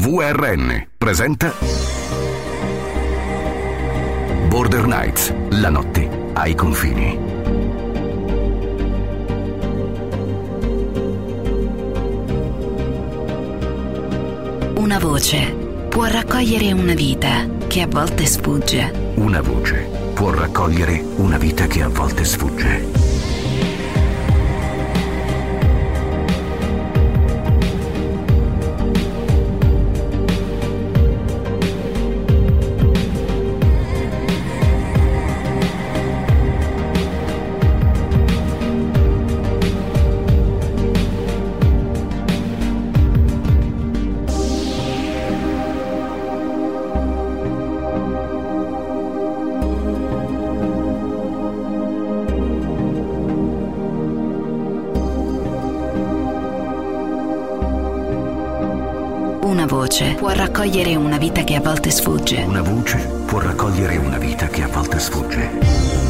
VRN presenta Border Nights, la notte ai confini. Una voce può raccogliere una vita che a volte sfugge. Una voce può raccogliere una vita che a volte sfugge. Raccogliere una vita che a volte sfugge. Una voce può raccogliere una vita che a volte sfugge.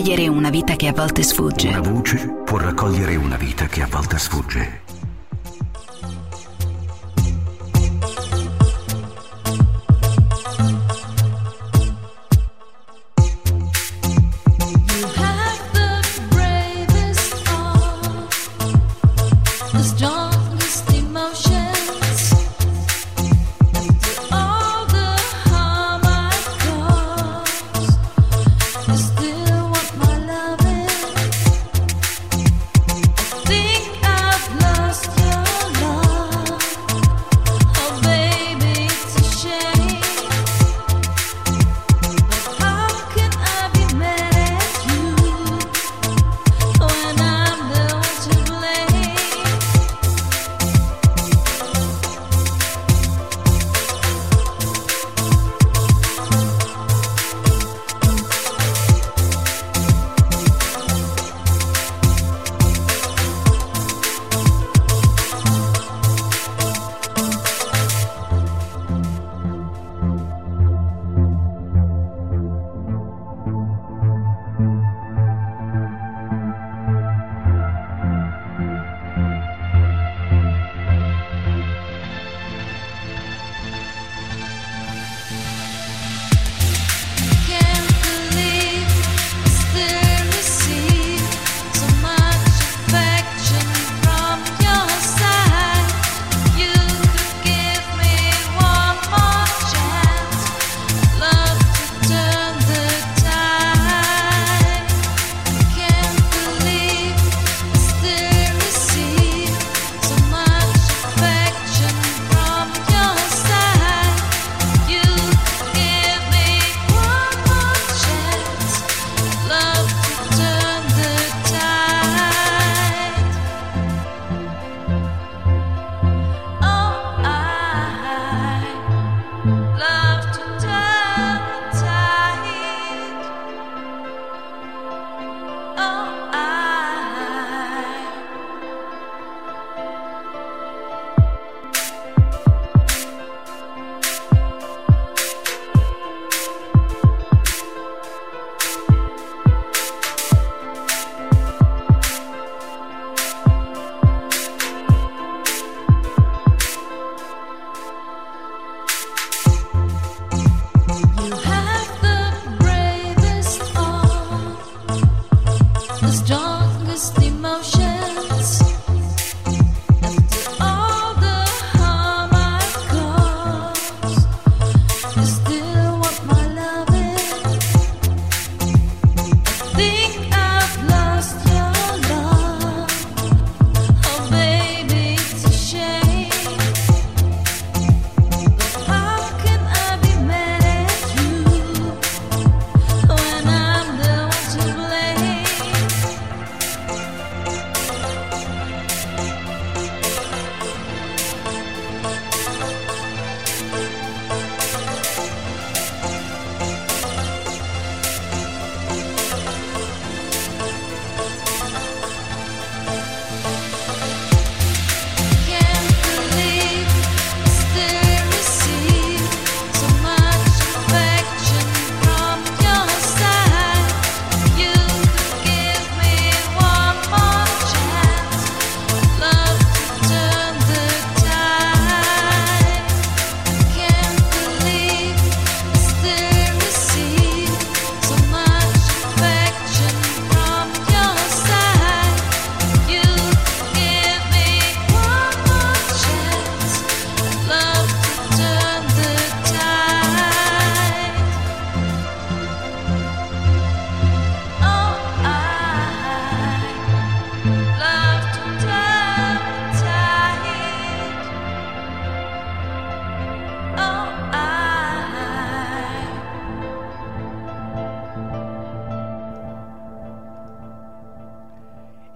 Raccogliere una vita che a volte sfugge. Una voce può raccogliere una vita che a volte sfugge.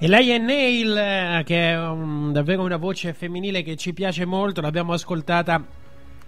E lei è Neil, eh, che è um, davvero una voce femminile che ci piace molto, l'abbiamo ascoltata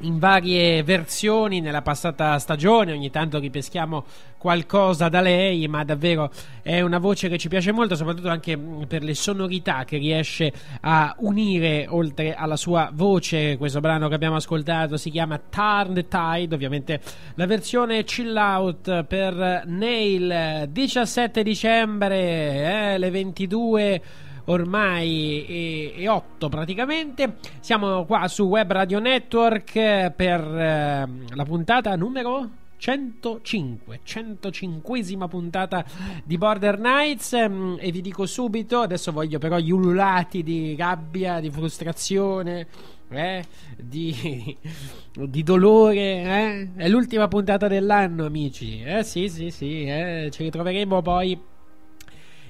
in varie versioni nella passata stagione, ogni tanto ripeschiamo qualcosa da lei, ma davvero è una voce che ci piace molto, soprattutto anche mm, per le sonorità che riesce a unire oltre alla sua voce. Questo brano che abbiamo ascoltato si chiama Turn the Tide, ovviamente la versione chill out per Nail 17 dicembre, eh, le 22 ormai e, e 8 praticamente. Siamo qua su Web Radio Network eh, per eh, la puntata numero 105, 105esima puntata di Border Nights ehm, e vi dico subito, adesso voglio però gli ululati di rabbia, di frustrazione, eh, di, di dolore, eh? è l'ultima puntata dell'anno amici, eh sì sì sì, eh, ci ritroveremo poi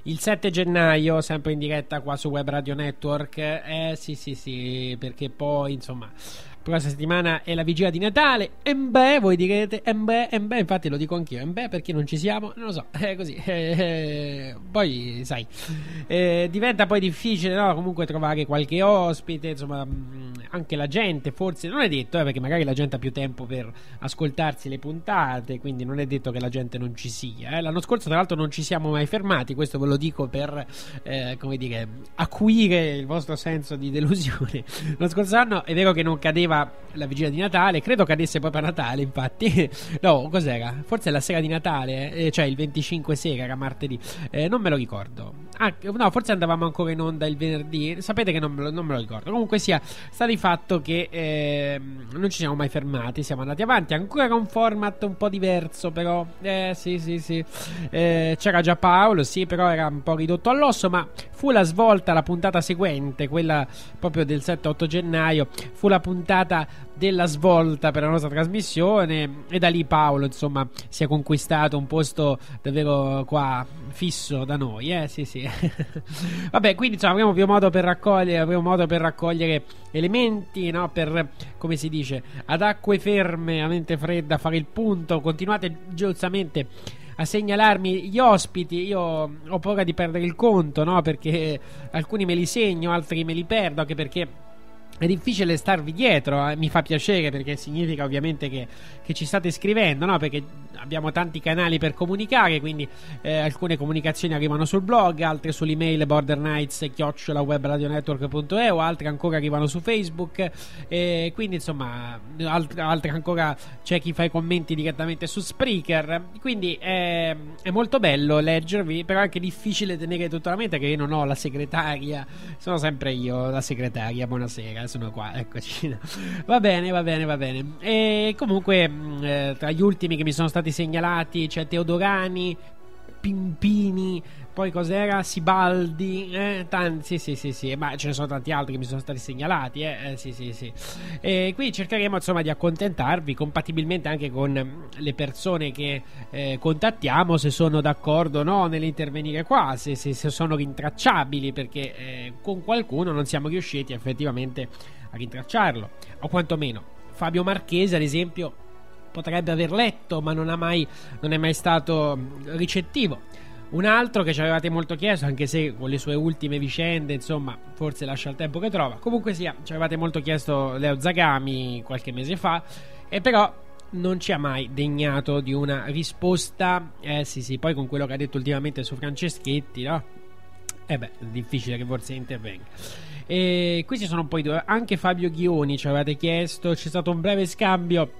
il 7 gennaio, sempre in diretta qua su Web Radio Network. Eh sì, sì, sì, perché poi, insomma, prossima settimana è la vigilia di Natale. E beh, voi direte, e beh, e beh, infatti lo dico anch'io. E beh, perché non ci siamo? Non lo so, è così. Eh, poi, sai, eh, diventa poi difficile, no? Comunque trovare qualche ospite, insomma, mh, anche la gente, forse, non è detto, eh, perché magari la gente ha più tempo per ascoltarsi le puntate, quindi non è detto che la gente non ci sia. eh. L'anno scorso, tra l'altro, non ci siamo mai fermati, questo ve lo dico per, eh, come dire, acuire il vostro senso di delusione. L'anno scorso anno è vero che non cadeva la vigilia di Natale, credo cadesse proprio a Natale, infatti. no, cos'era? Forse la sera di Natale, eh, cioè il 25 sera, era martedì, Eh, non me lo ricordo. Ah, no, forse andavamo ancora in onda il venerdì, sapete che non me lo, non me lo ricordo. Comunque sia, sta di fatto che ehm, non ci siamo mai fermati, siamo andati avanti, ancora con un format un po' diverso, però, eh sì, sì, sì. Eh, c'era già Paolo, sì, però era un po' ridotto all'osso, ma fu la svolta, la puntata seguente, quella proprio del 7-8 gennaio, fu la puntata della svolta per la nostra trasmissione e da lì Paolo insomma si è conquistato un posto davvero qua fisso da noi eh sì sì vabbè quindi insomma avremo più modo per raccogliere avremo modo per raccogliere elementi no per come si dice ad acque ferme a mente fredda fare il punto continuate giustamente a segnalarmi gli ospiti. Io ho paura di perdere il conto, no? Perché alcuni me li segno, altri me li perdo, anche perché è difficile starvi dietro, eh, mi fa piacere perché significa ovviamente che, che ci state scrivendo, no? Perché abbiamo tanti canali per comunicare, quindi eh, alcune comunicazioni arrivano sul blog, altre sull'email bordernights.webradionetwork.eu, altre ancora arrivano su Facebook, e quindi insomma, altre, altre ancora c'è chi fa i commenti direttamente su Spreaker, quindi è, è molto bello leggervi, però è anche difficile tenere tutta la mente che io non ho la segretaria, sono sempre io la segretaria, buonasera, sono qua, eccoci. Va bene, va bene, va bene. E comunque mh, eh, tra gli ultimi che mi sono stati segnalati c'è Teodorani, Pimpini, poi cos'era? Sibaldi, eh, tanti, sì, sì, sì, sì, ma ce ne sono tanti altri che mi sono stati segnalati, eh, eh, sì, sì, sì. E qui cercheremo insomma di accontentarvi compatibilmente anche con le persone che eh, contattiamo, se sono d'accordo o no nell'intervenire qua, se, se- se sono rintracciabili, perché eh, con qualcuno non siamo riusciti effettivamente a rintracciarlo, o quantomeno Fabio Marchese, ad esempio, potrebbe aver letto, ma non, mai, non è mai stato mm, ricettivo. Un altro che ci avevate molto chiesto, anche se con le sue ultime vicende, insomma, forse lascia il tempo che trova. Comunque sia, ci avevate molto chiesto Leo Zagami qualche mese fa, e però non ci ha mai degnato di una risposta. Eh sì, sì, poi con quello che ha detto ultimamente su Franceschetti, no? Eh beh, è difficile che forse intervenga. E questi sono un po' i due. Anche Fabio Ghioni ci avevate chiesto. C'è stato un breve scambio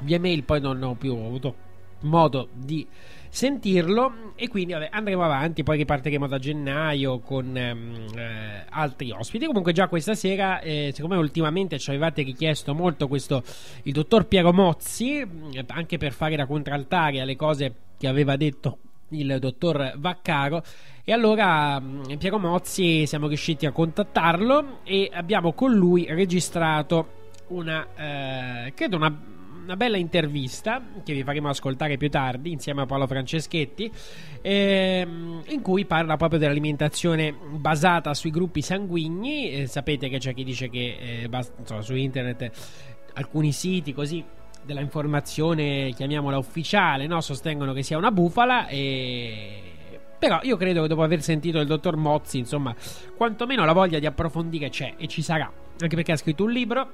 via mail, poi non ho più avuto modo di sentirlo. E quindi vabbè, andremo avanti. Poi ripartiremo da gennaio con ehm, eh, altri ospiti. Comunque, già questa sera, eh, siccome ultimamente ci avevate richiesto molto questo il dottor Piero Mozzi, eh, anche per fare da contraltare alle cose che aveva detto il dottor Vaccaro. E allora mh, Piero Mozzi siamo riusciti a contattarlo e abbiamo con lui registrato una, eh, credo una, una bella intervista che vi faremo ascoltare più tardi insieme a Paolo Franceschetti, ehm, in cui parla proprio dell'alimentazione basata sui gruppi sanguigni. Eh, sapete che c'è chi dice che eh, basta- insomma, su internet alcuni siti così della informazione, chiamiamola ufficiale, no? sostengono che sia una bufala e... Però io credo che dopo aver sentito il dottor Mozzi, insomma, quantomeno la voglia di approfondire c'è e ci sarà, anche perché ha scritto un libro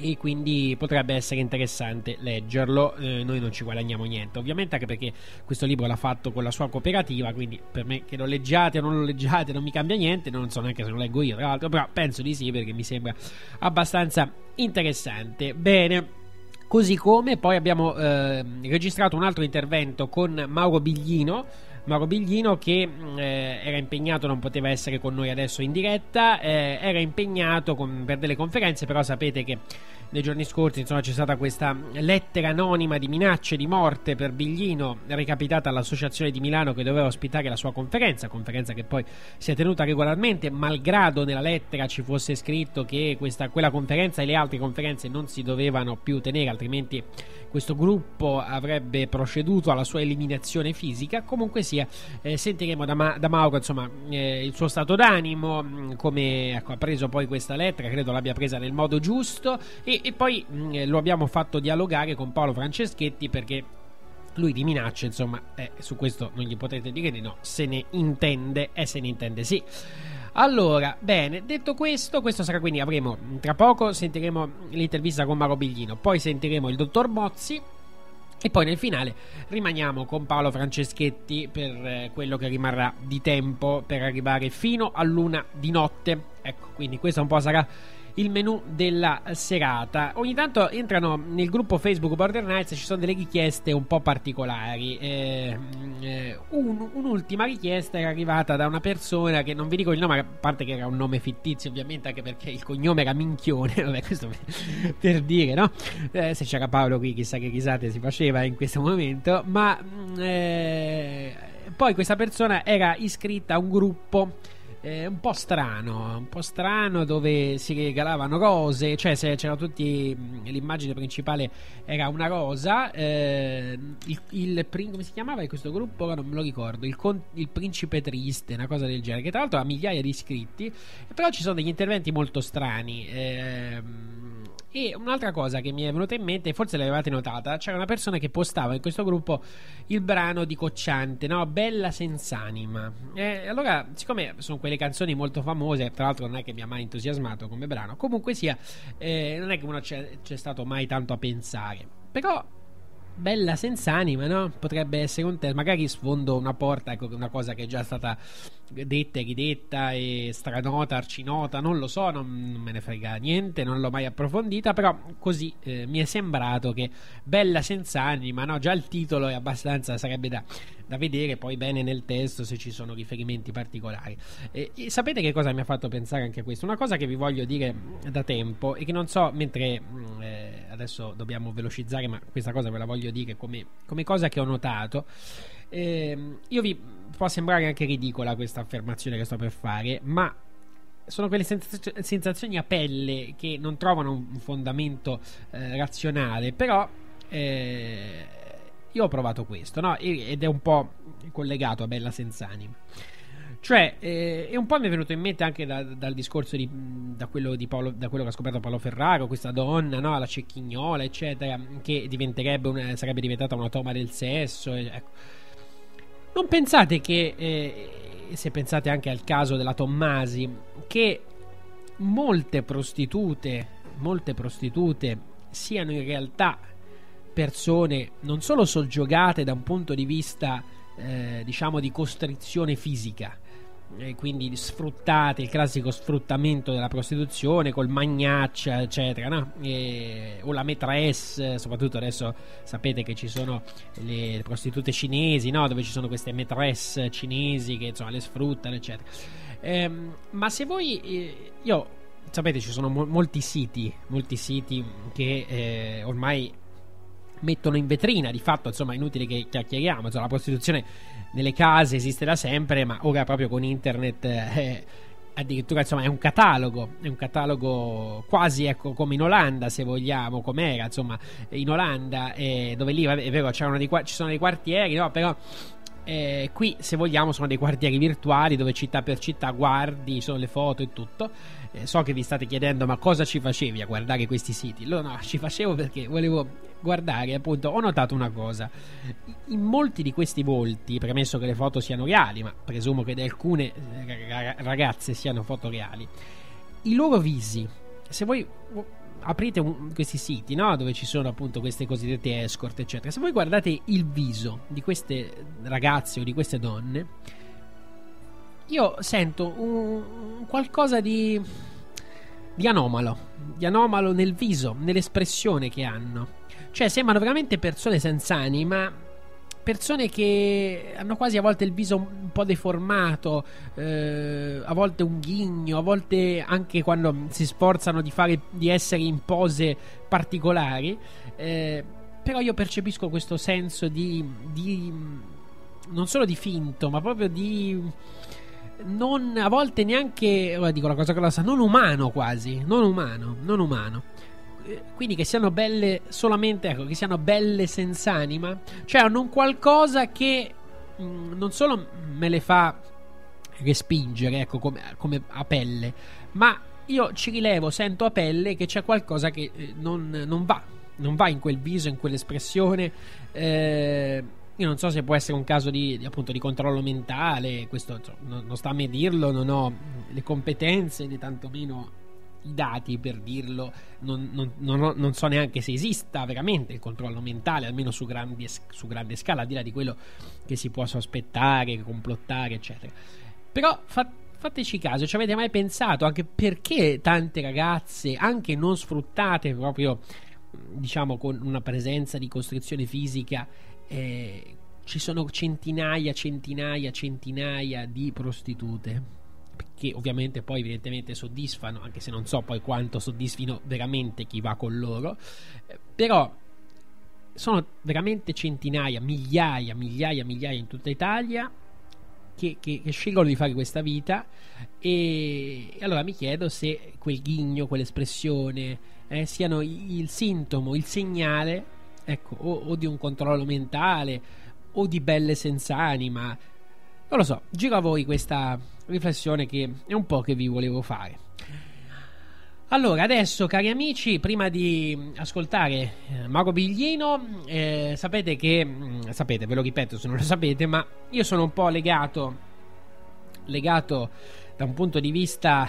e quindi potrebbe essere interessante leggerlo. Eh, noi non ci guadagniamo niente, ovviamente, anche perché questo libro l'ha fatto con la sua cooperativa. Quindi per me che lo leggiate o non lo leggiate non mi cambia niente. Non so neanche se lo leggo io, tra l'altro, però penso di sì perché mi sembra abbastanza interessante. Bene. Così come poi abbiamo eh, registrato un altro intervento con Mauro Biglino. Mauro Biglino che mh, eh, era impegnato, non poteva essere con noi adesso in diretta, eh, era impegnato con- per delle conferenze, però sapete che nei giorni scorsi insomma, c'è stata questa lettera anonima di minacce di morte per Biglino recapitata all'Associazione di Milano che doveva ospitare la sua conferenza, conferenza che poi si è tenuta regolarmente, malgrado nella lettera ci fosse scritto che questa, quella conferenza e le altre conferenze non si dovevano più tenere, altrimenti questo gruppo avrebbe proceduto alla sua eliminazione fisica. Comunque sia, eh, sentiremo da, Ma- da Mauro insomma, eh, il suo stato d'animo, mh, come ecco, ha preso poi questa lettera, credo l'abbia presa nel modo giusto e, e poi mh, eh, lo abbiamo fatto dialogare con Paolo Franceschetti perché lui di minacce, insomma, eh, su questo non gli potete dire di no, se ne intende e se ne intende sì. Allora, bene, detto questo, questo sarà quindi avremo tra poco sentiremo l'intervista con Maro Biglino, poi sentiremo il dottor Mozzi e poi nel finale rimaniamo con Paolo Franceschetti per eh, quello che rimarrà di tempo per arrivare fino all'una di notte. Ecco, quindi questo un po' sarà il menù della serata. Ogni tanto entrano nel gruppo Facebook Border Nights ci sono delle richieste un po' particolari. Eh, eh, un- un'ultima richiesta era arrivata da una persona che non vi dico il nome, a parte che era un nome fittizio, ovviamente, anche perché il cognome era Minchione. Vabbè, questo per, per dire, no? Eh, se c'era Paolo qui, chissà che risate si faceva in questo momento. Ma mm, eh, poi questa persona era iscritta a un gruppo eh, un po' strano, un po' strano dove si regalavano rose, cioè se c'era tutti l'immagine principale era una rosa, eh, il, il come si chiamava questo gruppo? Non me lo ricordo, il, il principe triste, una cosa del genere, che tra l'altro ha migliaia di iscritti, però ci sono degli interventi molto strani. ehm, e un'altra cosa che mi è venuta in mente, forse l'avevate notata, c'era una persona che postava in questo gruppo il brano di Cocciante, no? Bella senz'anima. E allora, siccome sono quelle canzoni molto famose, tra l'altro non è che mi ha mai entusiasmato come brano, comunque sia, eh, non è che uno c'è, c'è stato mai tanto a pensare. Però Bella senz'anima, no? Potrebbe essere un termine. Magari sfondo una porta, ecco, una cosa che è già stata detta e ridetta e stranota, arcinota, non lo so, non, me ne frega niente, non l'ho mai approfondita, però così eh, mi è sembrato che Bella senz'anima, no? Già il titolo è abbastanza, sarebbe da, da vedere poi bene nel testo se ci sono riferimenti particolari. E, e sapete che cosa mi ha fatto pensare anche questo? Una cosa che vi voglio dire da tempo e che non so, mentre mh, eh, adesso dobbiamo velocizzare, ma questa cosa ve la voglio dire come, come cosa che ho notato. Ehm, io vi può sembrare anche ridicola questa affermazione che sto per fare, ma sono quelle sensaz- sensazioni a pelle che non trovano un fondamento eh, razionale, però eh, io ho provato questo, no? Ed è un po' collegato a Bella Senzanima. Cioè, eh, e un po' mi è venuto in mente anche da- dal discorso di, da, quello di Paolo, da quello che ha scoperto Paolo Ferraro, questa donna, no? la cecchignola, eccetera, che diventerebbe una- sarebbe diventata una toma del sesso. ecco. Non pensate che, eh, se pensate anche al caso della Tommasi, che molte prostitute, molte prostitute siano in realtà persone non solo soggiogate da un punto di vista, eh, diciamo, di costrizione fisica, e quindi sfruttate, il classico sfruttamento della prostituzione col magnaccia, eccetera, no? E- o la maîtresse, soprattutto adesso sapete che ci sono le prostitute cinesi, no? Dove ci sono queste maîtresse cinesi che insomma le sfruttano, eccetera. Ehm, ma se voi, eh, io sapete, ci sono mo- molti siti, molti siti che eh, ormai mettono in vetrina, di fatto, insomma, è inutile che chiacchieriamo, insomma, la prostituzione nelle case esiste da sempre, ma ora proprio con internet eh, addirittura insomma è un catalogo, è un catalogo quasi ecco come in Olanda se vogliamo, come era insomma in Olanda eh, dove lì vabbè, è vero dei, ci sono dei quartieri, no, però eh, qui se vogliamo sono dei quartieri virtuali dove città per città guardi, sono le foto e tutto. Eh, so che vi state chiedendo ma cosa ci facevi a guardare questi siti? No, no, ci facevo perché volevo guardare, appunto, ho notato una cosa. In molti di questi volti, premesso che le foto siano reali, ma presumo che alcune eh, ra- ragazze siano foto reali, i loro visi, se voi aprite un- questi siti, no? Dove ci sono appunto queste cosiddette escort, eccetera. Se voi guardate il viso di queste ragazze o di queste donne, io sento un qualcosa di, di anomalo, di anomalo nel viso, nell'espressione che hanno. Cioè, sembrano veramente persone senza anima. Persone che hanno quasi a volte il viso un po' deformato, eh, a volte un ghigno, a volte anche quando si sforzano di, fare, di essere in pose particolari. eh, però io percepisco questo senso di, di non solo di finto, ma proprio di non a volte neanche ora dico la cosa grossa, non umano quasi, non umano, non umano. Eh, Quindi che siano belle solamente, ecco, che siano belle senza anima, cioè hanno un qualcosa che mm, non solo me le fa respingere, ecco, come, come a pelle, ma io ci rilevo, sento a pelle che c'è qualcosa che eh, non, non va, non va in quel viso, in quell'espressione. Eh, io non so se può essere un caso di, di, appunto, di controllo mentale, questo non, non sta a me dirlo, non ho le competenze né tantomeno i dati per dirlo, non, non- non non so neanche se esista veramente il controllo mentale, almeno su, grandi, su grande scala, al di là di quello che si può sospettare, complottare, eccetera. Però fa- fateci caso, ci avete mai pensato anche perché tante ragazze, anche non sfruttate proprio, diciamo, con una presenza di costrizione fisica, eh, ci sono centinaia, centinaia, centinaia di prostitute che ovviamente poi evidentemente soddisfano, anche se non so poi quanto soddisfino veramente chi va con loro, eh, però sono veramente centinaia, migliaia, migliaia, migliaia in tutta Italia che, che- che scelgono di fare questa vita e, allora mi chiedo se quel ghigno, quell'espressione eh, siano il sintomo, il segnale ecco, o, o di un controllo mentale o di belle senza anima. Non lo so, giro a voi questa riflessione che è un po' che vi volevo fare. Allora, adesso, cari amici, prima di ascoltare eh, Biglino, eh, sapete che, mm, sapete, ve lo ripeto se non lo sapete, ma io sono un po' legato, legato da un punto di vista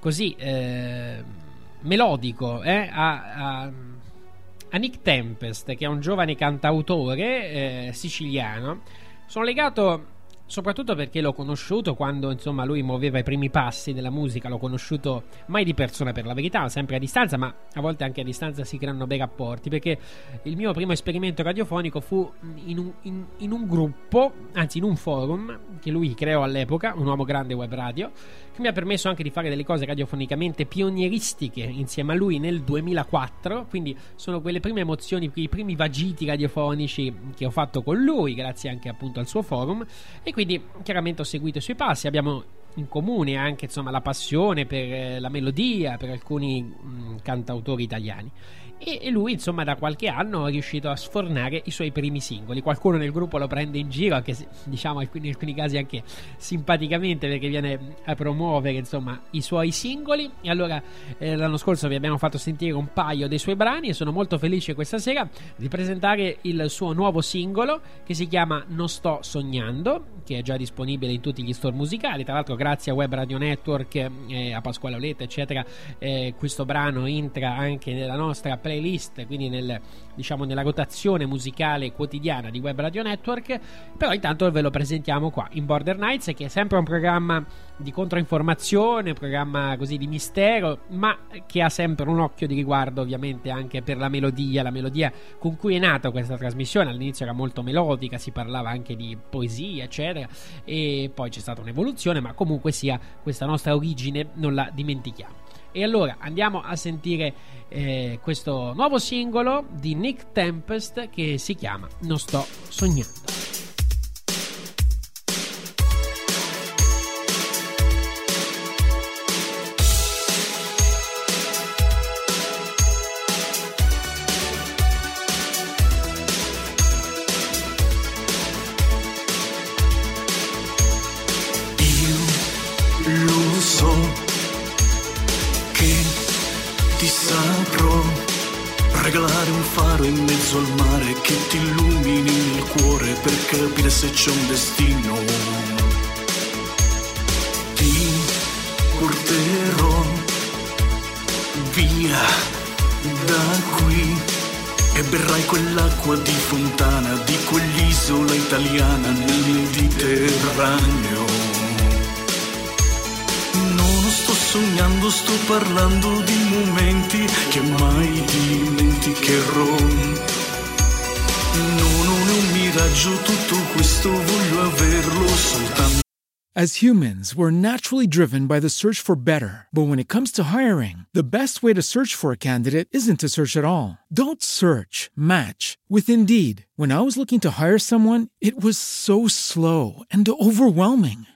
così eh, melodico eh, a, a- a Nick Tempest, che è un giovane cantautore eh, siciliano. Sono legato soprattutto perché l'ho conosciuto quando insomma lui muoveva i primi passi della musica, l'ho conosciuto mai di persona per la verità, sempre a distanza, ma a volte anche a distanza si creano bei rapporti, perché il mio primo esperimento radiofonico fu in un, in- in un gruppo, anzi in un forum che lui creò all'epoca, un uomo grande web radio, che mi ha permesso anche di fare delle cose radiofonicamente pionieristiche insieme a lui nel 2004, quindi sono quelle prime emozioni, i primi vagiti radiofonici che ho fatto con lui, grazie anche appunto al suo forum, e quindi chiaramente ho seguito i suoi passi, abbiamo in comune anche insomma la passione per eh, la melodia, per alcuni mh, cantautori italiani. E, e lui, insomma, da qualche anno è riuscito a sfornare i suoi primi singoli. Qualcuno nel gruppo lo prende in giro, anche se, diciamo, in alcuni casi anche simpaticamente, perché viene a promuovere, insomma, i suoi singoli. E allora, eh, l'anno scorso vi abbiamo fatto sentire un paio dei suoi brani e sono molto felice questa sera di presentare il suo nuovo singolo che si chiama Non sto sognando, che è già disponibile in tutti gli store musicali. Tra l'altro, grazie a Web Radio Network, eh, a Pasquale Oletta, eccetera, eh, questo brano entra anche nella nostra playlist, quindi nel, diciamo nella rotazione musicale quotidiana di Web Radio Network. Però intanto ve lo presentiamo qua in Border Nights, che è sempre un programma di controinformazione, un programma così di mistero, ma che ha sempre un occhio di riguardo ovviamente anche per la melodia, la melodia con cui è nata questa trasmissione. All'inizio era molto melodica, si parlava anche di poesia, eccetera, e poi c'è stata un'evoluzione, ma comunque sia questa nostra origine non la dimentichiamo. E allora andiamo a sentire eh, questo nuovo singolo di Nick Tempest che si chiama Non sto sognando. Regalare un faro in mezzo al mare che ti illumini il cuore per capire se c'è un destino. Ti porterò via da qui e berrai quell'acqua di fontana di quell'isola italiana nel Mediterraneo. Non sto sognando, sto parlando di momenti che mai dimenticherò. No, un miraggio, tutto questo voglio averlo soltanto. As humans, we're naturally driven by the search for better. But when it comes to hiring, the best way to search for a candidate isn't to search at all. Don't search, match with Indeed. When I was looking to hire someone, it was so slow and overwhelming.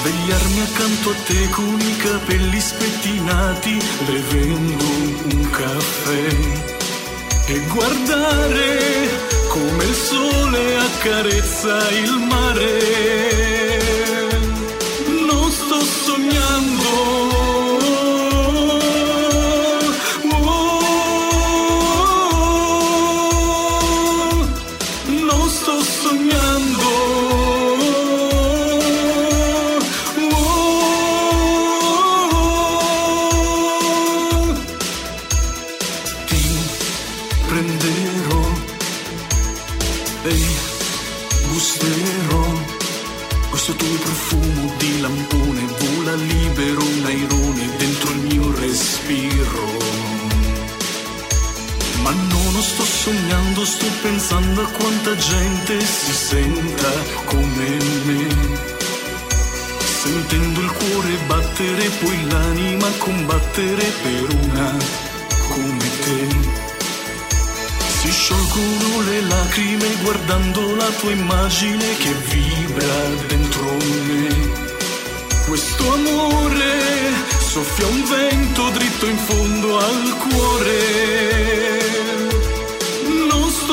Svegliarmi accanto a te con i capelli spettinati, bevendo un caffè. E guardare come il sole accarezza il mare. Sto pensando a quanta gente si senta come me. Sentendo il cuore battere, poi l'anima combattere per una come te. Si sciolgono le lacrime guardando la tua immagine che vibra dentro me. Questo amore soffia un vento dritto in fondo al cuore.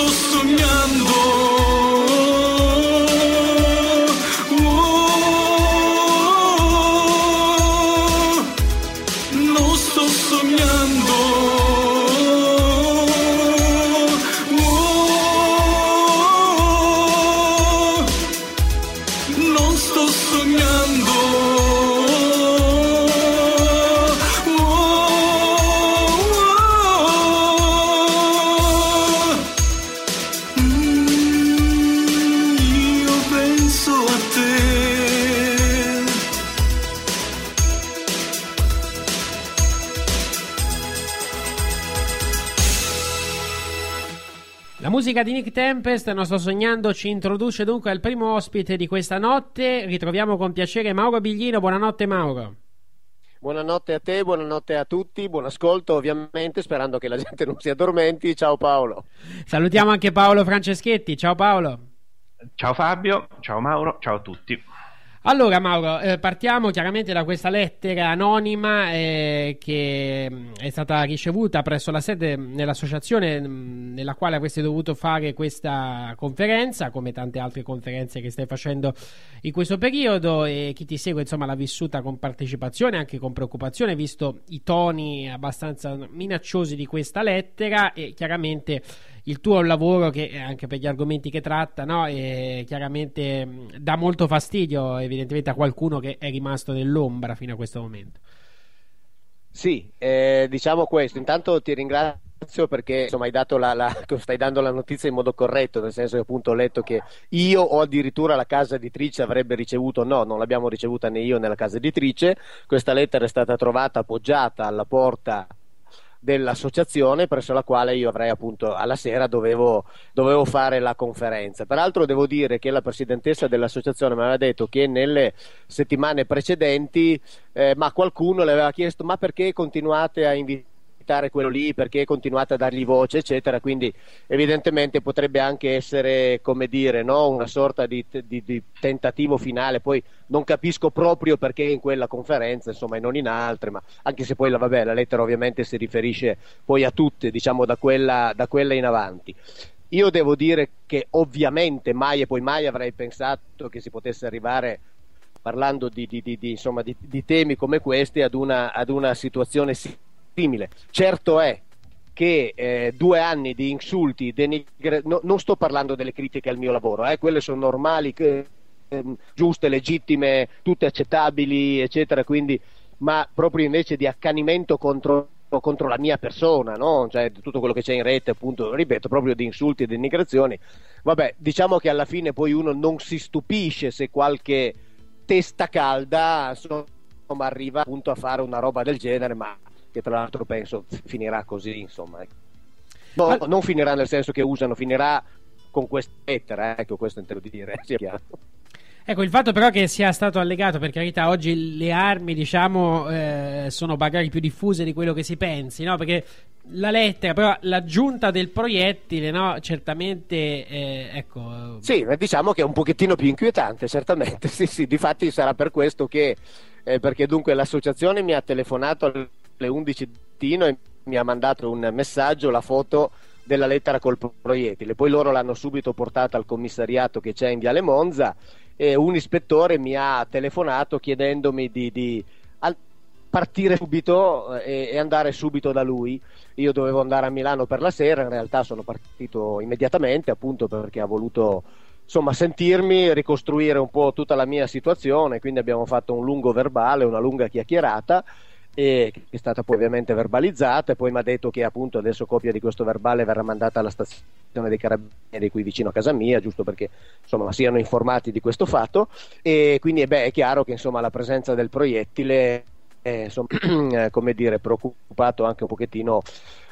Non musica di Nick Tempest, Non sto sognando, ci introduce dunque al primo ospite di questa notte. Ritroviamo con piacere Mauro Biglino. Buonanotte Mauro. Buonanotte a te, buonanotte a tutti, buon ascolto ovviamente, sperando che la gente non si addormenti. Ciao Paolo. Salutiamo anche Paolo Franceschetti. Ciao Paolo. Ciao Fabio, ciao Mauro, ciao a tutti. Allora Mauro, eh, partiamo chiaramente da questa lettera anonima eh, che mh, è stata ricevuta presso la sede nell'associazione mh, nella quale avresti dovuto fare questa conferenza, come tante altre conferenze che stai facendo in questo periodo e chi ti segue insomma l'ha vissuta con partecipazione, anche con preoccupazione, visto i toni abbastanza minacciosi di questa lettera e chiaramente il tuo lavoro che anche per gli argomenti che tratta no, eh, chiaramente mh, dà molto fastidio evidentemente a qualcuno che è rimasto nell'ombra fino a questo momento. Sì, eh, diciamo questo. Intanto ti ringrazio perché insomma la, la- stai dando la notizia in modo corretto, nel senso che appunto ho letto che io o addirittura la casa editrice avrebbe ricevuto, no, non l'abbiamo ricevuta né io né la casa editrice. Questa lettera è stata trovata appoggiata alla porta dell'associazione presso la quale io avrei appunto alla sera dovevo, dovevo fare la conferenza. Peraltro devo dire che la presidentessa dell'associazione mi aveva detto che nelle settimane precedenti eh, ma qualcuno le aveva chiesto ma perché continuate a invitare quello lì, perché continuate a dargli voce, eccetera. Quindi evidentemente potrebbe anche essere, come dire, no? una sorta di, di- di tentativo finale. Poi non capisco proprio perché in quella conferenza, insomma, e non in altre, ma anche se poi la, vabbè, la lettera ovviamente si riferisce poi a tutte, diciamo, da quella, da quella in avanti. Io devo dire che ovviamente mai e poi mai avrei pensato che si potesse arrivare parlando di, di- di- insomma, di- temi come questi ad una, ad una situazione. Certo è che eh, due anni di insulti, denigre- no- non sto parlando delle critiche al mio lavoro, eh, quelle sono normali, ehm, giuste, legittime, tutte accettabili, eccetera, quindi, ma proprio invece di accanimento contro, contro la mia persona, no? cioè tutto quello che c'è in rete, appunto, ripeto, proprio di insulti e denigrazioni. Vabbè, diciamo che alla fine poi uno non si stupisce se qualche testa calda insomma, arriva appunto a fare una roba del genere, ma che tra l'altro penso finirà così, insomma. ecco. No, Al- non finirà nel senso che usano, finirà con questa lettera, ecco, questo intendo dire, sia chiaro. Ecco, il fatto però che sia stato allegato, per carità, oggi le armi, diciamo, eh, sono magari più diffuse di quello che si pensi, no? Perché la lettera, però l'aggiunta del proiettile, no? Certamente, eh, ecco... Sì, ma diciamo che è un pochettino più inquietante, certamente. Sì, sì, difatti sarà per questo che, eh, perché dunque l'associazione mi ha telefonato alle 11 di mattino e mi ha mandato un messaggio, la foto della lettera col proiettile. Poi loro l'hanno subito portata al commissariato che c'è in Viale Monza e un ispettore mi ha telefonato chiedendomi di, di partire subito eh, e, e andare subito da lui. Io dovevo andare a Milano per la sera, in realtà sono partito immediatamente appunto perché ha voluto insomma sentirmi, ricostruire un po' tutta la mia situazione, quindi abbiamo fatto un lungo verbale, una lunga chiacchierata e che è stata poi ovviamente verbalizzata e poi mi ha detto che appunto adesso copia di questo verbale verrà mandata alla stazione dei carabinieri qui vicino a casa mia giusto perché insomma siano informati di questo fatto. E quindi eh, beh, è chiaro che insomma la presenza del proiettile è insomma, eh, come dire preoccupato anche un pochettino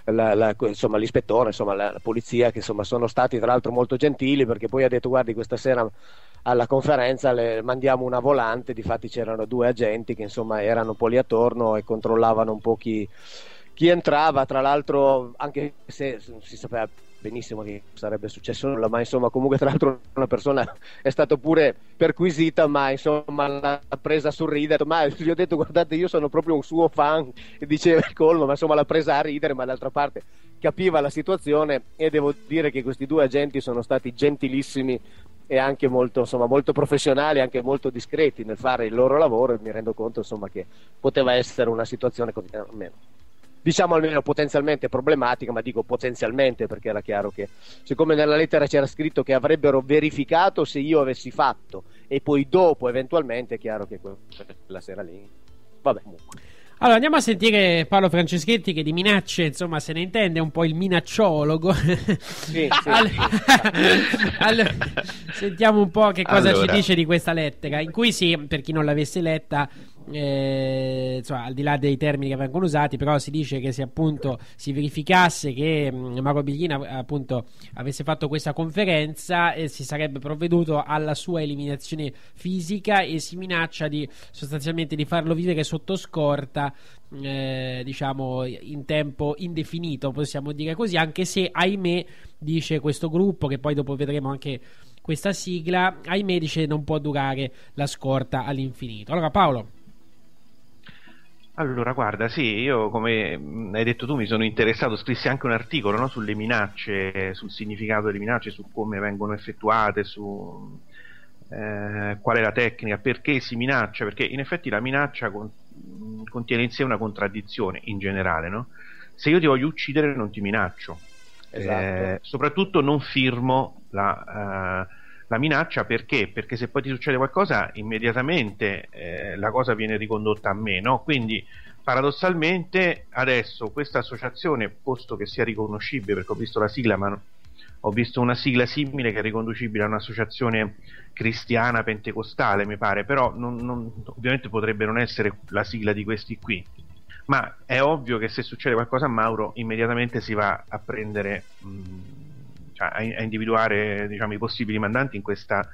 la, la, insomma, l'ispettore, insomma, la, la polizia, che insomma, sono stati tra l'altro molto gentili perché poi ha detto guardi questa sera alla conferenza le mandiamo una volante, difatti c'erano due agenti che insomma erano un po' lì attorno e controllavano un po' chi, chi entrava, tra l'altro anche se si sapeva benissimo che sarebbe successo nulla, ma insomma comunque tra l'altro una persona è stata pure perquisita, ma insomma l'ha presa a sorridere, ma gli ho detto guardate io sono proprio un suo fan e diceva il colmo, ma insomma l'ha presa a ridere, ma d'altra parte capiva la situazione. E devo dire che questi due agenti sono stati gentilissimi e anche molto, insomma, molto professionali, anche molto discreti nel fare il loro lavoro e mi rendo conto insomma, che poteva essere una situazione così, almeno, diciamo almeno potenzialmente problematica, ma dico potenzialmente perché era chiaro che siccome nella lettera c'era scritto che avrebbero verificato se io avessi fatto e poi dopo eventualmente è chiaro che quella sera lì, vabbè comunque. Allora, andiamo a sentire Paolo Franceschetti che di minacce, insomma, se ne intende un po' il minacciologo. Sì, sì, allora, allora, sentiamo un po' che cosa Allora. ci dice di questa lettera, in cui sì, per chi non l'avesse letta, eh, insomma, al di là dei termini che vengono usati, però si dice che se appunto si verificasse che mh, Mauro Biglina appunto avesse fatto questa conferenza eh, si sarebbe provveduto alla sua eliminazione fisica e si minaccia di sostanzialmente di farlo vivere sotto scorta eh, diciamo in tempo indefinito possiamo dire così anche se ahimè dice questo gruppo che poi dopo vedremo anche questa sigla ahimè dice non può durare la scorta all'infinito. Allora Paolo Allora, guarda, sì, io come mh, hai detto tu mi sono interessato, scrissi anche un articolo no, sulle minacce, sul significato delle minacce, su come vengono effettuate, su eh, qual è la tecnica, perché si minaccia, perché in effetti la minaccia con- mh, contiene in sé una contraddizione in generale, no? Se io ti voglio uccidere non ti minaccio, Esatto. Eh, soprattutto non firmo la, eh, la minaccia perché? Perché se poi ti succede qualcosa, immediatamente eh, la cosa viene ricondotta a me, no? Quindi paradossalmente adesso questa associazione, posto che sia riconoscibile, perché ho visto la sigla, ma ho visto una sigla simile che è riconducibile a un'associazione cristiana pentecostale, mi pare, però non- non- ovviamente potrebbe non essere la sigla di questi qui. Ma è ovvio che se succede qualcosa a Mauro, immediatamente si va a prendere, mh, cioè a, a individuare diciamo, i possibili mandanti in questa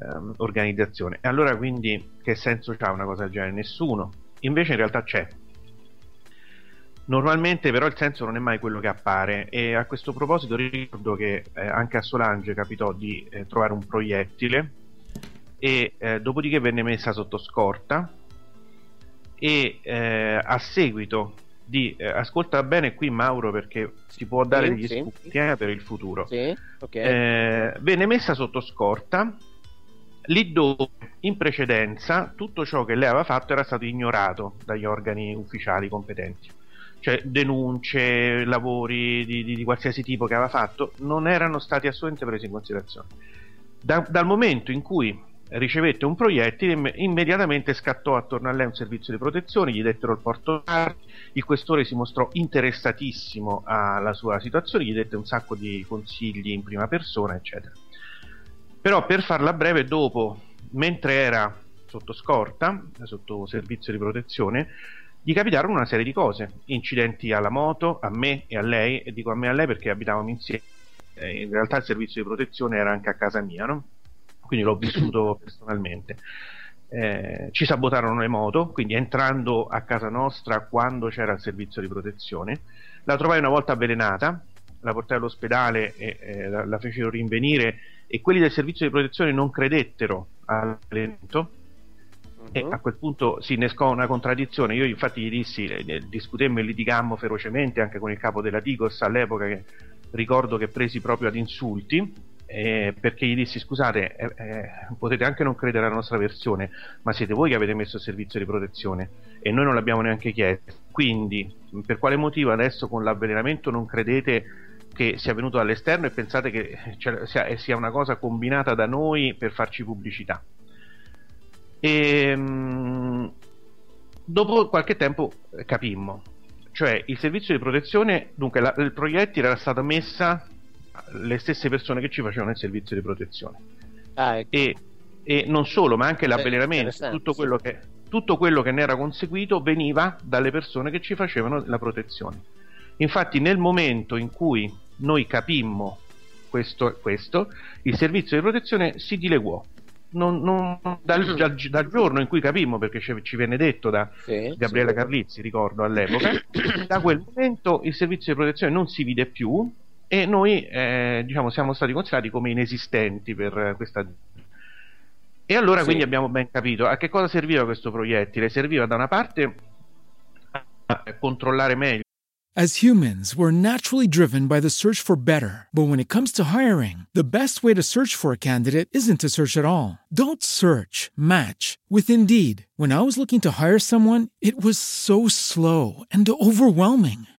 ehm, organizzazione. E allora quindi che senso ha una cosa del genere? Nessuno. Invece in realtà c'è. Normalmente però il senso non è mai quello che appare e a questo proposito ricordo che eh, anche a Solange capitò di eh, trovare un proiettile e eh, dopodiché venne messa sotto scorta e eh, a seguito di eh, ascolta bene qui Mauro perché si può dare Sì, degli sì. spunti eh, per il futuro Sì, ok. eh, venne messa sotto scorta lì dove in precedenza tutto ciò che lei aveva fatto era stato ignorato dagli organi ufficiali competenti cioè denunce, lavori di, di- di qualsiasi tipo che aveva fatto non erano stati assolutamente presi in considerazione Da- dal momento in cui ricevette un proiettile imm- immediatamente scattò attorno a lei un servizio di protezione gli dettero il porto il questore si mostrò interessatissimo alla sua situazione gli dette un sacco di consigli in prima persona eccetera. Però per farla breve dopo mentre era sotto scorta sotto servizio di protezione gli capitarono una serie di cose. Incidenti alla moto a me e a lei e dico a me e a lei perché abitavamo insieme. Eh, in realtà il servizio di protezione era anche a casa mia no? Quindi l'ho vissuto personalmente Eh, ci sabotarono le moto quindi entrando a casa nostra quando c'era il servizio di protezione la trovai una volta avvelenata la portai all'ospedale e eh, la, la fecero rinvenire e quelli del servizio di protezione non credettero all'avvelenamento e a quel punto si innescò una contraddizione. Io, infatti, gli dissi, eh, eh, discutemmo e litigammo ferocemente anche con il capo della Digos all'epoca, che ricordo che presi proprio ad insulti. Eh, perché gli dissi: Scusate, eh, eh, potete anche non credere alla nostra versione, ma siete voi che avete messo il servizio di protezione e noi non l'abbiamo neanche chiesto. Quindi, per quale motivo adesso con l'avvelenamento non credete che sia venuto dall'esterno e pensate che eh, sia, eh, sia una cosa combinata da noi per farci pubblicità? E, mh, dopo qualche tempo eh, capimmo, cioè il servizio di protezione, dunque la- il proiettile era stata messa le stesse persone che ci facevano il servizio di protezione Ah, ecco. e, e non solo, ma anche Beh, l'avvelenamento, tutto quello, che, tutto quello che ne era conseguito veniva dalle persone che ci facevano la protezione. Infatti, nel momento in cui noi capimmo questo, questo il servizio di protezione si dileguò. Non- non- dal, dal- dal giorno in cui capimmo, perché ci, ci venne detto da Sì, Gabriele sì. Carlizzi, ricordo all'epoca, da quel momento il servizio di protezione non si vide più e noi eh, diciamo, siamo stati considerati come inesistenti per questa e allora Sì. quindi abbiamo ben capito a che cosa serviva questo proiettile serviva da una parte a controllare meglio As humans, we're naturally driven by the search for better. But when it comes to hiring, the best way to search for a candidate isn't to search at all. Don't search, match with Indeed. When I was looking to hire someone, it was so slow and overwhelming.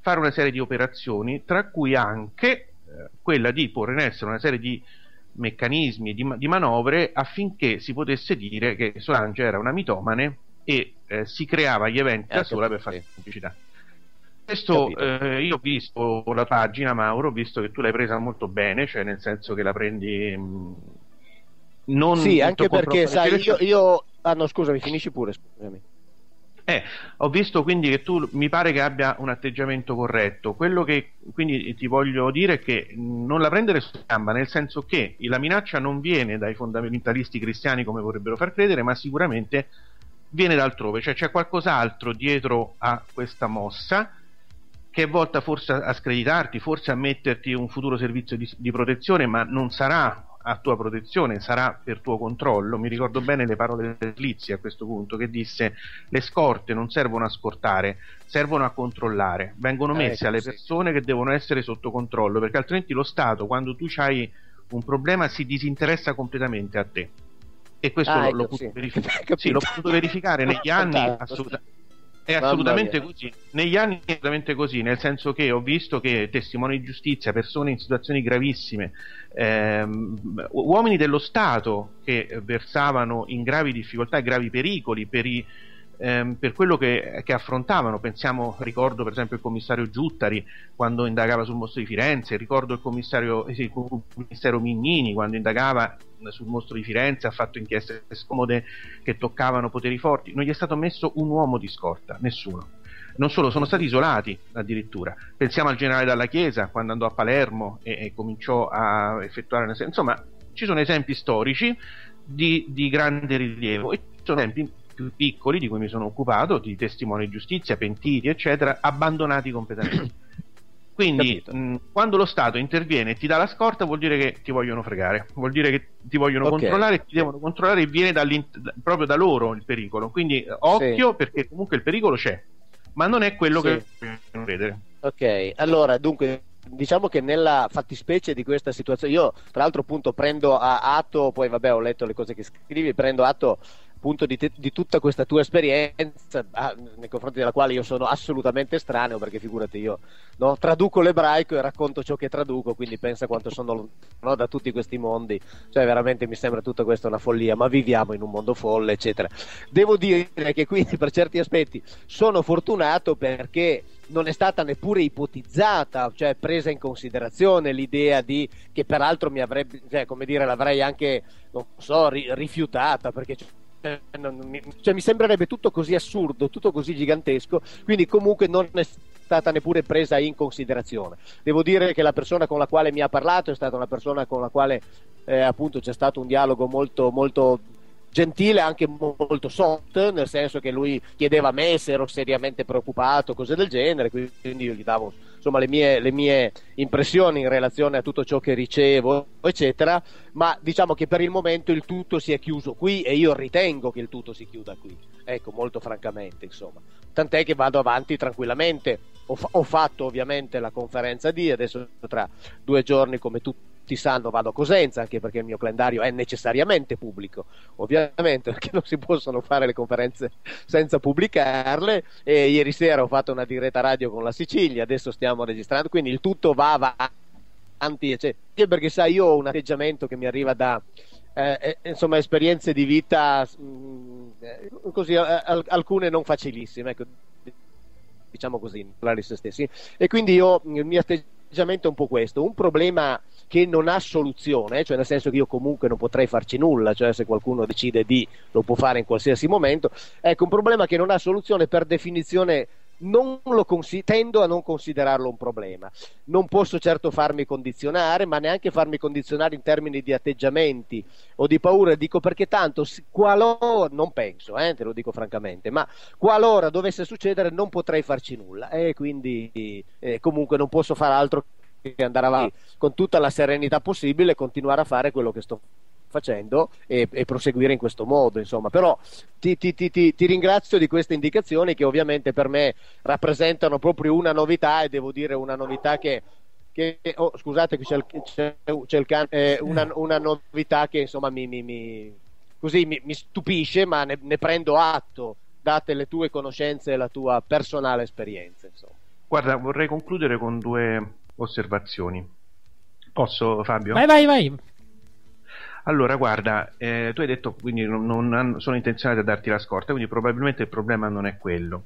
fare una serie di operazioni, tra cui anche eh, quella di porre in essere una serie di meccanismi, di, di manovre affinché si potesse dire che Solange era una mitomane e eh, si creava gli eventi da Eh, sola per fare pubblicità. Questo eh, io ho visto la pagina, Mauro, ho visto che tu l'hai presa molto bene, cioè nel senso che la prendi mh, non Sì, anche perché, sai, io, io... Ah no, scusami, finisci pure, scusami. Eh, ho visto quindi che tu mi pare che abbia un atteggiamento corretto. Quello che quindi ti voglio dire è che non la prendere su gamba, nel senso che la minaccia non viene dai fondamentalisti cristiani come vorrebbero far credere, ma sicuramente viene da altrove, cioè c'è qualcos'altro dietro a questa mossa che è volta forse a screditarti, forse a metterti un futuro servizio di, di protezione, ma non sarà a tua protezione, sarà per tuo controllo. Mi ricordo bene le parole di Lizzi a questo punto che disse le scorte non servono a scortare, servono a controllare, vengono Eh, messe alle sì. persone che devono essere sotto controllo, perché altrimenti lo Stato quando tu hai un problema si disinteressa completamente a te. E questo Ah, lo- ecco, l'ho, potuto sì. Capito. sì, l'ho potuto verificare negli anni Fantastico. È assolutamente così. Negli anni è assolutamente così, nel senso che ho visto che testimoni di giustizia, persone in situazioni gravissime, ehm, uomini dello Stato che versavano in gravi difficoltà e gravi pericoli per, i- ehm, per quello che, che affrontavano. Pensiamo, ricordo per esempio il commissario Giuttari quando indagava sul mostro di Firenze, ricordo il commissario, il commissario Mignini quando indagava sul mostro di Firenze, ha fatto inchieste scomode che toccavano poteri forti. Non gli è stato messo un uomo di scorta, nessuno. Non solo, sono stati isolati addirittura. Pensiamo al generale Dalla Chiesa quando andò a Palermo e, e cominciò a effettuare una. Insomma, ci sono esempi storici di, di grande rilievo e ci sono esempi più piccoli di cui mi sono occupato, di testimoni di giustizia, pentiti, eccetera, abbandonati completamente. Quindi, mh, quando lo Stato interviene e ti dà la scorta, vuol dire che ti vogliono fregare, vuol dire che ti vogliono Ok. controllare e ti devono controllare e viene proprio da loro il pericolo. Quindi, eh, occhio perché comunque il pericolo c'è, ma non è quello Sì. che vogliono vedere. Ok, allora dunque diciamo che nella fattispecie di questa situazione, io tra l'altro appunto prendo a atto, poi vabbè ho letto le cose che scrivi, prendo atto appunto di, te- di tutta questa tua esperienza ah, nei confronti della quale io sono assolutamente estraneo perché figurati io no, traduco l'ebraico e racconto ciò che traduco quindi pensa quanto sono lontano da tutti questi mondi. Cioè veramente mi sembra tutta questa una follia ma viviamo in un mondo folle eccetera. Devo dire che quindi per certi aspetti sono fortunato perché non è stata neppure ipotizzata, cioè presa in considerazione l'idea di che peraltro mi avrebbe, cioè, come dire, l'avrei anche, non so, ri- rifiutata perché non- non mi, cioè, mi sembrerebbe tutto così assurdo, tutto così gigantesco, quindi comunque non è stata neppure presa in considerazione. Devo dire che la persona con la quale mi ha parlato è stata una persona con la quale eh, appunto c'è stato un dialogo molto, molto gentile, anche molto soft, nel senso che lui chiedeva a me se ero seriamente preoccupato, cose del genere, quindi io gli davo insomma le mie, le mie impressioni in relazione a tutto ciò che ricevo, eccetera, ma diciamo che per il momento il tutto si è chiuso qui e io ritengo che il tutto si chiuda qui, ecco, molto francamente, insomma. Tant'è che vado avanti tranquillamente. Ho, fa- ho fatto ovviamente la conferenza di adesso tra due giorni, come tutti sanno, vado a Cosenza, anche perché il mio calendario è necessariamente pubblico, ovviamente, perché non si possono fare le conferenze senza pubblicarle. E ieri sera ho fatto una diretta radio con la Sicilia, adesso stiamo registrando, quindi il tutto va avanti, cioè, perché sai, io ho un atteggiamento che mi arriva da eh, eh, insomma esperienze di vita mh, eh, così al- alcune non facilissime ecco, diciamo così se stessi e quindi io il mio atteggiamento è un po' questo un problema che non ha soluzione cioè nel senso che io comunque non potrei farci nulla cioè se qualcuno decide di lo può fare in qualsiasi momento ecco un problema che non ha soluzione per definizione consi- tendo a non considerarlo un problema. Non posso certo farmi condizionare, ma neanche farmi condizionare in termini di atteggiamenti o di paura. Dico perché tanto, qualora, non penso, eh, te lo dico francamente, ma qualora dovesse succedere non potrei farci nulla e quindi eh, comunque non posso fare altro che andare avanti con tutta la serenità possibile e continuare a fare quello che sto facendo e, e proseguire in questo modo insomma però ti, ti- ti- ti- ti ringrazio di queste indicazioni che ovviamente per me rappresentano proprio una novità e devo dire una novità che, che oh, scusate qui c'è il, c'è, c'è il can- eh, una, una novità che insomma mi, mi- mi- così mi, mi stupisce ma ne, ne prendo atto date le tue conoscenze e la tua personale esperienza insomma. Guarda, vorrei concludere con due osservazioni. Posso, Fabio? Vai, vai, vai. Allora, guarda, eh, tu hai detto quindi non, non sono intenzionati a darti la scorta, quindi probabilmente il problema non è quello.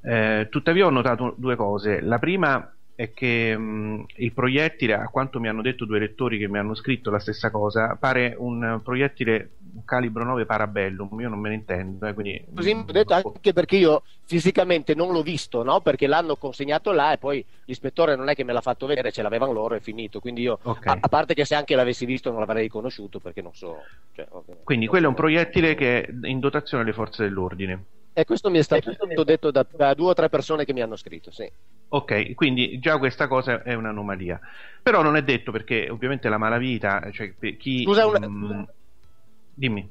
Eh, tuttavia ho notato due cose. La prima è che mh, il proiettile, a quanto mi hanno detto due lettori che mi hanno scritto la stessa cosa, pare un proiettile calibro 9 Parabellum, io non me ne intendo, eh, quindi Così mi ho detto anche perché io fisicamente non l'ho visto, no? Perché l'hanno consegnato là e poi l'ispettore non è che me l'ha fatto vedere, ce l'avevano loro e finito. Quindi io, Ok. a, a parte che se anche l'avessi visto non l'avrei riconosciuto perché non so. Cioè. Quindi quello è un proiettile che è in dotazione alle forze dell'ordine. E questo mi è stato detto da, da due o tre persone che mi hanno scritto, sì. Ok, quindi già questa cosa è un'anomalia. Però non è detto perché ovviamente la malavita, cioè chi... Scusa, una- mm, dimmi.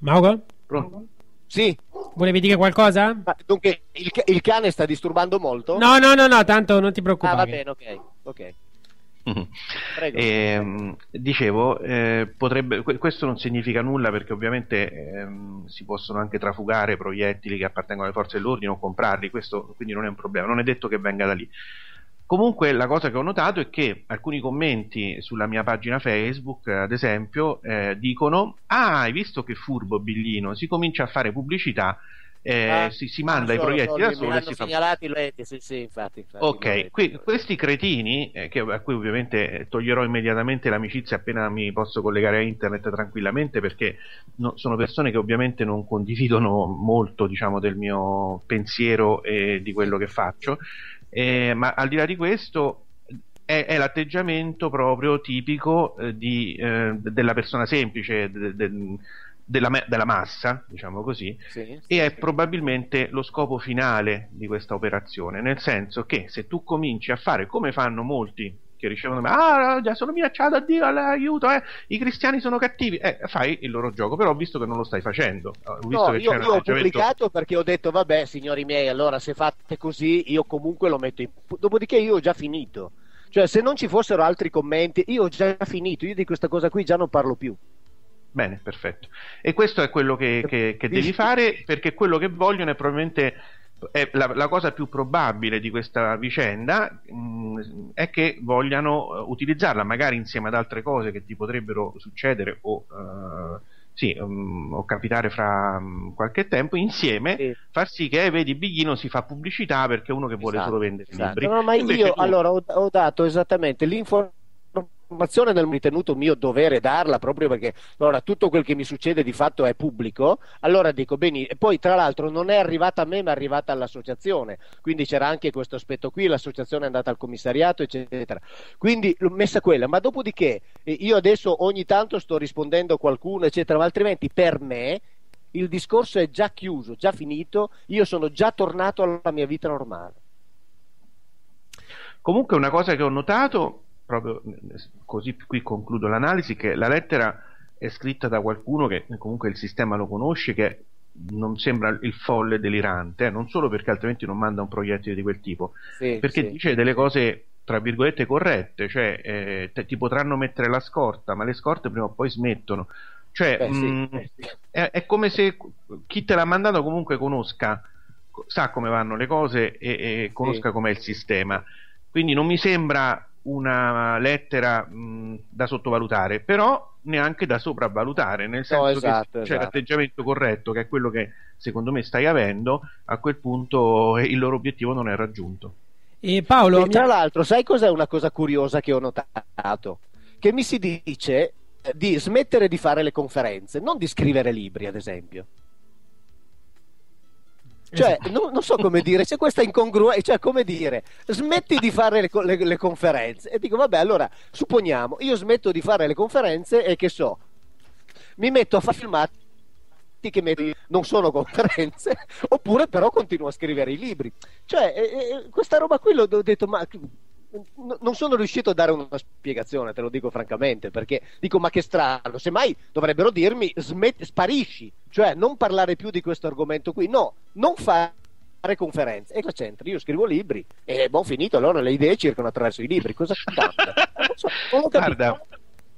Mauro? Pronto? Sì. Volevi dire qualcosa? Ma dunque, il, il cane sta disturbando molto? No, no, no, no, tanto non ti Ah, preoccupare. va bene, ok. ok. Prego. Ehm, dicevo, eh, potrebbe, que- questo non significa nulla perché ovviamente ehm, si possono anche trafugare proiettili che appartengono alle forze dell'ordine o comprarli, questo quindi non è un problema, non è detto che venga da lì. Comunque la cosa che ho notato è che alcuni commenti sulla mia pagina Facebook, ad esempio, eh, dicono: Ah, hai visto che furbo Billino? Si comincia a fare pubblicità, eh, Ah, si, si manda i so, lo proiettili so, da mi solo e hanno si fa. segnalati, lo- sì, sì, infatti. infatti, Ok, qui- questi cretini, eh, che- a cui ovviamente eh, toglierò immediatamente l'amicizia appena mi posso collegare a internet tranquillamente, perché no- sono persone che ovviamente non condividono molto, diciamo, del mio pensiero e di quello che faccio, eh, ma al di là di questo è, è l'atteggiamento proprio tipico eh, di, eh, della persona semplice, de- de- della, della massa, diciamo così, Sì. e è probabilmente lo scopo finale di questa operazione, nel senso che se tu cominci a fare come fanno molti che ricevono ah già sono minacciato a Dio aiuto eh, i cristiani sono cattivi eh, fai il loro gioco però ho visto che non lo stai facendo ho visto No, che io, io ho pubblicato perché ho detto, vabbè, signori miei, allora se fate così, io comunque lo metto in... Dopodiché io ho già finito. Cioè, se non ci fossero altri commenti, io ho già finito. Io di questa cosa qui già non parlo più. Bene, perfetto. E questo è quello che, che- che devi fare perché quello che vogliono è probabilmente è la, la cosa più probabile di questa vicenda mh, è che vogliano eh, utilizzarla magari insieme ad altre cose che ti potrebbero succedere o, eh, sì, mm, o capitare fra mm, qualche tempo insieme far sì che vedi Biglino si fa pubblicità perché è uno che vuole solo vendere Esatto. libri No, ma Invece io tu- allora ho, ho dato esattamente l'informazione nel ritenuto mio dovere darla proprio perché allora, tutto quel che mi succede di fatto è pubblico. Allora dico bene, e poi tra l'altro non è arrivata a me ma è arrivata all'associazione, quindi c'era anche questo aspetto qui, l'associazione è andata al commissariato eccetera. Quindi l'ho messa quella, ma dopodiché io adesso ogni tanto sto rispondendo a qualcuno eccetera, ma altrimenti per me il discorso è già chiuso, già finito, io sono già tornato alla mia vita normale. Comunque una cosa che ho notato, proprio così qui concludo l'analisi, che la lettera è scritta da qualcuno che comunque il sistema lo conosce, che non sembra il folle delirante, eh, non solo perché altrimenti non manda un proiettile di quel tipo, Sì, perché sì. dice delle cose tra virgolette corrette, cioè eh, te- ti potranno mettere la scorta, ma le scorte prima o poi smettono. Cioè, Beh, mh, eh, sì. è, è come se chi te l'ha mandato comunque conosca, sa come vanno le cose e, e conosca com'è il sistema. Quindi non mi sembra una lettera mh, da sottovalutare, però neanche da sopravvalutare, nel senso esatto, che c'è esatto. l'atteggiamento corretto, che è quello che secondo me stai avendo, a quel punto eh, il loro obiettivo non è raggiunto. E Paolo, E tra l'altro, sai cos'è una cosa curiosa che ho notato? Che mi si dice di smettere di fare le conferenze, non di scrivere libri, ad esempio. Cioè, non, non so come dire, c'è questa incongruenza, cioè come dire, smetti di fare le, le- le conferenze. E dico, vabbè, allora, supponiamo, io smetto di fare le conferenze e che so, mi metto a fare filmati che metto- non sono conferenze, oppure però continuo a scrivere i libri. Cioè, eh, questa roba qui l'ho, ho detto, ma non sono riuscito a dare una spiegazione, te lo dico francamente, perché dico, ma che strano, semmai dovrebbero dirmi, smetti, sparisci, cioè non parlare più di questo argomento qui, no, non fare conferenze. E cosa c'entra? Io scrivo libri e buon finito, allora le idee circolano attraverso i libri, cosa cambia? Non so. Guarda,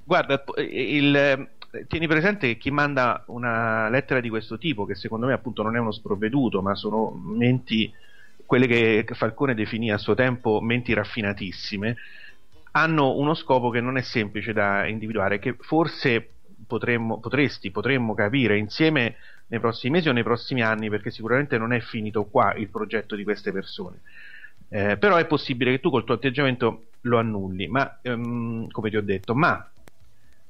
guarda il- eh, tieni presente che chi manda una lettera di questo tipo, che secondo me appunto non è uno sprovveduto, ma sono menti, quelle che Falcone definì a suo tempo menti raffinatissime, hanno uno scopo che non è semplice da individuare, che forse potremmo, potresti, potremmo capire insieme nei prossimi mesi o nei prossimi anni, perché sicuramente non è finito qua il progetto di queste persone. Eh, però è possibile che tu col tuo atteggiamento lo annulli, ma ehm, come ti ho detto, ma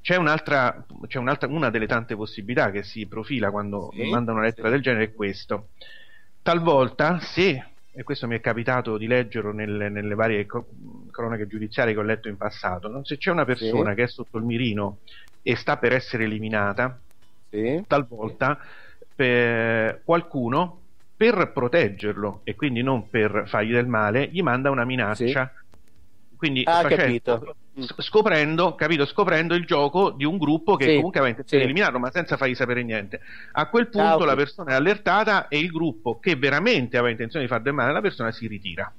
c'è un'altra, c'è un'altra, una delle tante possibilità che si profila quando Sì, manda una lettera del genere è questo. Talvolta, se, e questo mi è capitato di leggerlo nelle, nelle varie co- cronache giudiziarie che ho letto in passato, no? se c'è una persona Sì. che è sotto il mirino e sta per essere eliminata, talvolta per qualcuno per proteggerlo e quindi non per fargli del male, gli manda una minaccia. Quindi Ah, facendo- capito. scoprendo, capito, scoprendo il gioco di un gruppo che Sì, comunque aveva intenzione sì. di eliminarlo, ma senza fargli sapere niente. A quel punto Ah, ok. la persona è allertata e il gruppo che veramente aveva intenzione di far del male alla persona si ritira.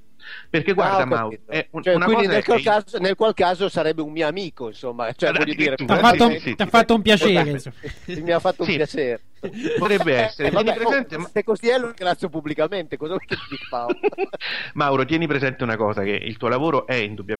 Perché guarda, Ah, Mauro, capito. è un- Cioè, una quindi cosa nel qual, che- caso, nel qual caso sarebbe un mio amico, insomma, cioè, voglio dire, Addirittura, T'ha fatto- sì, sì, fatto un piacere, mi ha fatto Sì. un piacere. Potrebbe essere. Eh, vabbè, presente, oh, ma- se così è lo ringrazio pubblicamente, cosa vuoi che ti dica Paolo? Mauro, tieni presente una cosa, che il tuo lavoro è indubbiamente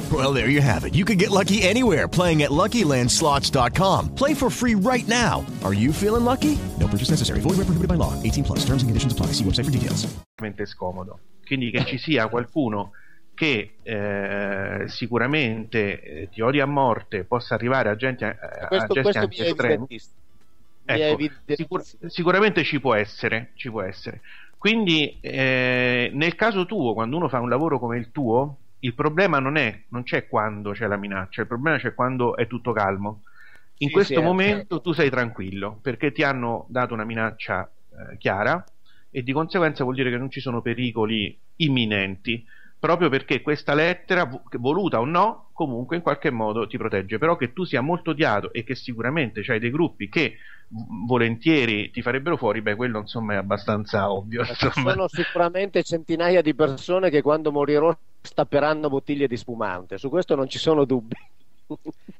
Well, there you have it. You can get lucky anywhere playing at LuckyLandSlots.com. Play for free right now. Are you feeling lucky? No purchase necessary. Void where prohibited by law. 18 plus. Terms and conditions apply. See website for details. scomodo. Quindi che ci sia qualcuno che eh, sicuramente eh, ti odia a morte, possa arrivare a gente, a, a Questo, gesti questo mi anche estremi. Ecco, sicur- sicuramente ci può essere, ci può essere. Quindi eh, nel caso tuo, quando uno fa un lavoro come il tuo, il problema non è, non c'è quando c'è la minaccia, il problema c'è quando è tutto calmo. In Sì, questo sì, eh. momento tu sei tranquillo perché ti hanno dato una minaccia eh, chiara e di conseguenza vuol dire che non ci sono pericoli imminenti, proprio perché questa lettera, vo- voluta o no, comunque in qualche modo ti protegge. Però che tu sia molto odiato e che sicuramente c'hai dei gruppi che v- volentieri ti farebbero fuori, beh, quello insomma è abbastanza ovvio. Ci sono sicuramente centinaia di persone che quando morirò stapperanno bottiglie di spumante, su questo non ci sono dubbi.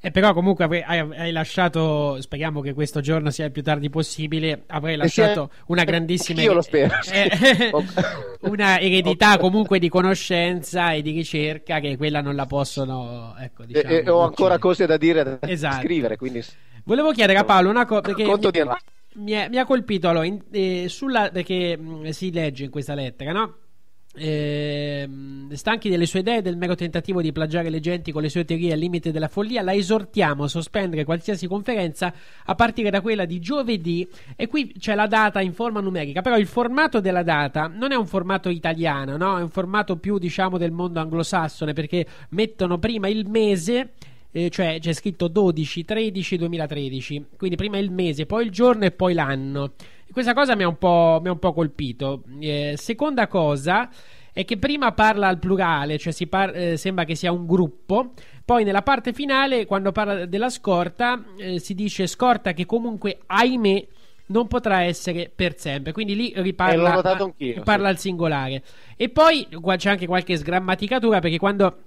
E però comunque avrai- hai, hai lasciato, speriamo che questo giorno sia il più tardi possibile, avrai E sia- lasciato una grandissima Io lo spero. eh, una eredità comunque di conoscenza e di ricerca che quella non la possono, ecco, E- diciamo, e ho ancora uccidere. cose da dire da Esatto. scrivere, quindi Volevo chiedere a Paolo una cosa perché conto mi, di mi è- mi ha colpito allora, in- eh, sulla, perché mh, si legge in questa lettera, no? Ehm, stanchi delle sue idee e del mero tentativo di plagiare le genti con le sue teorie al limite della follia, la esortiamo a sospendere qualsiasi conferenza a partire da quella di giovedì. E qui c'è la data in forma numerica, però il formato della data non è un formato italiano, no? È un formato più, diciamo, del mondo anglosassone perché mettono prima il mese eh, cioè c'è scritto 12 13 2013 quindi prima il mese poi il giorno e poi l'anno questa cosa mi ha un po', mi ha un po' colpito. Eh, seconda cosa è che prima parla al plurale cioè si par- eh, sembra che sia un gruppo. Poi nella parte finale quando parla della scorta eh, si dice scorta che comunque ahimè non potrà essere per sempre. Quindi lì Eh, riparla, anch'io, riparla al singolare. E poi c'è anche qualche sgrammaticatura perché quando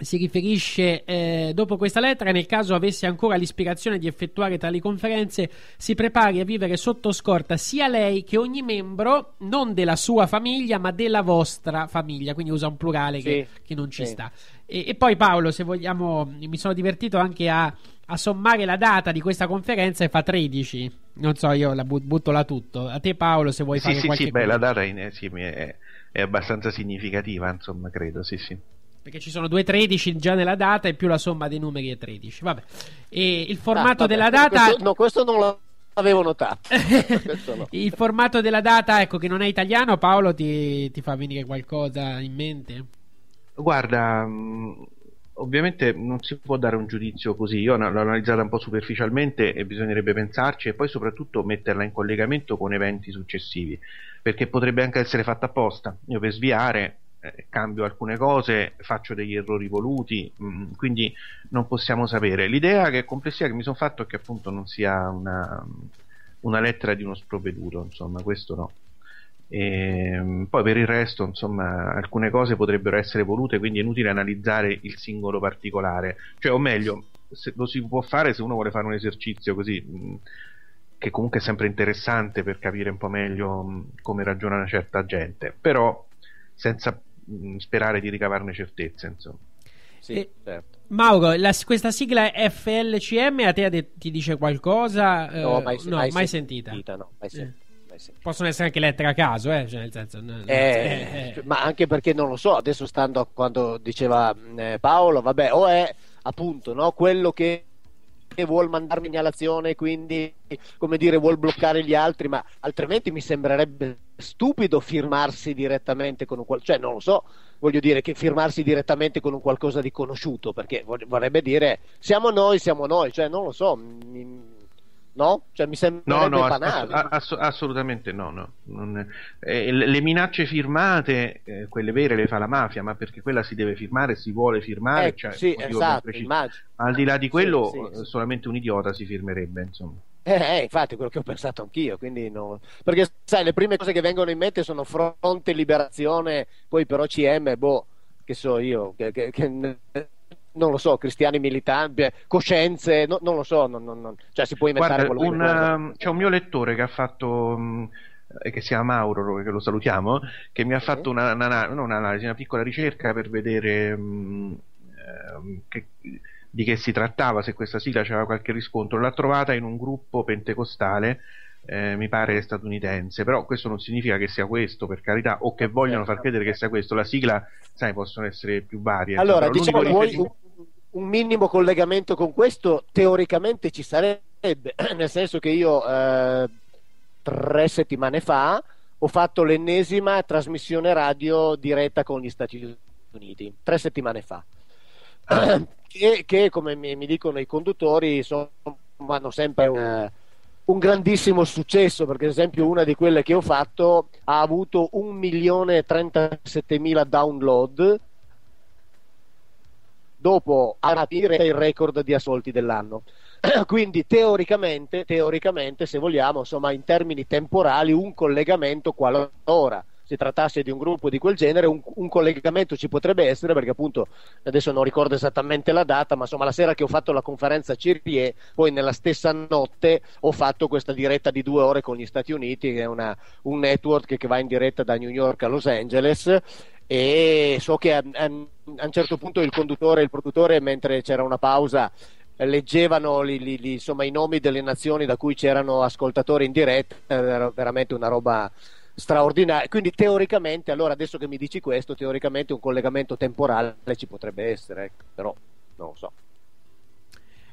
si riferisce eh, dopo questa lettera nel caso avesse ancora l'ispirazione di effettuare tali conferenze si prepari a vivere sotto scorta sia lei che ogni membro non della sua famiglia ma della vostra famiglia. Quindi usa un plurale che, Sì, che non ci sì. sta. E, e poi Paolo se vogliamo mi sono divertito anche a, a sommare la data di questa conferenza e fa 13 non so io la but- butto là tutto. A te Paolo se vuoi Sì, fare sì, qualche sì, beh, la data in- sì, è, è abbastanza significativa, insomma, credo, sì, sì. Perché ci sono due 13 già nella data e più la somma dei numeri è 13. Vabbè. E il formato Ah, vabbè, della data. questo, no, questo non l'avevo notato. No. Il formato della data, ecco, che non è italiano, Paolo ti, ti fa venire qualcosa in mente? Guarda, mh, ovviamente non si può dare un giudizio così, io l'ho analizzata un po' superficialmente e bisognerebbe pensarci e poi soprattutto metterla in collegamento con eventi successivi, perché potrebbe anche essere fatta apposta. Io per sviare eh, cambio alcune cose, faccio degli errori voluti, mh, quindi non possiamo sapere. L'idea che complessiva che mi sono fatto è che appunto non sia una, una lettera di uno sprovveduto, insomma, questo no. E, poi per il resto, insomma, alcune cose potrebbero essere volute, quindi è inutile analizzare il singolo particolare. Cioè, o meglio, lo si può fare se uno vuole fare un esercizio così, mh, che comunque è sempre interessante per capire un po' meglio mh, come ragiona una certa gente, però senza sperare di ricavarne certezze, insomma. Sì, E- certo. Mauro, la- questa sigla FLCM a te de- ti dice qualcosa? Eh, No, mai, no, mai mai sentita. sentita. no, mai mai sentita. Possono essere anche lettere a caso, eh? Cioè, nel senso, no, Eh, eh, eh. Ma anche perché non lo so, adesso stando a quando diceva eh, Paolo, vabbè, o è appunto no, quello che che vuol mandare segnalazione, quindi come dire, vuol bloccare gli altri, ma altrimenti mi sembrerebbe stupido firmarsi direttamente con un qual- cioè non lo so, voglio dire che firmarsi direttamente con un qualcosa di conosciuto, perché vor- vorrebbe dire siamo noi, siamo noi, cioè non lo so, mi- no? Cioè mi No, sembrerebbe no, ass- banale. ass- ass- assolutamente no. no. Non- eh, le minacce firmate, eh, quelle vere, le fa la mafia, ma perché quella si deve firmare, si vuole firmare. Ecco, cioè, sì, esatto. Al di là di quello, Sì, sì, eh, solamente un idiota si firmerebbe, insomma. Eh, eh, infatti, quello che ho pensato anch'io, quindi no- perché sai, le prime cose che vengono in mente sono fronte, liberazione, poi però CM, boh, che so io, che, che- che- non lo so, cristiani militanti, coscienze, no- non lo so, non- non- cioè si può inventare Guarda, quello un, ehm, c'è un mio lettore che ha fatto, mh, eh, che si chiama Mauro, che lo salutiamo, che mi ha fatto una, una- un'analisi, una piccola ricerca per vedere mh, ehm, che- di che si trattava, se questa sigla aveva qualche riscontro. L'ha trovata in un gruppo pentecostale, eh, mi pare statunitense, però questo non significa che sia questo, per carità, o che vogliono far credere che sia questo. La sigla, sai, possono essere più varie. Allora, diciamo, vuoi un, minimo collegamento con questo teoricamente ci sarebbe, nel senso che io eh, tre settimane fa ho fatto l'ennesima trasmissione radio diretta con gli Stati Uniti, tre settimane fa, che, che, come mi, mi dicono i conduttori sono, hanno sempre un, un grandissimo successo, perché ad esempio una di quelle che ho fatto ha avuto 1 milione e 37 mila download dopo aprire il record di ascolti dell'anno. Quindi teoricamente, teoricamente, se vogliamo, insomma, in termini temporali, un collegamento qualora si trattasse di un gruppo di quel genere, un, un collegamento ci potrebbe essere perché appunto adesso non ricordo esattamente la data, ma insomma la sera che ho fatto la conferenza CRIE, poi nella stessa notte ho fatto questa diretta di due ore con gli Stati Uniti, che è una- un network che va in diretta da New York a Los Angeles e so che a, a- a un certo punto il conduttore e il produttore, mentre c'era una pausa, leggevano li- li- li- insomma, i nomi delle nazioni da cui c'erano ascoltatori in diretta, era veramente una roba straordinaria. Quindi teoricamente, allora adesso che mi dici questo, teoricamente un collegamento temporale ci potrebbe essere, ecco, però non lo so.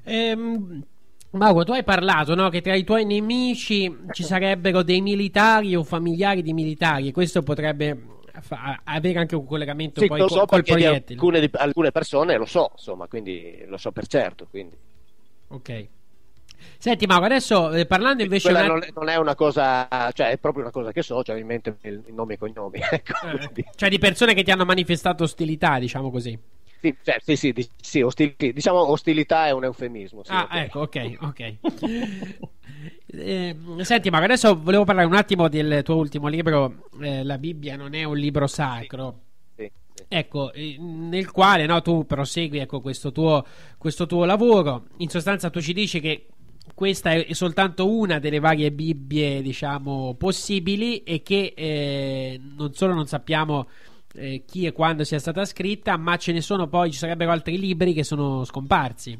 Ehm, Mauro, tu hai parlato no, che tra i tuoi nemici ci sarebbero dei militari o familiari di militari. Questo potrebbe fa- avere anche un collegamento Sì, poi lo so col proiettile. alcune, di- alcune persone lo so, insomma, quindi lo so per certo. Quindi. Ok. Senti, Mauro, adesso eh, parlando invece. Quella non è, non è una cosa, cioè è proprio una cosa che so, cioè in mente il, il nome e i cognomi. Ecco, quindi- Cioè, di persone che ti hanno manifestato ostilità, diciamo così. Sì, cioè, sì, sì, di- sì, ostil- sì, diciamo ostilità è un eufemismo. sì, ah, ecco, ok, ok. Eh, senti, Mauro, adesso volevo parlare un attimo del tuo ultimo libro. eh, La Bibbia non è un libro sacro. Sì, Ecco, eh, nel quale no, tu prosegui ecco, questo, tuo, questo tuo lavoro. In sostanza, tu ci dici che questa è soltanto una delle varie Bibbie, diciamo, possibili e che eh, non solo non sappiamo eh, chi e quando sia stata scritta, ma ce ne sono poi, ci sarebbero altri libri che sono scomparsi.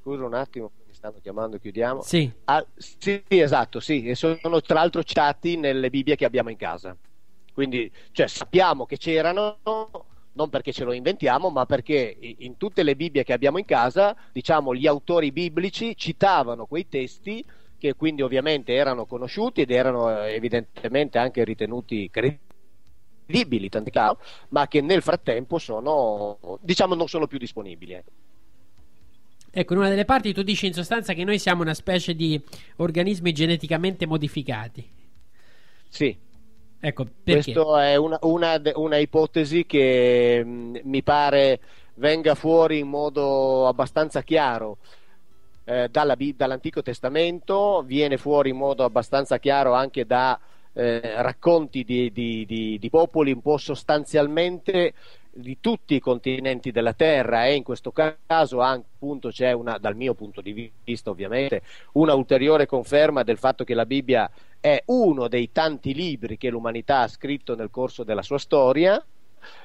Scusa un attimo, mi stanno chiamando, chiudiamo. Sì. Ah, sì, esatto, sì, e sono tra l'altro citati nelle Bibbie che abbiamo in casa. Quindi, cioè, sappiamo che c'erano, non perché ce lo inventiamo, ma perché in tutte le Bibbie che abbiamo in casa, diciamo, gli autori biblici citavano quei testi che quindi ovviamente erano conosciuti ed erano evidentemente anche ritenuti credibili, tanti casi, ma che nel frattempo sono, diciamo, non sono più disponibili. ecco. Ecco, in una delle parti tu dici in sostanza che noi siamo una specie di organismi geneticamente modificati. Sì, Ecco, perché? Questa è una, una una ipotesi che mh, mi pare venga fuori in modo abbastanza chiaro eh, dalla dall'Antico Testamento, viene fuori in modo abbastanza chiaro anche da eh, racconti di, di- di- di popoli un po' sostanzialmente di tutti i continenti della Terra e in questo caso anche, appunto c'è una, dal mio punto di vista ovviamente, una ulteriore conferma del fatto che la Bibbia è uno dei tanti libri che l'umanità ha scritto nel corso della sua storia,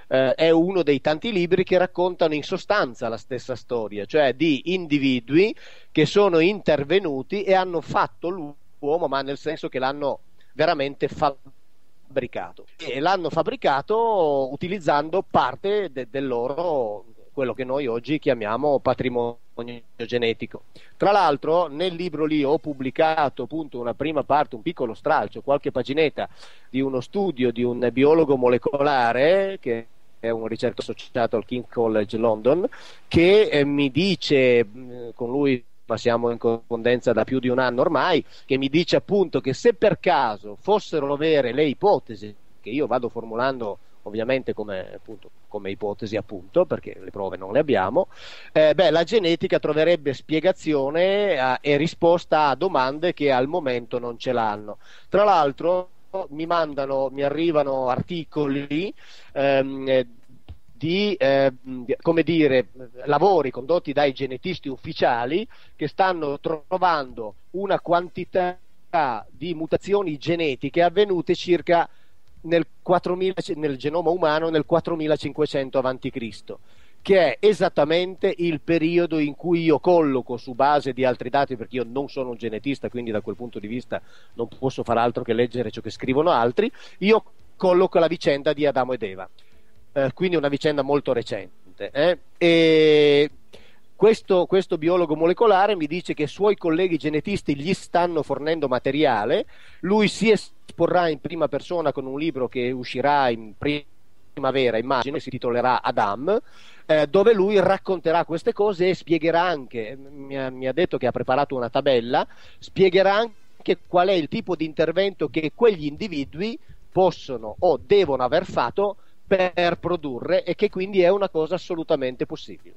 eh, è uno dei tanti libri che raccontano in sostanza la stessa storia, cioè di individui che sono intervenuti e hanno fatto l'uomo, ma nel senso che l'hanno veramente fabbricato. E l'hanno fabbricato utilizzando parte de- del loro, quello che noi oggi chiamiamo patrimonio genetico. Tra l'altro, nel libro lì ho pubblicato appunto una prima parte, un piccolo stralcio, qualche paginetta di uno studio di un biologo molecolare che è un ricercatore associato al King College London, che eh, mi dice, con lui ma siamo in corrispondenza da più di un anno ormai, che mi dice appunto che se per caso fossero vere le ipotesi che io vado formulando ovviamente come, appunto, come ipotesi appunto, perché le prove non le abbiamo, eh, beh, la genetica troverebbe spiegazione eh, e risposta a domande che al momento non ce l'hanno. Tra l'altro mi mandano, mi arrivano articoli ehm, eh, di eh, come dire, lavori condotti dai genetisti ufficiali che stanno trovando una quantità di mutazioni genetiche avvenute circa nel, 4000, nel genoma umano nel 4500 a.C., che è esattamente il periodo in cui io colloco su base di altri dati, perché io non sono un genetista, quindi da quel punto di vista non posso fare altro che leggere ciò che scrivono altri, io colloco la vicenda di Adamo ed Eva. Eh, quindi una vicenda molto recente. eh. E questo, questo biologo molecolare mi dice che i suoi colleghi genetisti gli stanno fornendo materiale, lui si esporrà in prima persona con un libro che uscirà in primavera, immagino, si titolerà Adam, eh, dove lui racconterà queste cose e spiegherà anche, mi ha, mi ha detto che ha preparato una tabella, spiegherà anche qual è il tipo di intervento che quegli individui possono o devono aver fatto per produrre e che quindi è una cosa assolutamente possibile.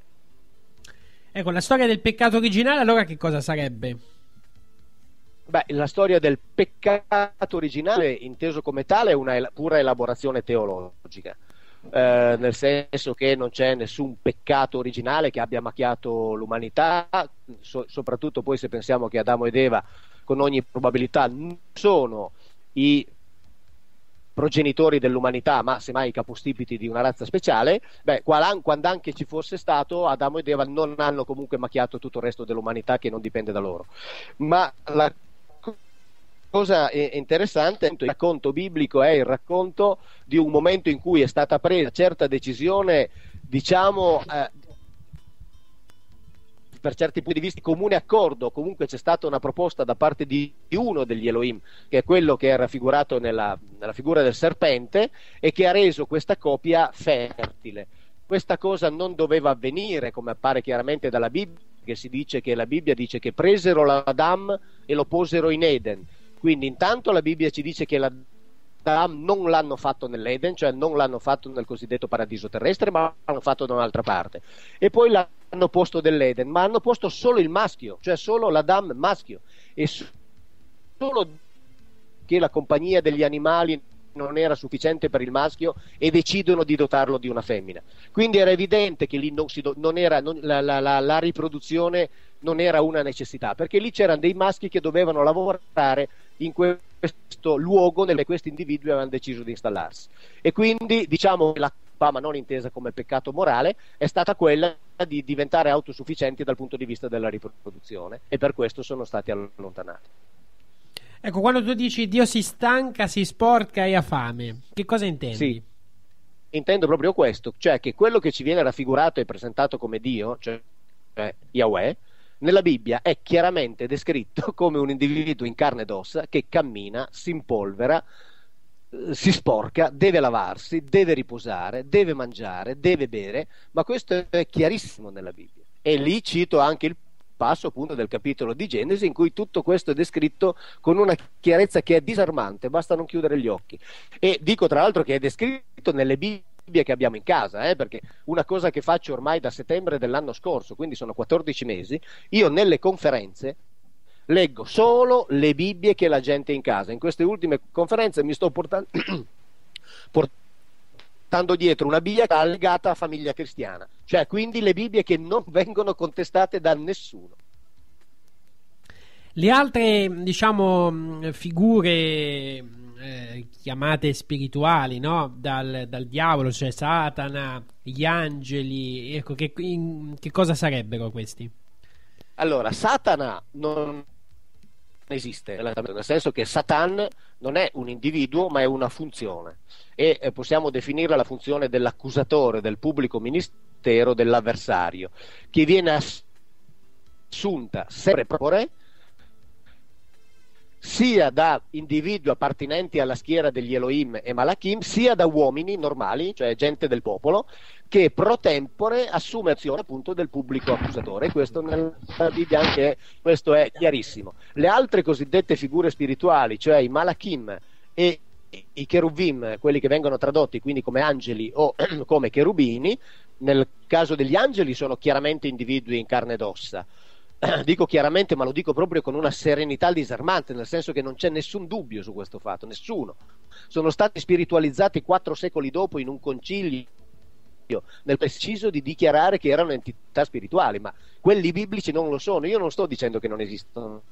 Ecco, la storia del peccato originale allora che cosa sarebbe? Beh, la storia del peccato originale, inteso come tale, è una el- pura elaborazione teologica. Eh, nel senso che non c'è nessun peccato originale che abbia macchiato l'umanità, so- soprattutto poi se pensiamo che Adamo ed Eva con ogni probabilità non sono i progenitori dell'umanità, ma semmai capostipiti di una razza speciale, beh, quando anche ci fosse stato, Adamo ed Eva non hanno comunque macchiato tutto il resto dell'umanità che non dipende da loro. Ma la cosa interessante, il racconto biblico è il racconto di un momento in cui è stata presa certa decisione, diciamo, eh, per certi punti di vista comune accordo, comunque c'è stata una proposta da parte di uno degli Elohim, che è quello che è raffigurato nella, nella figura del serpente, e che ha reso questa coppia fertile. Questa cosa non doveva avvenire, come appare chiaramente dalla Bibbia, che si dice che la Bibbia dice che presero l'Adam e lo posero in Eden. Quindi intanto la Bibbia ci dice che l'Adam non l'hanno fatto nell'Eden, cioè non l'hanno fatto nel cosiddetto paradiso terrestre, ma l'hanno fatto da un'altra parte. E poi l'hanno posto dell'Eden, ma hanno posto solo il maschio, cioè solo l'Adam maschio. E solo che la compagnia degli animali non era sufficiente per il maschio e decidono di dotarlo di una femmina. Quindi era evidente che lì non do- non era, non, la, la, la, la, riproduzione non era una necessità, perché lì c'erano dei maschi che dovevano lavorare in questo luogo nel questi individui avevano deciso di installarsi. E quindi diciamo che la ma non intesa come peccato morale, è stata quella di diventare autosufficienti dal punto di vista della riproduzione e per questo sono stati allontanati. Ecco, quando tu dici Dio si stanca, si sporca e ha fame, che cosa intendi? Sì, intendo proprio questo, cioè che quello che ci viene raffigurato e presentato come Dio, cioè Yahweh, nella Bibbia è chiaramente descritto come un individuo in carne ed ossa che cammina, si impolvera, si sporca, deve lavarsi, deve riposare, deve mangiare, deve bere, ma questo è chiarissimo nella Bibbia. E lì cito anche il passo appunto del capitolo di Genesi in cui tutto questo è descritto con una chiarezza che è disarmante, basta non chiudere gli occhi. E dico tra l'altro che è descritto nelle Bibbie che abbiamo in casa, eh, perché una cosa che faccio ormai da settembre dell'anno scorso, quindi sono 14 mesi, io nelle conferenze leggo solo le Bibbie che la gente ha in casa. In queste ultime conferenze mi sto portando, portando dietro una Bibbia legata a famiglia cristiana, cioè quindi le Bibbie che non vengono contestate da nessuno. Le altre, diciamo, figure eh, chiamate spirituali, no? Dal, dal, diavolo, cioè Satana, gli angeli, ecco, che, in, che cosa sarebbero questi? Allora, Satana non esiste, nel senso che Satan non è un individuo ma è una funzione e eh, possiamo definirla la funzione dell'accusatore, del pubblico ministero, dell'avversario, che viene assunta sempre proprio sia da individui appartenenti alla schiera degli Elohim e Malachim, sia da uomini normali, cioè gente del popolo, che pro tempore assume azione appunto del pubblico accusatore. Questo nella Bibbia anche questo è chiarissimo. Le altre cosiddette figure spirituali, cioè i Malachim e i cherubim, quelli che vengono tradotti quindi come angeli o come cherubini, nel caso degli angeli sono chiaramente individui in carne ed ossa. Dico chiaramente, ma lo dico proprio con una serenità disarmante, nel senso che non c'è nessun dubbio su questo fatto, nessuno. Sono stati spiritualizzati quattro secoli dopo in un concilio nel preciso di dichiarare che erano entità spirituali, ma quelli biblici non lo sono. Io non sto dicendo che non esistono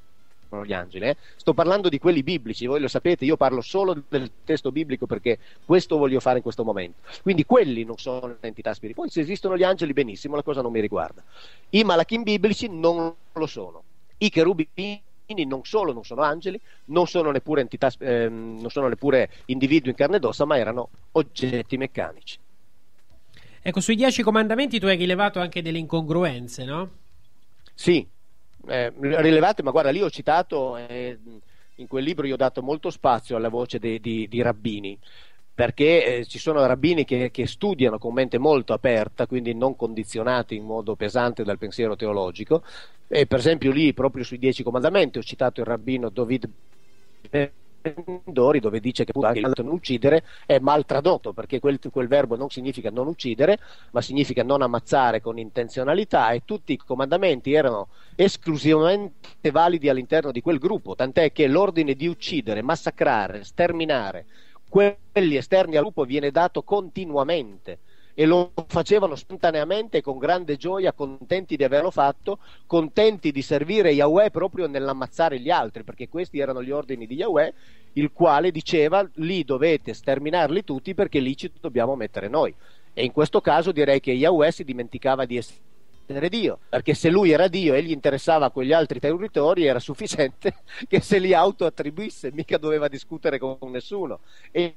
gli angeli, eh. sto parlando di quelli biblici, voi lo sapete, io parlo solo del testo biblico perché questo voglio fare in questo momento. Quindi quelli non sono entità spirituali. Poi se esistono gli angeli, benissimo, la cosa non mi riguarda. I malachim biblici non lo sono. I cherubini non solo non sono angeli, non sono neppure entità, ehm, non sono neppure individui in carne ed ossa, ma erano oggetti meccanici. Ecco, sui dieci comandamenti tu hai rilevato anche delle incongruenze, no? Sì, eh, rilevate, ma guarda, lì ho citato, eh, in quel libro io ho dato molto spazio alla voce de, di, di rabbini, perché eh, ci sono rabbini che, che, studiano con mente molto aperta, quindi non condizionati in modo pesante dal pensiero teologico. E per esempio lì, proprio sui dieci comandamenti, ho citato il rabbino David Dori dove dice che anche il non uccidere è mal tradotto perché quel, quel, verbo non significa non uccidere ma significa non ammazzare con intenzionalità e tutti i comandamenti erano esclusivamente validi all'interno di quel gruppo tant'è che l'ordine di uccidere, massacrare, sterminare quelli esterni al gruppo viene dato continuamente e lo facevano spontaneamente con grande gioia, contenti di averlo fatto, contenti di servire Yahweh proprio nell'ammazzare gli altri, perché questi erano gli ordini di Yahweh, il quale diceva lì dovete sterminarli tutti perché lì ci dobbiamo mettere noi. E in questo caso direi che Yahweh si dimenticava di essere Dio, perché se lui era Dio e gli interessava quegli altri territori era sufficiente che se li autoattribuisse, mica doveva discutere con nessuno. E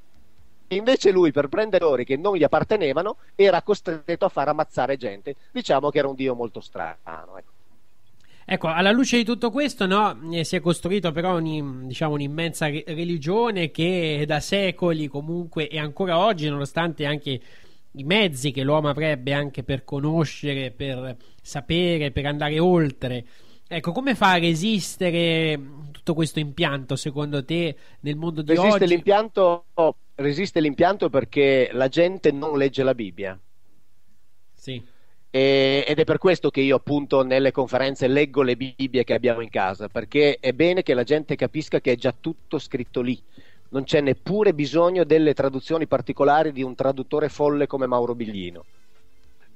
invece lui per prendere ori che non gli appartenevano era costretto a far ammazzare gente diciamo che era un dio molto strano ecco. Ecco, alla luce di tutto questo, no, eh, si è costruito però un, diciamo, un'immensa re- religione che da secoli comunque e ancora oggi, nonostante anche i mezzi che l'uomo avrebbe anche per conoscere, per sapere, per andare oltre, Ecco, come fa a resistere tutto questo impianto secondo te nel mondo di resiste oggi? L'impianto, resiste l'impianto perché la gente non legge la Bibbia. Sì. E, ed è per questo che io appunto nelle conferenze leggo le Bibbie che abbiamo in casa, perché è bene che la gente capisca che è già tutto scritto lì. Non c'è neppure bisogno delle traduzioni particolari di un traduttore folle come Mauro Biglino.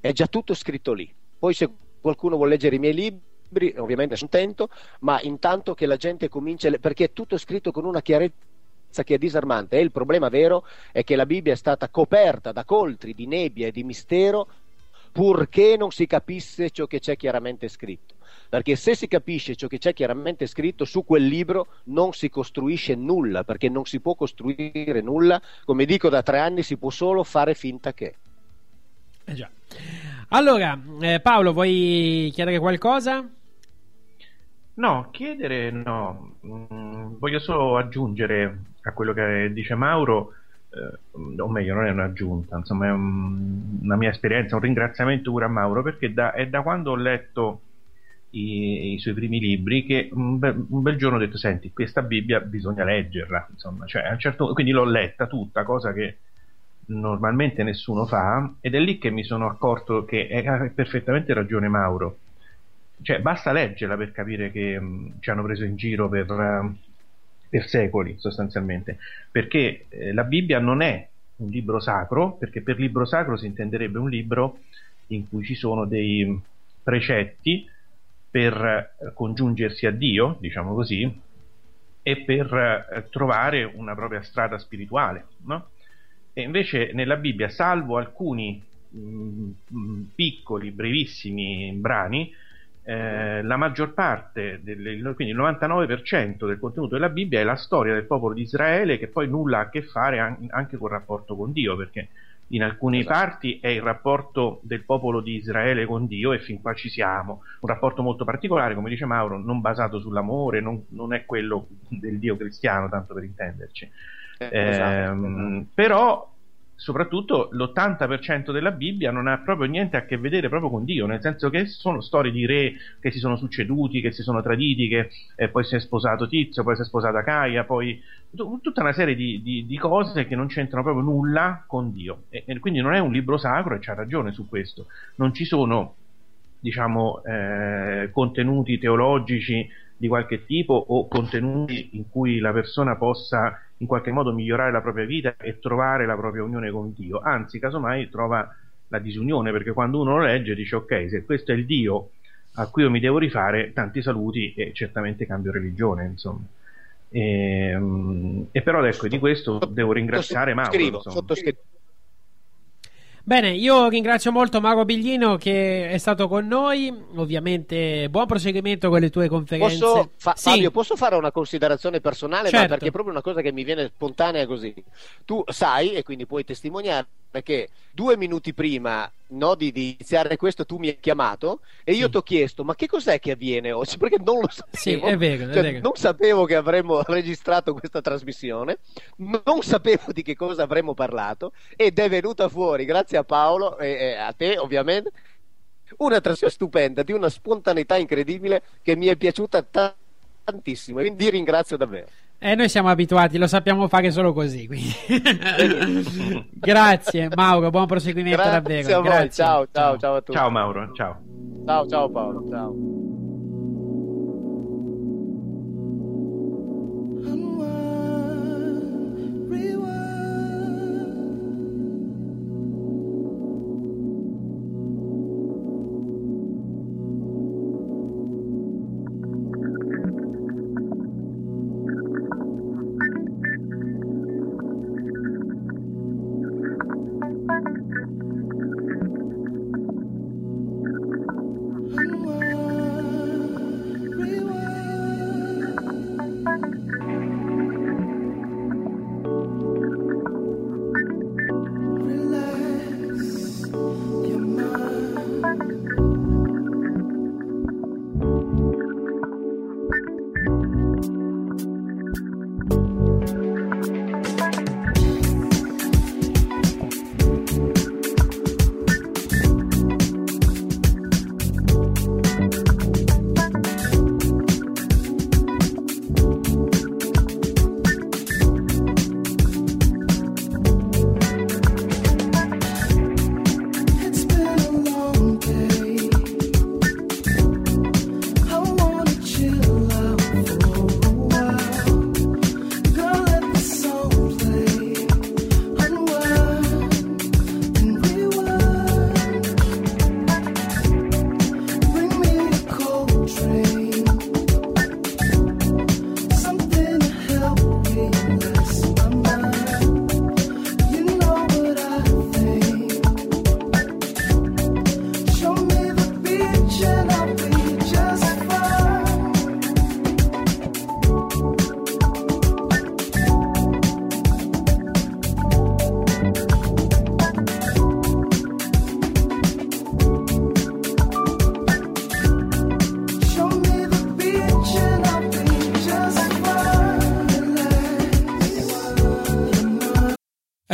È già tutto scritto lì. Poi se qualcuno vuole leggere i miei libri libri, ovviamente sono contento, ma intanto che la gente comincia, perché è tutto scritto con una chiarezza che è disarmante e il problema vero è che la Bibbia è stata coperta da coltri di nebbia e di mistero purché non si capisse ciò che c'è chiaramente scritto. Perché se si capisce ciò che c'è chiaramente scritto su quel libro non si costruisce nulla, perché non si può costruire nulla, come dico da tre anni si può solo fare finta che. Eh già. Allora, eh, Paolo, vuoi chiedere qualcosa? No, chiedere no. Mm, voglio solo aggiungere a quello che dice Mauro, eh, o meglio, non è un'aggiunta, insomma, è un, una mia esperienza, un ringraziamento pure a Mauro, perché da, è da quando ho letto i, i suoi primi libri che un bel, un bel, giorno ho detto: Senti, questa Bibbia bisogna leggerla. Insomma, cioè, certo, quindi l'ho letta tutta, cosa che normalmente nessuno fa, ed è lì che mi sono accorto che ha perfettamente ragione Mauro cioè, basta leggerla per capire che mh, ci hanno preso in giro per, uh, per secoli, sostanzialmente. Perché eh, la Bibbia non è un libro sacro, perché per libro sacro si intenderebbe un libro in cui ci sono dei precetti per eh, congiungersi a Dio, diciamo così, e per eh, trovare una propria strada spirituale. No? E invece nella Bibbia, salvo alcuni mh, mh, piccoli, brevissimi brani, eh, la maggior parte, delle, quindi il 99% del contenuto della Bibbia è la storia del popolo di Israele che poi nulla ha a che fare an- anche col rapporto con Dio, perché in alcune esatto. parti è il rapporto del popolo di Israele con Dio e fin qua ci siamo, un rapporto molto particolare, come dice Mauro, non basato sull'amore, non, non è quello del Dio cristiano, tanto per intenderci. Eh, esatto. eh, però soprattutto l'80% della Bibbia non ha proprio niente a che vedere proprio con Dio, nel senso che sono storie di re che si sono succeduti, che si sono traditi, che eh, poi si è sposato Tizio, poi si è sposata Caia, poi t- tutta una serie di, di- di cose che non c'entrano proprio nulla con Dio. E, e quindi non è un libro sacro e c'ha ragione su questo. Non ci sono diciamo, eh, contenuti teologici di qualche tipo o contenuti in cui la persona possa in qualche modo migliorare la propria vita e trovare la propria unione con Dio, anzi, casomai trova la disunione, perché quando uno lo legge dice ok, se questo è il Dio a cui io mi devo rifare, tanti saluti e certamente cambio religione, insomma. E, mm, e però ecco, di questo devo ringraziare Mauro. Scrivo, sottoscritto. Bene, io ringrazio molto Mauro Biglino che è stato con noi. Ovviamente, buon proseguimento con le tue conferenze. Posso, fa- Sì. Fabio, posso fare una considerazione personale? Ma Certo. perché è proprio una cosa che mi viene spontanea così. Tu sai, e quindi puoi testimoniare, che due minuti prima no, di, di iniziare questo tu mi hai chiamato e io ti ho chiesto ma che cos'è che avviene oggi? Perché non lo sapevo. Sì, è vero, è Cioè, vero. Non sapevo che avremmo registrato questa trasmissione, non sapevo di che cosa avremmo parlato ed è venuta fuori, grazie a Paolo e, e a te ovviamente, una trasmissione stupenda, di una spontaneità incredibile che mi è piaciuta ta- tantissimo. Quindi ringrazio davvero. Eh, noi siamo abituati, lo sappiamo fare solo così. Grazie, Mauro, buon proseguimento Grazie davvero. a voi, Grazie. ciao, ciao, ciao a tutti. Ciao Mauro, ciao. Ciao, ciao Paolo, ciao.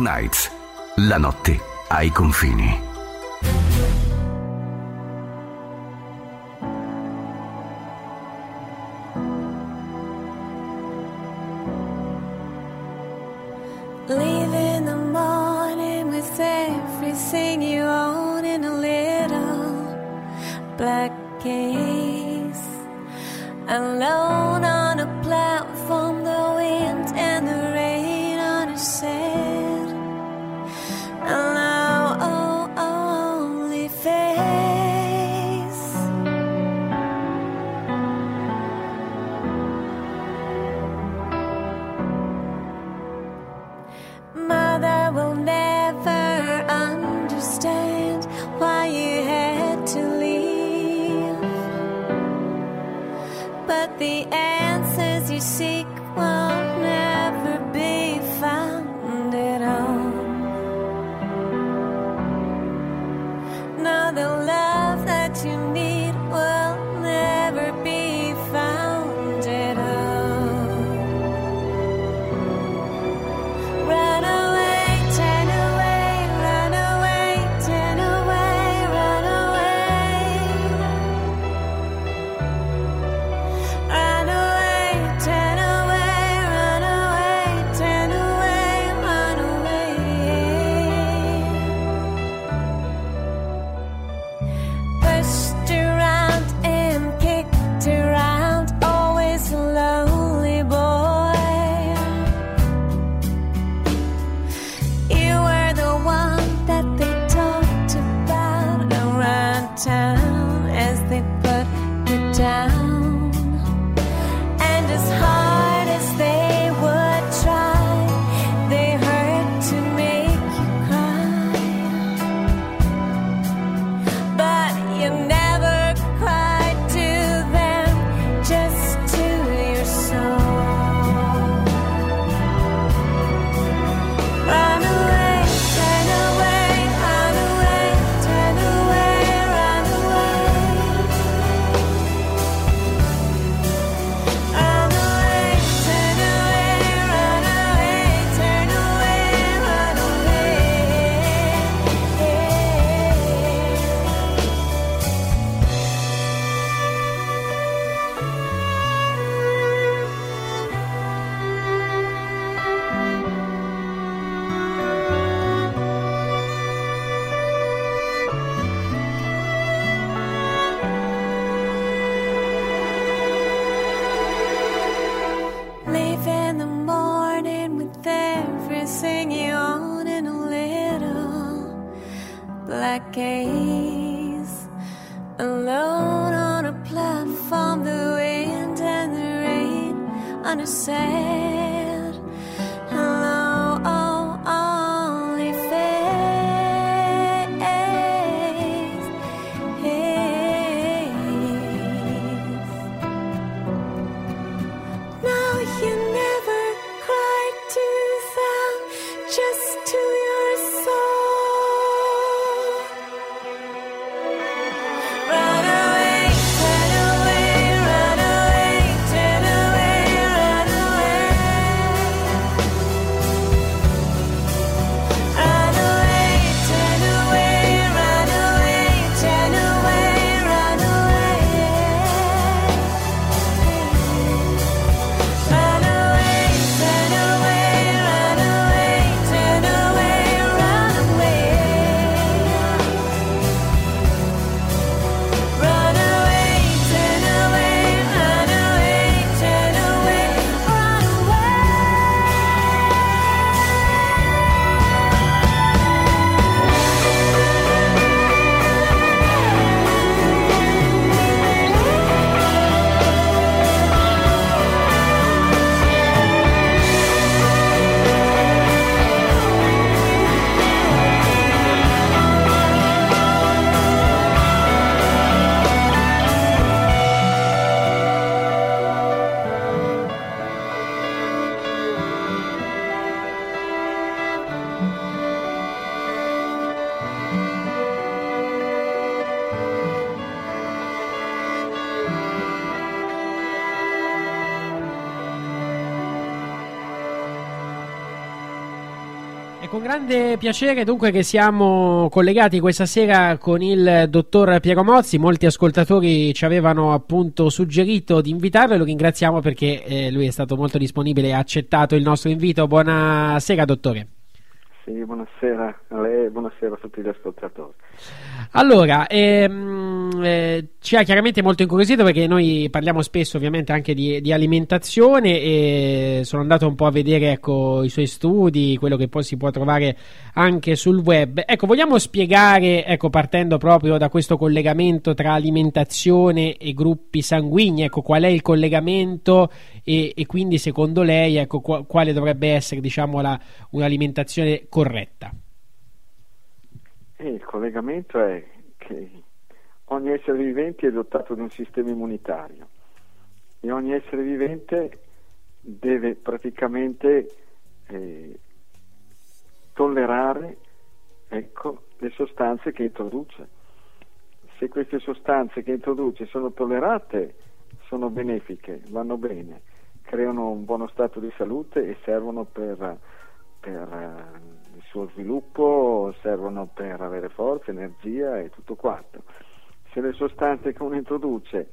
Nights. La notte ai confini. Grande piacere dunque che siamo collegati questa sera con il dottor Piero Mozzi. Molti ascoltatori ci avevano appunto suggerito di invitarlo e lo ringraziamo perché eh, lui è stato molto disponibile e ha accettato il nostro invito. Buonasera dottore. Sì, buonasera a lei e buonasera a tutti gli ascoltatori. Allora, ehm, eh, ci ha chiaramente molto incuriosito perché noi parliamo spesso ovviamente anche di, di alimentazione e sono andato un po' a vedere ecco, i suoi studi, quello che poi si può trovare anche sul web. Ecco, vogliamo spiegare, ecco, partendo proprio da questo collegamento tra alimentazione e gruppi sanguigni, ecco, qual è il collegamento e, e quindi secondo lei ecco, qua- quale dovrebbe essere diciamo, la, un'alimentazione corretta? E il collegamento è che ogni essere vivente è dotato di un sistema immunitario e ogni essere vivente deve praticamente eh, tollerare ecco, le sostanze che introduce. Se queste sostanze che introduce sono tollerate, sono benefiche, vanno bene, creano un buono stato di salute e servono per, per eh, il suo sviluppo, servono per avere forza, energia e tutto quanto. Se le sostanze che uno introduce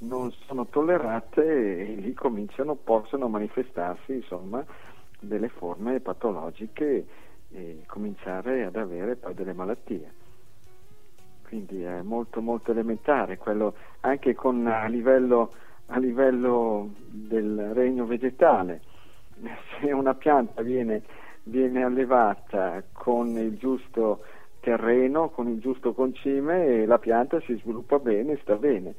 non sono tollerate, lì cominciano, possono manifestarsi insomma, delle forme patologiche e cominciare ad avere poi delle malattie. Quindi è molto molto elementare, quello anche con, a, livello, a livello del regno vegetale. Se una pianta viene, viene allevata con il giusto terreno, con il giusto concime, la pianta si sviluppa bene, sta bene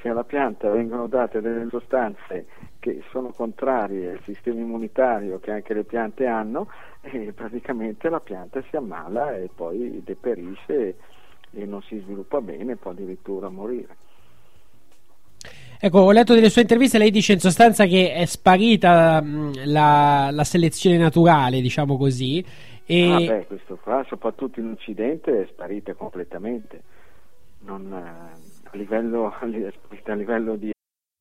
se alla pianta vengono date delle sostanze che sono contrarie al sistema immunitario che anche le piante hanno, eh, praticamente la pianta si ammala e poi deperisce e non si sviluppa bene, può addirittura morire. Ecco, ho letto delle sue interviste, lei dice in sostanza che è sparita la, la selezione naturale, diciamo così. E... Ah beh, questo qua, soprattutto in Occidente, è sparita completamente. Non, eh, a livello, a livello di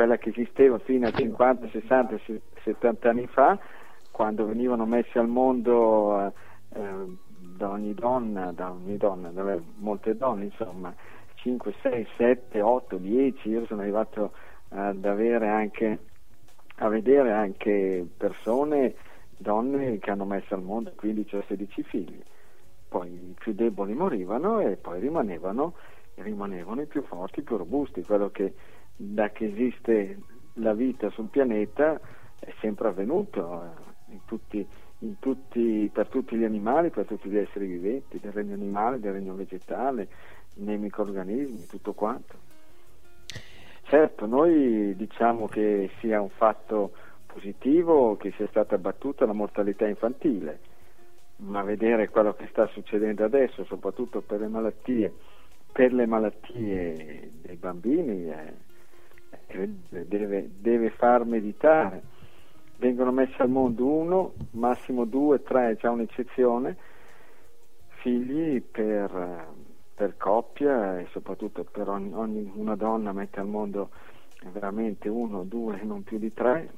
Quella che esisteva fino a 50, 60, 70 anni fa, quando venivano messi al mondo eh, eh, da ogni donna, da ogni donna, da molte donne, insomma, 5, 6, 7, 8, 10, io sono arrivato ad avere anche, a vedere anche persone, donne che hanno messo al mondo 15 o 16 figli, poi i più deboli morivano e poi rimanevano, rimanevano i più forti, i più robusti, quello che da che esiste la vita sul pianeta è sempre avvenuto eh, in tutti, in tutti, per tutti gli animali, per tutti gli esseri viventi, del regno animale, del regno vegetale, nei microorganismi, tutto quanto. Certo, noi diciamo che sia un fatto positivo che sia stata abbattuta la mortalità infantile, ma vedere quello che sta succedendo adesso, soprattutto per le malattie, per le malattie dei bambini, è, deve, deve far meditare. Vengono messi al mondo uno, massimo due, tre, è già un'eccezione, figli per, per coppia e soprattutto per ogni, ogni, una donna mette al mondo veramente uno, due, non più di tre,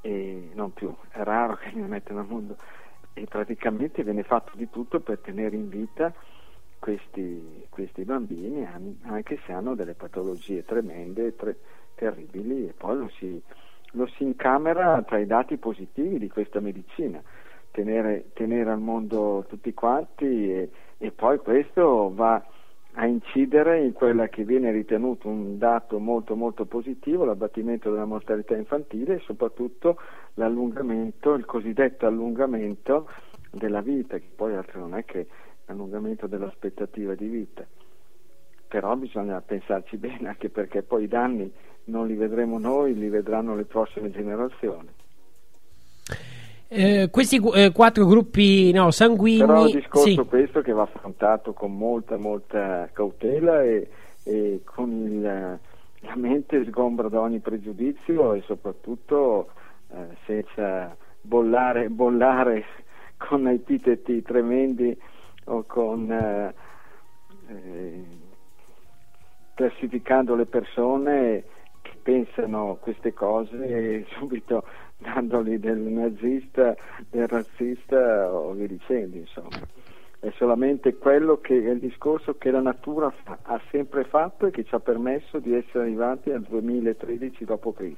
e non più, è raro che ne mettano al mondo. E praticamente viene fatto di tutto per tenere in vita questi, questi bambini anche se hanno delle patologie tremende, tre, terribili e poi lo si lo si incamera tra i dati positivi di questa medicina, tenere, tenere al mondo tutti quanti e, e poi questo va a incidere in quella che viene ritenuto un dato molto molto positivo, l'abbattimento della mortalità infantile e soprattutto l'allungamento, il cosiddetto allungamento della vita, che poi altro non è che l'allungamento dell'aspettativa di vita. però bisogna pensarci bene anche perché poi i danni non li vedremo noi, li vedranno le prossime generazioni. Eh, questi eh, quattro gruppi no, sanguigni. Però è un discorso sì. questo che va affrontato con molta, molta cautela e, e con il, la mente sgombra da ogni pregiudizio e soprattutto eh, senza bollare, bollare con epiteti tremendi o con eh, eh, classificando le persone che pensano queste cose e subito dandoli del nazista, del razzista o via dicendo, insomma. È solamente quello che è il discorso che la natura fa- ha sempre fatto e che ci ha permesso di essere arrivati al 2013 d.C.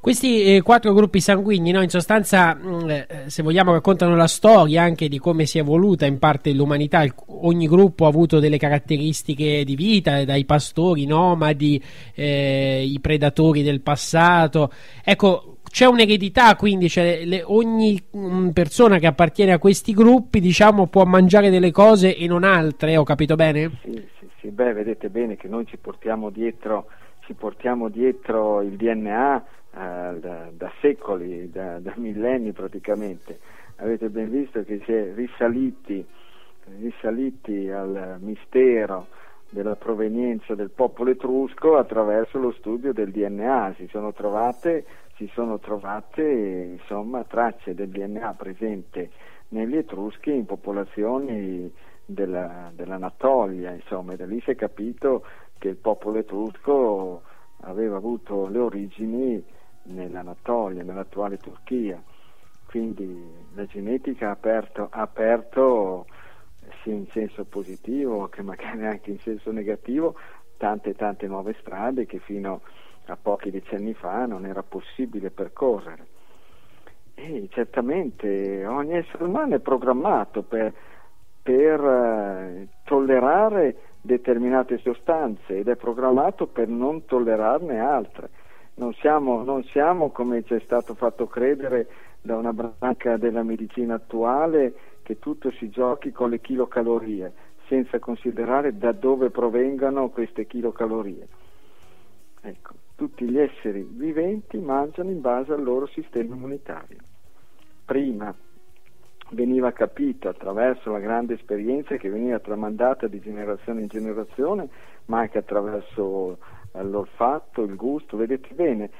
Questi eh, quattro gruppi sanguigni, no, in sostanza, mh, eh, se vogliamo, raccontano la storia anche di come si è evoluta in parte l'umanità. Il- ogni gruppo ha avuto delle caratteristiche di vita, dai pastori, i nomadi, eh, i predatori del passato. Ecco, c'è un'eredità, quindi cioè, le- ogni mh, persona che appartiene a questi gruppi, diciamo, può mangiare delle cose e non altre. Ho capito bene? Sì, sì, sì, beh, vedete bene che noi ci portiamo dietro, ci portiamo dietro il DNA eh, da, da secoli, da, da millenni praticamente. Avete ben visto che si è risaliti, risaliti al mistero della provenienza del popolo etrusco attraverso lo studio del DNA. Si sono trovate, si sono trovate insomma, tracce del DNA presente negli Etruschi in popolazioni della, dell'Anatolia, insomma, da lì si è capito che il popolo etrusco aveva avuto le origini nell'Anatolia, nell'attuale Turchia. Quindi la genetica ha aperto, aperto sia in senso positivo che magari anche in senso negativo tante tante nuove strade che fino a pochi decenni fa non era possibile percorrere. E certamente ogni essere umano è programmato per, per eh, tollerare determinate sostanze ed è programmato per non tollerarne altre. Non siamo, non siamo, come ci è stato fatto credere da una branca della medicina attuale, che tutto si giochi con le chilocalorie, senza considerare da dove provengano queste chilocalorie. Ecco, tutti gli esseri viventi mangiano in base al loro sistema immunitario. Prima veniva capito attraverso la grande esperienza che veniva tramandata di generazione in generazione, ma anche attraverso eh, l'olfatto, il gusto. Vedete bene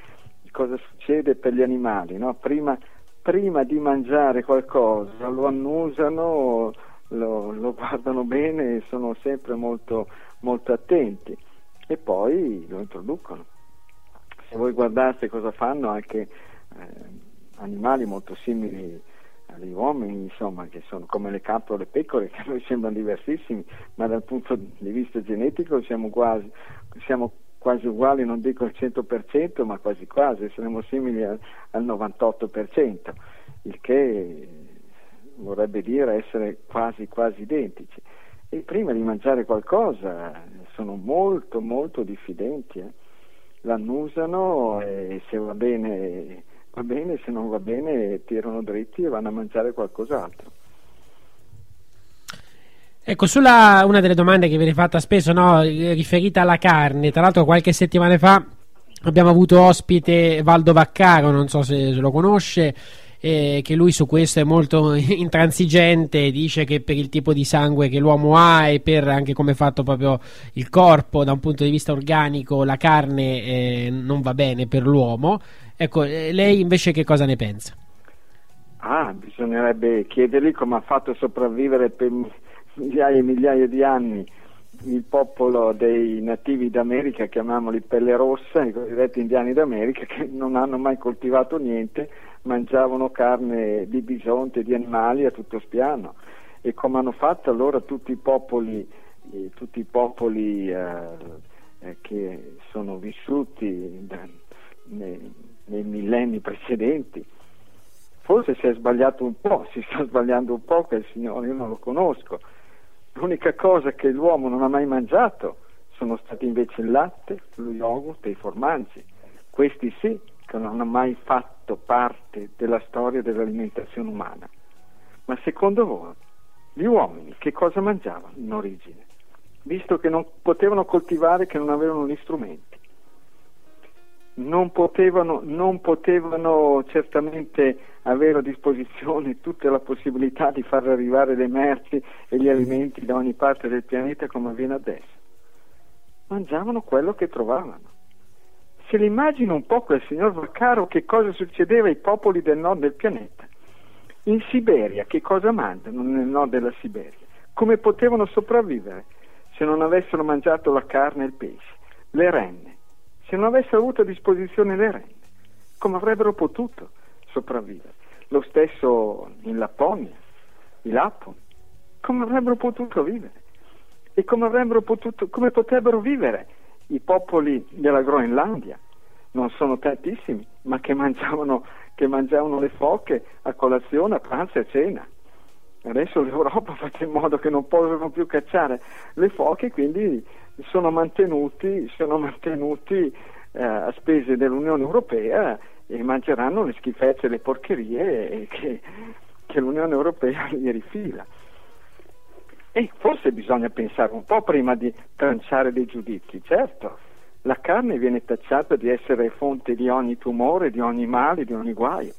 cosa succede per gli animali, no? prima, prima di mangiare qualcosa lo annusano, lo, lo guardano bene e sono sempre molto, molto attenti e poi lo introducono. Se voi guardaste cosa fanno anche eh, animali molto simili agli uomini, insomma, che sono come le capre o le pecore, che a noi sembrano diversissimi, ma dal punto di vista genetico siamo quasi, siamo quasi uguali, non dico al 100%, ma quasi quasi, saremo simili al, al 98%, il che vorrebbe dire essere quasi quasi identici. E prima di mangiare qualcosa sono molto molto diffidenti, eh. l'annusano e se va bene va bene, se non va bene tirano dritti e vanno a mangiare qualcos'altro. Ecco, sulla una delle domande che viene fatta spesso, no, riferita alla carne, tra l'altro qualche settimana fa abbiamo avuto ospite Valdo Vaccaro, non so se, se lo conosce, eh, che lui su questo è molto intransigente, dice che per il tipo di sangue che l'uomo ha e per anche come è fatto proprio il corpo da un punto di vista organico, la carne eh, non va bene per l'uomo. Ecco, eh, lei invece che cosa ne pensa? Ah, bisognerebbe chiedergli come ha fatto a sopravvivere per migliaia e migliaia di anni il popolo dei nativi d'America, chiamiamoli pelle rossa, i cosiddetti indiani d'America, che non hanno mai coltivato niente, mangiavano carne di bisonte, di animali a tutto spiano. E come hanno fatto allora tutti i popoli, eh, tutti i popoli eh, eh, che sono vissuti da, nei, nei millenni precedenti. Forse si è sbagliato un po', si sta sbagliando un po' quel signore, io non lo conosco. L'unica cosa che l'uomo non ha mai mangiato sono stati invece il latte, lo yogurt e i formaggi. Questi sì che non hanno mai fatto parte della storia dell'alimentazione umana. Ma secondo voi Gli uomini che cosa mangiavano in origine? Visto che non potevano coltivare, che non avevano gli strumenti. Non potevano, non potevano certamente avere a disposizione tutta la possibilità di far arrivare le merci e gli alimenti da ogni parte del pianeta come avviene adesso. Mangiavano quello che trovavano. Se l'immagina un po' quel signor Vaccaro che cosa succedeva ai popoli del nord del pianeta. In Siberia che cosa mangiano nel nord della Siberia? Come potevano sopravvivere se non avessero mangiato la carne e il pesce? Le renne. Se non avessero avuto a disposizione le renne, come avrebbero potuto sopravvivere? Lo stesso in Lapponia, i Lapponi, come avrebbero potuto vivere? E come potuto, come potrebbero vivere i popoli della Groenlandia? Non sono tantissimi, ma che mangiavano, che mangiavano le foche a colazione, a pranzo e a cena. Adesso l'Europa fa in modo che non possano più cacciare le foche, quindi sono mantenuti, sono mantenuti eh, a spese dell'Unione Europea e mangeranno le schifezze e le porcherie che, che l'Unione Europea gli rifila. E forse bisogna pensare un po' prima di tranciare dei giudizi, certo. La carne viene tacciata di essere fonte di ogni tumore, di ogni male, di ogni guaio.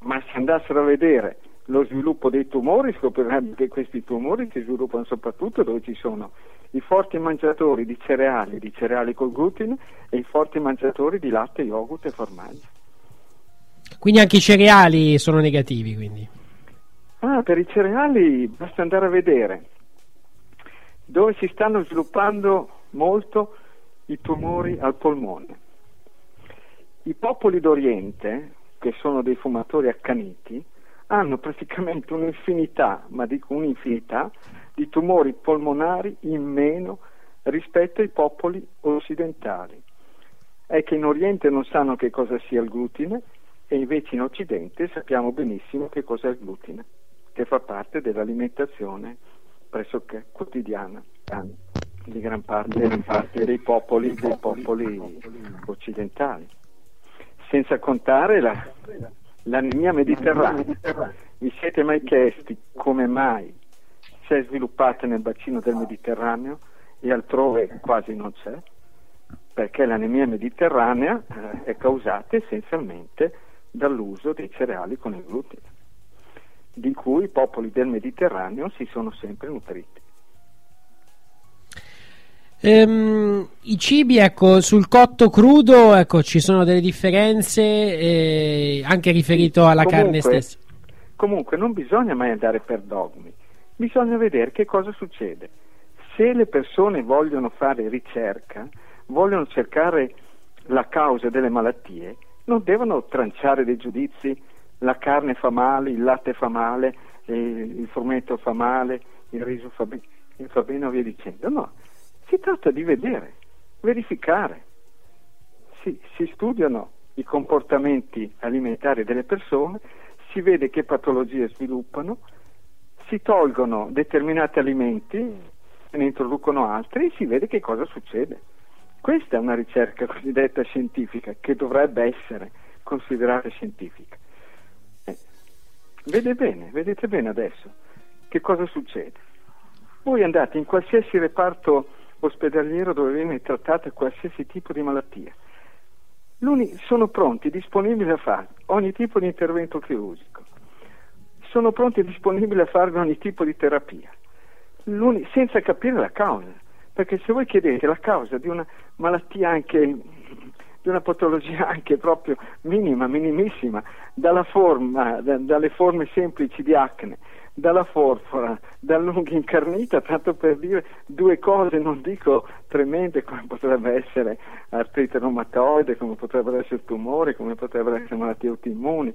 Ma se andassero a vedere lo sviluppo dei tumori, scoprirebbero che questi tumori si sviluppano soprattutto dove ci sono i forti mangiatori di cereali, di cereali col glutine e i forti mangiatori di latte, yogurt e formaggio. Quindi anche i cereali sono negativi, quindi. Ah, per i cereali basta andare a vedere dove si stanno sviluppando molto i tumori al polmone. I popoli d'Oriente, che sono dei fumatori accaniti, hanno praticamente un'infinità, ma dico un'infinità, di tumori polmonari in meno rispetto ai popoli occidentali. È che in Oriente non sanno che cosa sia il glutine e invece in Occidente sappiamo benissimo che cos'è il glutine, che fa parte dell'alimentazione pressoché quotidiana di gran parte, gran parte dei, popoli, dei popoli occidentali. Senza contare la, l'anemia mediterranea. Vi siete mai chiesti come mai si è sviluppata nel bacino del Mediterraneo e altrove quasi non c'è? Perché l'anemia mediterranea eh, è causata essenzialmente dall'uso dei cereali con il glutine, di cui i popoli del Mediterraneo si sono sempre nutriti. Ehm, I cibi, ecco, sul cotto crudo, ecco, ci sono delle differenze eh, anche riferito alla comunque, carne stessa. Comunque non bisogna mai andare per dogmi, bisogna vedere che cosa succede. Se le persone vogliono fare ricerca, vogliono cercare la causa delle malattie, non devono tranciare dei giudizi, la carne fa male, il latte fa male, eh, il frumento fa male, il riso fa, be- fa bene o via dicendo. No, si tratta di vedere, verificare. Si, si studiano i comportamenti alimentari delle persone, si vede che patologie sviluppano, si tolgono determinati alimenti, ne introducono altri e si vede che cosa succede. Questa è una ricerca cosiddetta scientifica che dovrebbe essere considerata scientifica. Eh, vede bene, vedete bene adesso che cosa succede. Voi andate in qualsiasi reparto ospedaliero dove viene trattata qualsiasi tipo di malattia. L'uni, sono pronti, disponibili a fare ogni tipo di intervento chirurgico, sono pronti e disponibili a fare ogni tipo di terapia, senza capire la causa, perché se voi chiedete la causa di una malattia anche, di una patologia anche proprio minima, minimissima, forma, da, dalle forme semplici di acne, dalla forfora, dall'unghia incarnita, tanto per dire due cose, non dico tremende come potrebbe essere artrite reumatoide, come potrebbero essere tumori, come potrebbero essere malattie autoimmuni.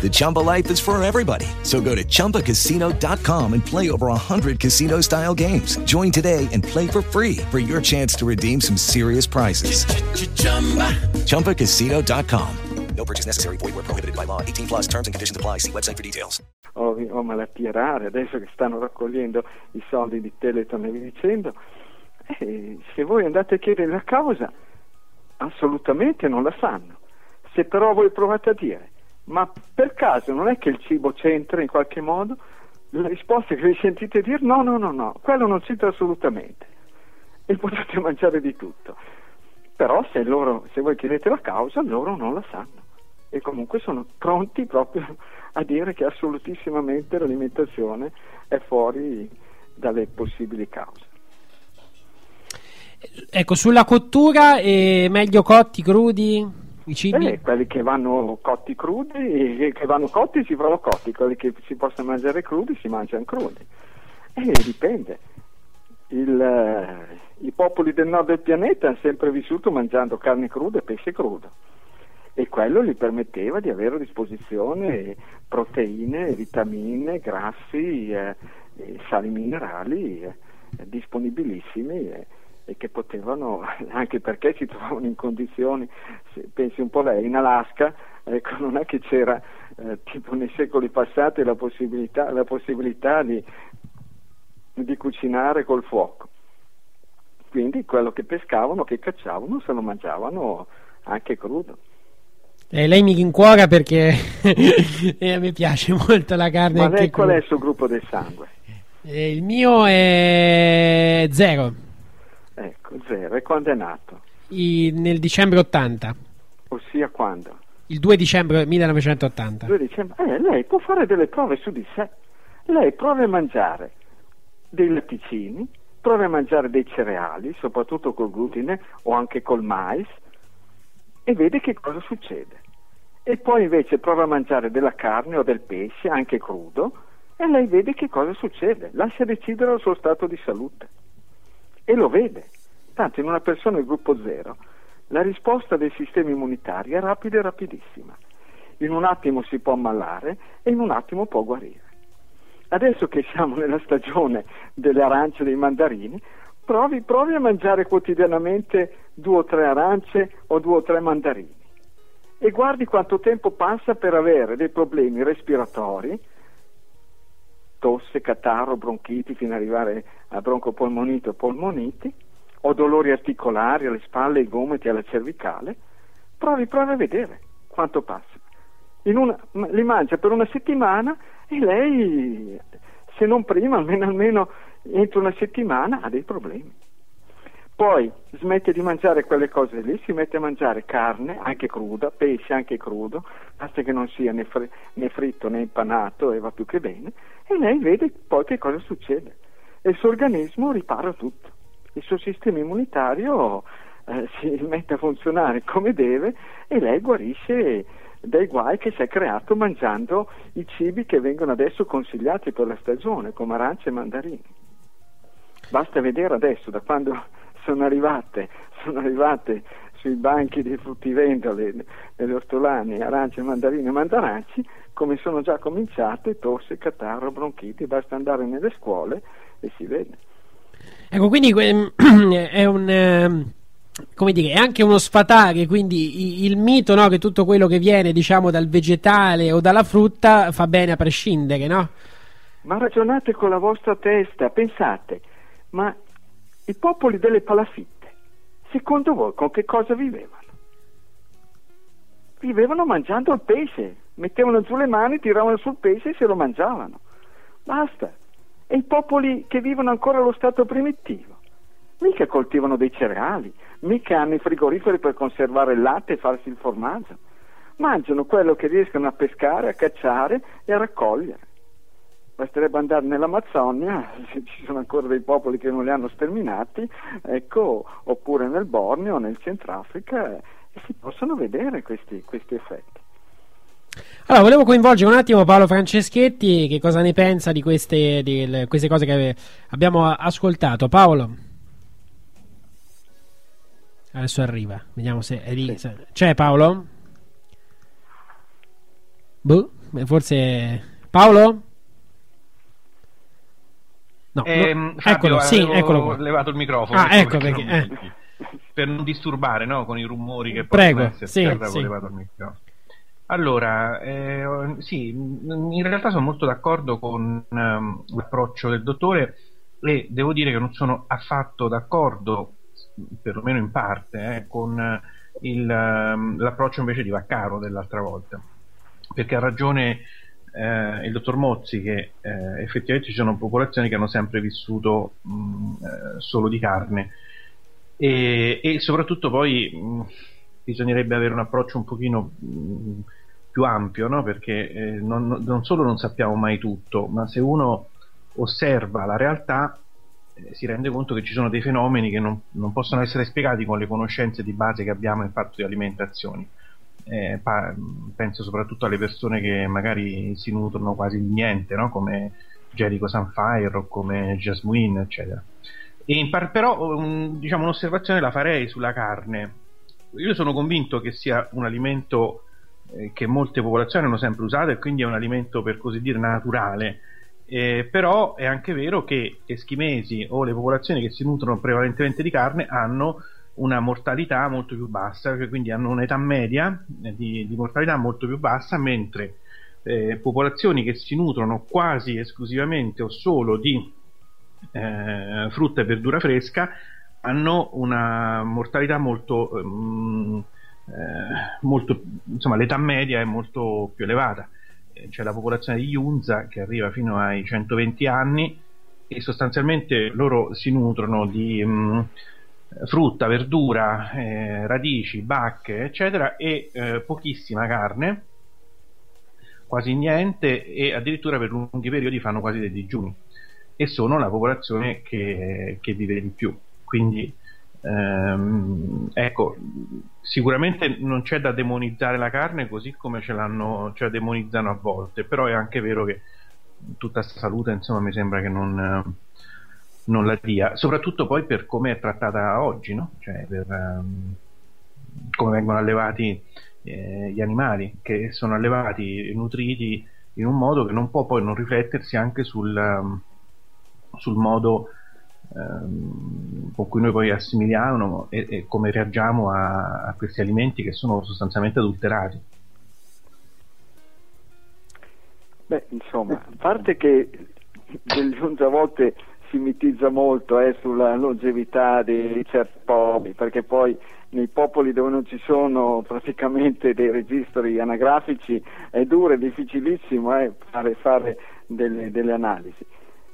The Chumba life is for everybody. So go to ChumbaCasino.com and play over 100 casino style games. Join today and play for free for your chance to redeem some serious prizes. ChumbaCasino.com. No purchase necessary. Void where prohibited by law. 18 plus terms and conditions apply. See website for details. o, o malattie rare, adesso che stanno raccogliendo i soldi di Teleton e via dicendo, eh, se voi andate a chiedere la causa, assolutamente non la sanno. Se però voi provate a dire, ma per caso non è che il cibo c'entra in qualche modo? La risposta che vi sentite dire no, no, no, no, quello non c'entra assolutamente. E potete mangiare di tutto. Però se, loro, se voi chiedete la causa, loro non la sanno. E comunque sono pronti proprio a dire che assolutissimamente l'alimentazione è fuori dalle possibili cause. Ecco, sulla cottura, è meglio cotti, crudi, i cibi? Eh, quelli che vanno cotti crudi, e che vanno cotti si provano cotti, quelli che si possono mangiare crudi si mangiano crudi. E dipende. Il, eh, I popoli del nord del pianeta hanno sempre vissuto mangiando carne cruda e pesce crudo e quello gli permetteva di avere a disposizione proteine, vitamine, grassi, eh, sali minerali eh, disponibilissimi eh, e che potevano, anche perché si trovavano in condizioni, pensi un po' lei, in Alaska, ecco, non è che c'era eh, tipo nei secoli passati la possibilità, la possibilità di, di cucinare col fuoco. Quindi quello che pescavano, che cacciavano, se lo mangiavano anche crudo. Eh, lei mi rincuora perché eh, a me piace molto la carne. Ma lei qual è il suo gruppo del sangue? Eh, il mio è zero, Ecco, zero. E quando è nato? I- nel dicembre 80, Ossia quando? il 2 dicembre 1980. 2 dicembre. Eh, lei può fare delle prove su di sé. Lei provi a mangiare dei latticini, provi a mangiare dei cereali, soprattutto col glutine o anche col mais, e vede che cosa succede. E poi invece prova a mangiare della carne o del pesce, anche crudo, e lei vede che cosa succede. Lascia decidere il suo stato di salute. E lo vede. Tanto in una persona del gruppo zero la risposta del sistema immunitario è rapida e rapidissima. In un attimo si può ammalare e in un attimo può guarire. Adesso che siamo nella stagione delle arance e dei mandarini, provi, provi a mangiare quotidianamente due o tre arance o due o tre mandarini e guardi quanto tempo passa per avere dei problemi respiratori, tosse, catarro, bronchiti fino ad arrivare a broncopolmonite o polmoniti, o dolori articolari alle spalle, ai gomiti, alla cervicale, provi, provi a vedere quanto passa. Una- li mangia per una settimana e lei, se non prima, almeno, almeno entro una settimana, ha dei problemi. Poi smette di mangiare quelle cose lì, si mette a mangiare carne, anche cruda, pesce anche crudo, basta che non sia né, fri- né fritto né impanato e va più che bene, e lei vede poi che cosa succede. E il suo organismo ripara tutto, il suo sistema immunitario eh, si mette a funzionare come deve e lei guarisce dai guai che si è creato mangiando i cibi che vengono adesso consigliati per la stagione, come arance e mandarini. Basta vedere adesso da quando arrivate, sono arrivate sui banchi dei fruttivendoli, delle ortolane, arance, mandarine e mandaranci, come sono già cominciate tosse, catarro, bronchiti, basta andare nelle scuole e si vede. Ecco, quindi è un... ehm, come dire, è anche uno sfatare, quindi il mito no, che tutto quello che viene, diciamo, dal vegetale o dalla frutta fa bene a prescindere, no? Ma ragionate con la vostra testa, pensate, ma i popoli delle palafitte, secondo voi con che cosa vivevano? Vivevano mangiando il pesce, mettevano giù le mani, tiravano sul pesce e se lo mangiavano. Basta. E i popoli che vivono ancora allo stato primitivo? Mica coltivano dei cereali, mica hanno i frigoriferi per conservare il latte e farsi il formaggio. Mangiano quello che riescono a pescare, a cacciare e a raccogliere. Basterebbe andare nell'Amazzonia, se ci sono ancora dei popoli che non li hanno sterminati, ecco, oppure nel Borneo, nel Centrafrica, e si possono vedere questi, questi effetti. Allora, volevo coinvolgere un attimo Paolo Franceschetti, che cosa ne pensa di queste, di queste cose che abbiamo ascoltato. Paolo? Adesso arriva, vediamo se è lì. se- C'è Paolo? Boh, forse... Paolo? No, Ehm, no, Fabio, eccolo, sì, eccolo qua. levato il microfono. Ah, ecco perché... non- eh. Per non disturbare no, con i rumori che Prego, possono sì, avevo sì. levato il microfono. Allora, eh, sì, in realtà sono molto d'accordo con ehm, l'approccio del dottore e devo dire che non sono affatto d'accordo, perlomeno in parte, eh, con eh, il, ehm, l'approccio invece di Vaccaro dell'altra volta. Perché ha ragione eh, il dottor Mozzi che eh, effettivamente ci sono popolazioni che hanno sempre vissuto mh, eh, solo di carne e, e soprattutto poi mh, bisognerebbe avere un approccio un pochino mh, più ampio, no? perché eh, non, non solo non sappiamo mai tutto, ma se uno osserva la realtà eh, si rende conto che ci sono dei fenomeni che non, non possono essere spiegati con le conoscenze di base che abbiamo in fatto di alimentazione. Eh, pa- penso soprattutto alle persone che magari si nutrono quasi di niente, no? come Jericho Sunfire o come Jasmine, eccetera. Par- però um, diciamo, un'osservazione la farei sulla carne. Io sono convinto che sia un alimento eh, che molte popolazioni hanno sempre usato e quindi è un alimento per così dire naturale. Eh, però è anche vero che eschimesi o le popolazioni che si nutrono prevalentemente di carne hanno una mortalità molto più bassa, cioè quindi hanno un'età media eh, di, di mortalità molto più bassa, mentre eh, popolazioni che si nutrono quasi esclusivamente o solo di eh, frutta e verdura fresca hanno una mortalità molto, ehm, eh, molto insomma l'età media è molto più elevata. Eh, c'è la popolazione di Yunza che arriva fino ai 120 anni e sostanzialmente loro si nutrono di mm, frutta, verdura, eh, radici, bacche eccetera e eh, pochissima carne quasi niente e addirittura per lunghi periodi fanno quasi dei digiuni e sono la popolazione che, che vive di più. Quindi ehm, ecco, sicuramente non c'è da demonizzare la carne così come ce l'hanno, ce la demonizzano a volte, però è anche vero che tutta salute insomma mi sembra che non, non la dia, soprattutto poi per come è trattata oggi, no? Cioè per ehm, come vengono allevati eh, gli animali, che sono allevati e nutriti in un modo che non può poi non riflettersi anche sul, ehm, sul modo ehm, con cui noi poi assimiliamo e, e come reagiamo a, a questi alimenti che sono sostanzialmente adulterati. Beh, insomma, a parte che del giunto a volte si mitizza molto eh, sulla longevità di certi popoli, perché poi nei popoli dove non ci sono praticamente dei registri anagrafici è duro, è difficilissimo eh, fare, fare delle, delle analisi.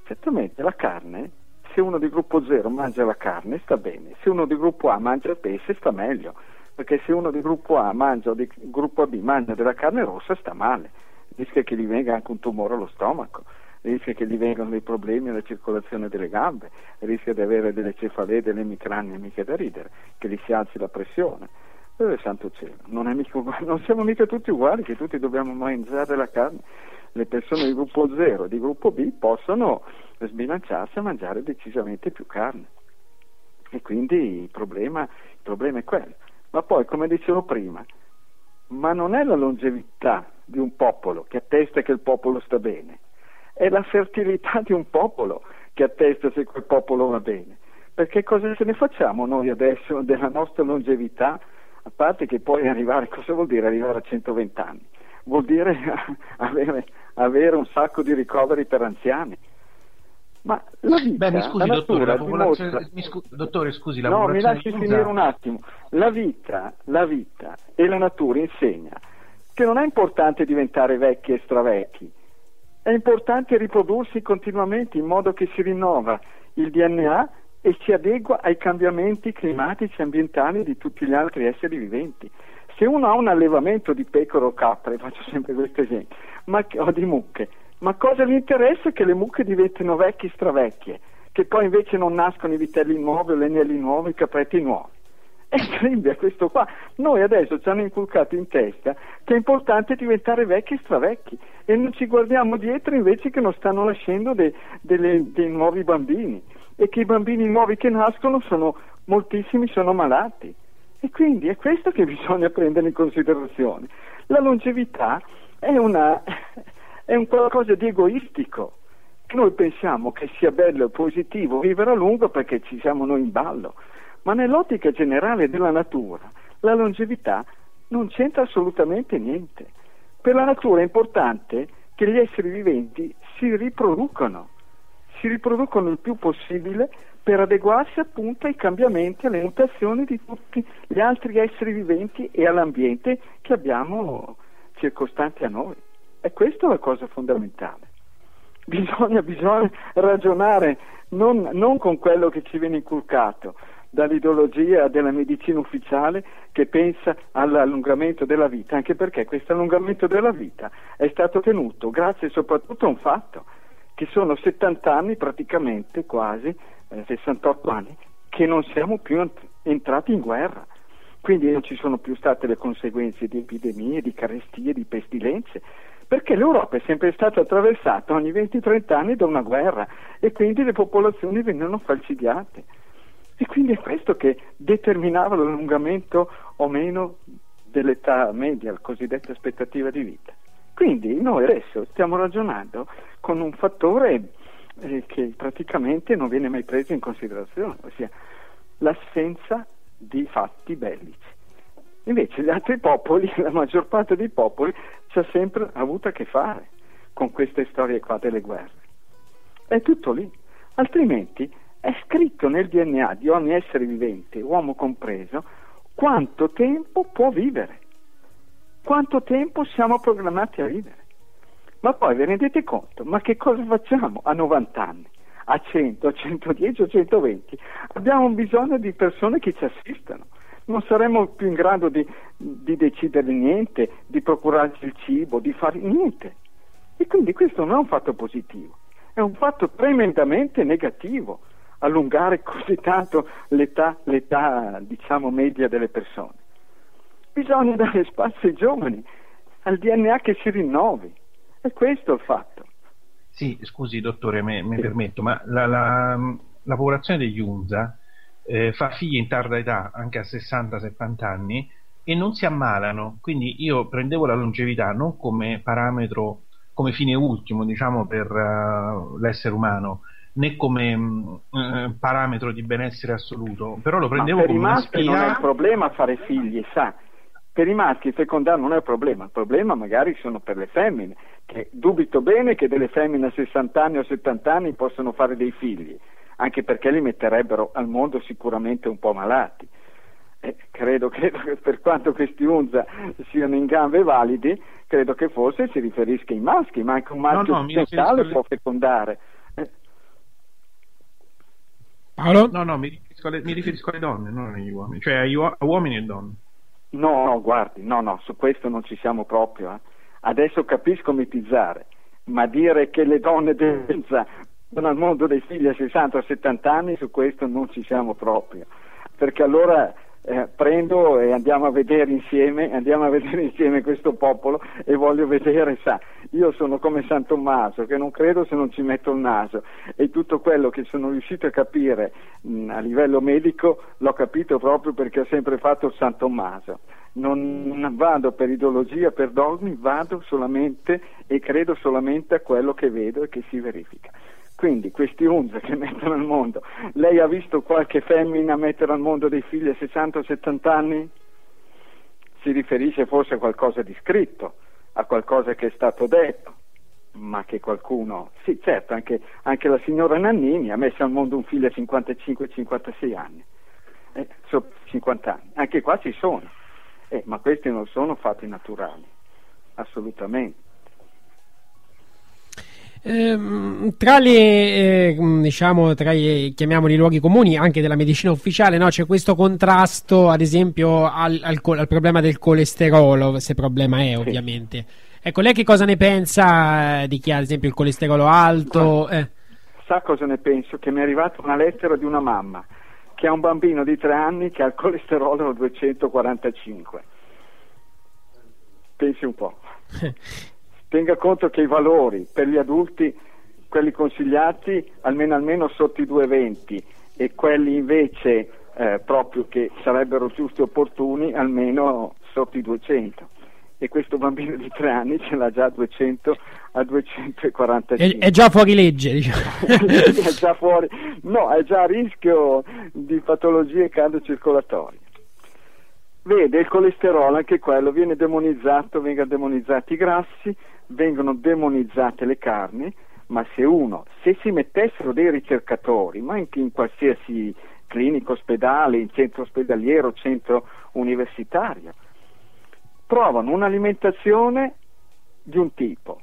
Certamente la carne, se uno di gruppo 0 mangia la carne sta bene, se uno di gruppo A mangia il pesce sta meglio, perché se uno di gruppo A mangia o di gruppo B mangia della carne rossa sta male, rischia che gli venga anche un tumore allo stomaco, rischia che gli vengano dei problemi alla circolazione delle gambe, rischia di avere delle cefalee, delle emicranie mica da ridere, che gli si alzi la pressione. Eh, santo cielo, non, mica uguale- non siamo mica tutti uguali, che tutti dobbiamo mangiare la carne. Le persone di gruppo 0 e di gruppo B possono sbilanciarsi a mangiare decisamente più carne. E quindi il problema, il problema è quello. Ma poi, come dicevo prima, ma non è la longevità di un popolo che attesta che il popolo sta bene, è la fertilità di un popolo che attesta se quel popolo va bene. Perché cosa ce ne facciamo noi adesso della nostra longevità? A parte che poi arrivare, cosa vuol dire arrivare a 120 anni? Vuol dire avere, avere un sacco di ricoveri per anziani. Ma la vita, Beh, mi scusi, la dottore, la popolazione, dimostra- mi scu- dottore, scusi, la no, mi lasci finire un attimo. La vita, la vita e la natura insegna che non è importante diventare vecchi e stravecchi, è importante riprodursi continuamente in modo che si rinnova il DNA e si adegua ai cambiamenti climatici e ambientali di tutti gli altri esseri viventi. Se uno ha un allevamento di pecore o capre, faccio sempre questo esempio, ma, o di mucche, ma cosa gli interessa che le mucche diventino vecchie stravecchie, che poi invece non nascono i vitelli nuovi, le agnelli nuovi, i capretti nuovi? E è questo qua. Noi adesso ci hanno inculcato in testa che è importante diventare vecchi e stravecchi e non ci guardiamo dietro invece che non stanno nascendo dei, delle- dei nuovi bambini e che i bambini nuovi che nascono sono moltissimi sono malati. E quindi è questo che bisogna prendere in considerazione. La longevità è, una, è un qualcosa di egoistico. Noi pensiamo che sia bello e positivo vivere a lungo perché ci siamo noi in ballo, ma nell'ottica generale della natura la longevità non c'entra assolutamente niente. Per la natura è importante che gli esseri viventi si riproducano, si riproducono il più possibile per adeguarsi appunto ai cambiamenti, alle mutazioni di tutti gli altri esseri viventi e all'ambiente che abbiamo circostante a noi. E questa è la cosa fondamentale. Bisogna, bisogna ragionare non, non con quello che ci viene inculcato dall'ideologia della medicina ufficiale che pensa all'allungamento della vita, anche perché questo allungamento della vita è stato ottenuto grazie soprattutto a un fatto, che sono 70 anni praticamente, quasi, eh, 68 anni, che non siamo più ent- entrati in guerra. Quindi non ci sono più state le conseguenze di epidemie, di carestie, di pestilenze, perché l'Europa è sempre stata attraversata ogni 20-30 anni da una guerra e quindi le popolazioni venivano falcidiate. E quindi è questo che determinava l'allungamento o meno dell'età media, la cosiddetta aspettativa di vita. Quindi noi adesso stiamo ragionando con un fattore eh, che praticamente non viene mai preso in considerazione, ossia l'assenza di fatti bellici. Invece gli altri popoli, la maggior parte dei popoli, ci ha sempre avuto a che fare con queste storie qua delle guerre. È tutto lì. Altrimenti è scritto nel DNA di ogni essere vivente, uomo compreso, quanto tempo può vivere, quanto tempo siamo programmati a vivere. Ma poi vi rendete conto, ma che cosa facciamo a 90 anni, a 100, a 110 o 120? Abbiamo bisogno di persone che ci assistano. Non saremo più in grado di, di decidere niente, di procurarci il cibo, di fare niente. E quindi questo non è un fatto positivo, è un fatto tremendamente negativo allungare così tanto l'età, l'età diciamo media delle persone. Bisogna dare spazio ai giovani, al DNA che si rinnovi. E questo è il fatto. Sì, scusi dottore, mi permetto, ma la, la- la popolazione degli UNZA eh, fa figli in tarda età, anche a 60-70 anni, e non si ammalano. Quindi io prendevo la longevità non come parametro, come fine ultimo, diciamo, per eh, l'essere umano, né come mh, eh, parametro di benessere assoluto, però lo Ma prendevo per i come una maschi non è un problema fare figli, sa. Per i maschi fecondare non è un problema, il problema magari sono per le femmine, che dubito bene che delle femmine a 60 anni o 70 anni possano fare dei figli, anche perché li metterebbero al mondo sicuramente un po' malati. E credo, credo che per quanto questi UNZA siano in gambe validi, credo che forse si riferisca ai maschi, ma anche un maschio no, riferisco può fecondare. Paolo? No, no, mi riferisco, alle, mi riferisco alle donne, non agli uomini, cioè agli uo- a uomini e donne. No, no, guardi, no, no, su questo non ci siamo proprio. eh. Adesso capisco mitizzare, ma dire che le donne denza vanno al mondo dei figli a 60 o 70 anni, su questo non ci siamo proprio. Perché allora eh, prendo e andiamo a vedere insieme, andiamo a vedere insieme questo popolo e voglio vedere, sa, io sono come San Tommaso, che non credo se non ci metto il naso e tutto quello che sono riuscito a capire mh, a livello medico l'ho capito proprio perché ho sempre fatto San Tommaso. Non vado per ideologia, per dogmi, vado solamente e credo solamente a quello che vedo e che si verifica. Quindi questi UNZA che mettono al mondo, lei ha visto qualche femmina mettere al mondo dei figli a 60 o 70 anni? Si riferisce forse a qualcosa di scritto, a qualcosa che è stato detto, ma che qualcuno, sì certo, anche, anche la signora Nannini ha messo al mondo un figlio a 55-56 anni, eh, sopra 50 anni, anche qua ci sono, Eh, ma questi non sono fatti naturali, assolutamente. Ehm, tra le eh, mh, diciamo tra i chiamiamoli luoghi comuni anche della medicina ufficiale no? c'è questo contrasto ad esempio al, al al problema del colesterolo se problema è ovviamente ecco lei che cosa ne pensa eh, di chi ha ad esempio il colesterolo alto eh, Sa cosa ne penso? Che mi è arrivata una lettera di una mamma che ha un bambino di 3 anni che ha il colesterolo a 245. Pensi un po'. Tenga conto che i valori per gli adulti, quelli consigliati, almeno, almeno sotto i 220 e quelli invece eh, proprio che sarebbero giusti e opportuni, almeno sotto i 200 e questo bambino di tre anni ce l'ha già a 200 a 245 È, è già fuori legge, diciamo. è già fuori. No, è già a rischio di patologie cardiocircolatorie vede il colesterolo anche quello viene demonizzato vengono demonizzati i grassi vengono demonizzate le carni ma se uno se si mettessero dei ricercatori ma anche in qualsiasi clinica ospedale in centro ospedaliero centro universitario trovano un'alimentazione di un tipo,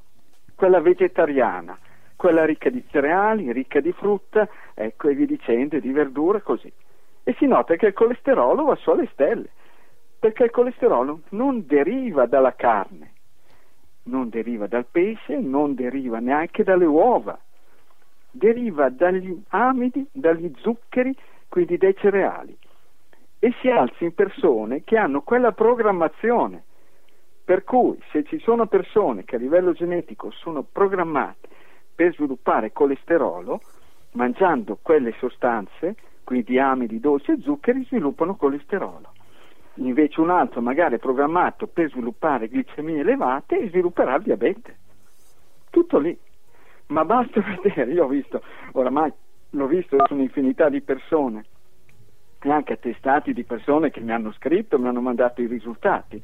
quella vegetariana, quella ricca di cereali, ricca di frutta, ecco e via dicendo, di verdure, così. E si nota che il colesterolo va su alle stelle, perché il colesterolo non deriva dalla carne, non deriva dal pesce, non deriva neanche dalle uova, deriva dagli amidi, dagli zuccheri, quindi dai cereali, e si alza in persone che hanno quella programmazione per cui se ci sono persone che a livello genetico sono programmate per sviluppare colesterolo, mangiando quelle sostanze, quindi amidi, dolci e zuccheri, sviluppano colesterolo. Invece un altro magari programmato per sviluppare glicemie elevate svilupperà il diabete. Tutto lì. Ma basta vedere, io ho visto, oramai l'ho visto su un'infinità di persone, e anche attestati di persone che mi hanno scritto, mi hanno mandato i risultati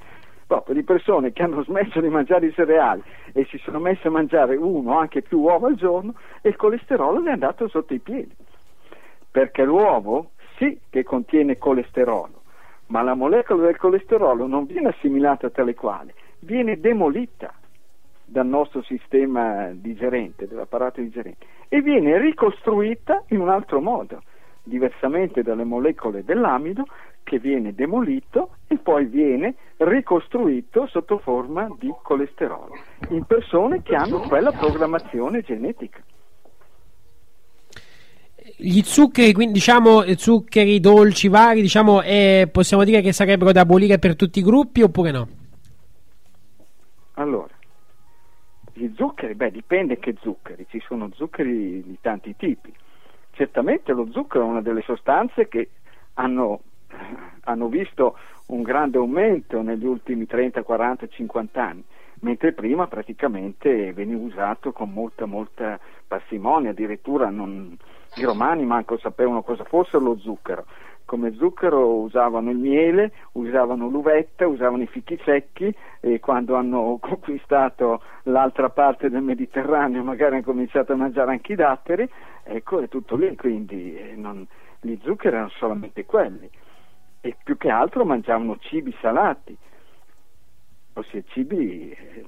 proprio di persone che hanno smesso di mangiare i cereali e si sono messe a mangiare uno o anche più uova al giorno e il colesterolo le è andato sotto i piedi. Perché l'uovo sì che contiene colesterolo, ma la molecola del colesterolo non viene assimilata tale quale, viene demolita dal nostro sistema digerente, dell'apparato digerente, e viene ricostruita in un altro modo, diversamente dalle molecole dell'amido, che viene demolito e poi viene ricostruito sotto forma di colesterolo in persone che hanno quella programmazione genetica. Gli zuccheri, quindi diciamo zuccheri dolci vari, diciamo, eh, possiamo dire che sarebbero da abolire per tutti i gruppi oppure no? Allora, gli zuccheri, beh, dipende che zuccheri, ci sono zuccheri di tanti tipi. Certamente lo zucchero è una delle sostanze che hanno hanno visto un grande aumento negli ultimi 30, 40, 50 anni, mentre prima praticamente veniva usato con molta, molta parsimonia, addirittura non, i romani manco sapevano cosa fosse lo zucchero. Come zucchero usavano il miele, usavano l'uvetta, usavano i fichi secchi e quando hanno conquistato l'altra parte del Mediterraneo magari hanno cominciato a mangiare anche i datteri, ecco è tutto lì, quindi eh, non, gli zuccheri erano solamente quelli e più che altro mangiavano cibi salati, ossia cibi eh,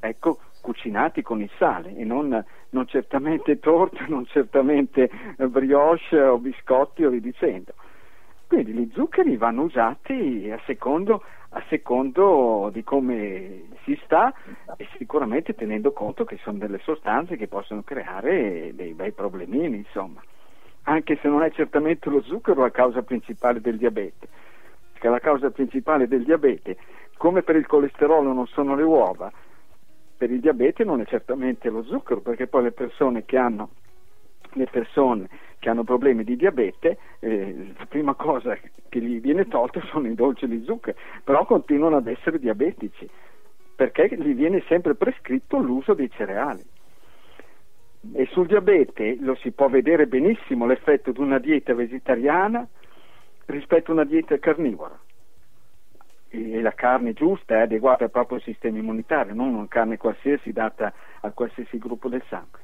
ecco, cucinati con il sale e non, non certamente torte, non certamente brioche o biscotti o dicendo. Quindi gli zuccheri vanno usati a secondo, a secondo, di come si sta e sicuramente tenendo conto che sono delle sostanze che possono creare dei bei problemini, insomma anche se non è certamente lo zucchero la causa principale del diabete, perché la causa principale del diabete, come per il colesterolo non sono le uova, per il diabete non è certamente lo zucchero, perché poi le persone che hanno, persone che hanno problemi di diabete, eh, la prima cosa che gli viene tolta sono i dolci di zucchero, però continuano ad essere diabetici, perché gli viene sempre prescritto l'uso dei cereali. E sul diabete lo si può vedere benissimo l'effetto di una dieta vegetariana rispetto a una dieta carnivora. E la carne giusta è adeguata al proprio sistema immunitario, non una carne qualsiasi data a qualsiasi gruppo del sangue.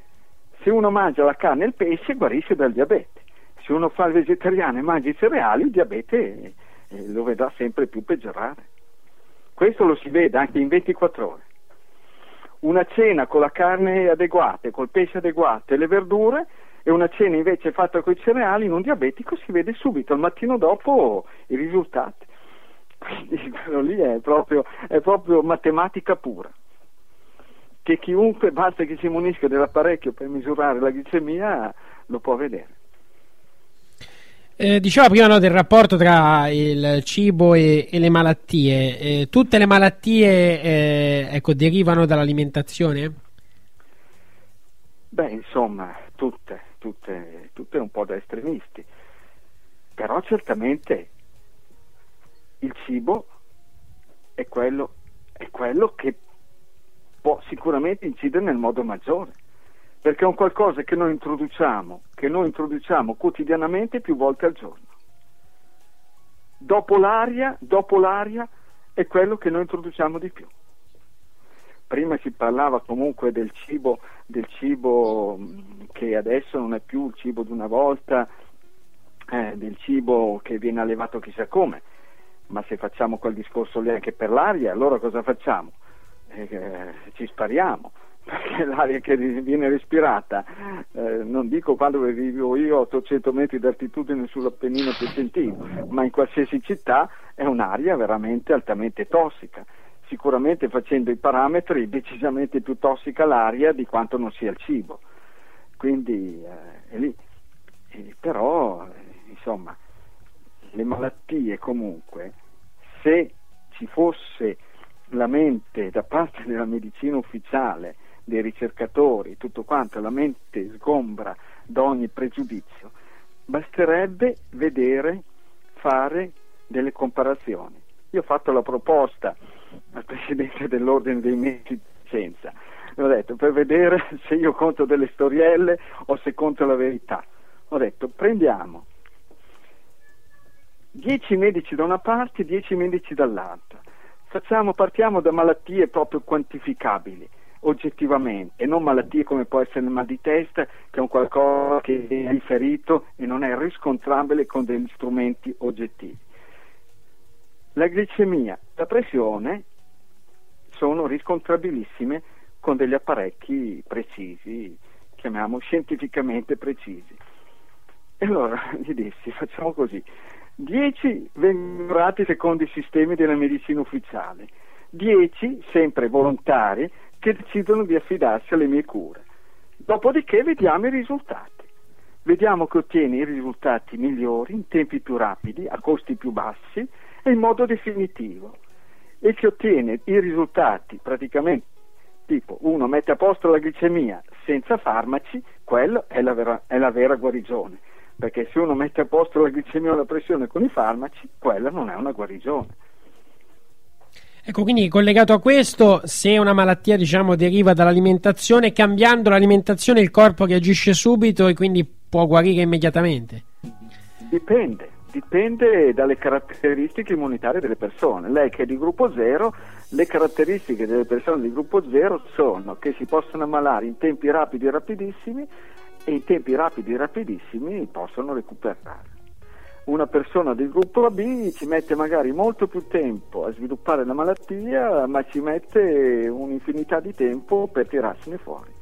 Se uno mangia la carne e il pesce guarisce dal diabete. Se uno fa il vegetariano e mangia i cereali, il diabete eh, lo vedrà sempre più peggiorare. Questo lo si vede anche in 24 ore una cena con la carne adeguata, col pesce adeguato e le verdure e una cena invece fatta con i cereali in un diabetico si vede subito al mattino dopo i risultati. Quindi quello lì è proprio, è proprio matematica pura. Che chiunque basta che si munisca dell'apparecchio per misurare la glicemia lo può vedere. Eh, diceva prima no, del rapporto tra il cibo e, e le malattie. Eh, tutte le malattie eh, ecco, derivano dall'alimentazione? Beh, insomma, tutte, tutte, tutte un po' da estremisti. Però certamente il cibo è quello, è quello che può sicuramente incidere nel modo maggiore perché è un qualcosa che noi introduciamo, che noi introduciamo quotidianamente più volte al giorno. Dopo l'aria, dopo l'aria è quello che noi introduciamo di più. Prima si parlava comunque del cibo, del cibo che adesso non è più il cibo di una volta, eh, del cibo che viene allevato chissà come, ma se facciamo quel discorso lì anche per l'aria, allora cosa facciamo? Eh, ci spariamo perché l'aria che viene respirata, eh, non dico quando vivo io a 800 metri d'altitudine sull'Appennino Piacentino, ma in qualsiasi città è un'aria veramente altamente tossica. Sicuramente facendo i parametri decisamente più tossica l'aria di quanto non sia il cibo. Quindi eh, è lì. E però, eh, insomma, le malattie comunque, se ci fosse la mente da parte della medicina ufficiale dei ricercatori, tutto quanto, la mente sgombra da ogni pregiudizio, basterebbe vedere, fare delle comparazioni. Io ho fatto la proposta al Presidente dell'Ordine dei Medici di Scienza, ho detto per vedere se io conto delle storielle o se conto la verità. Ho detto prendiamo 10 medici da una parte, 10 medici dall'altra. Facciamo, partiamo da malattie proprio quantificabili oggettivamente, e non malattie come può essere il mal di testa, che è un qualcosa che è riferito e non è riscontrabile con degli strumenti oggettivi. La glicemia, la pressione sono riscontrabilissime con degli apparecchi precisi, chiamiamo scientificamente precisi. E allora gli dissi, facciamo così, 10 vengono curati secondo i sistemi della medicina ufficiale, 10 sempre volontari che decidono di affidarsi alle mie cure. Dopodiché vediamo i risultati. Vediamo che ottiene i risultati migliori in tempi più rapidi, a costi più bassi e in modo definitivo. E che ottiene i risultati praticamente tipo uno mette a posto la glicemia senza farmaci, quello è la vera, è la vera guarigione. Perché se uno mette a posto la glicemia o la pressione con i farmaci, quella non è una guarigione. Ecco, quindi collegato a questo, se una malattia diciamo, deriva dall'alimentazione, cambiando l'alimentazione il corpo reagisce subito e quindi può guarire immediatamente? Dipende, dipende dalle caratteristiche immunitarie delle persone. Lei che è di gruppo 0, le caratteristiche delle persone di gruppo 0 sono che si possono ammalare in tempi rapidi e rapidissimi e in tempi rapidi rapidissimi possono recuperare una persona del gruppo AB ci mette magari molto più tempo a sviluppare la malattia, ma ci mette un'infinità di tempo per tirarsene fuori.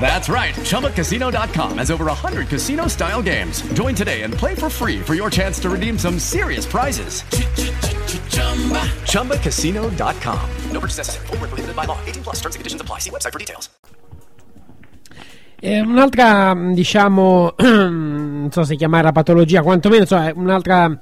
That's right. ChumbaCasino.com has over 100 casino style games. Join today and play for free for your chance to redeem some serious prizes. ChumbaCasino.com. No purchase necessary. Full prohibited by law. 18 plus terms and conditions apply. See website for details. Eh, un'altra, diciamo, non so se chiamarla patologia, quantomeno so, un'altra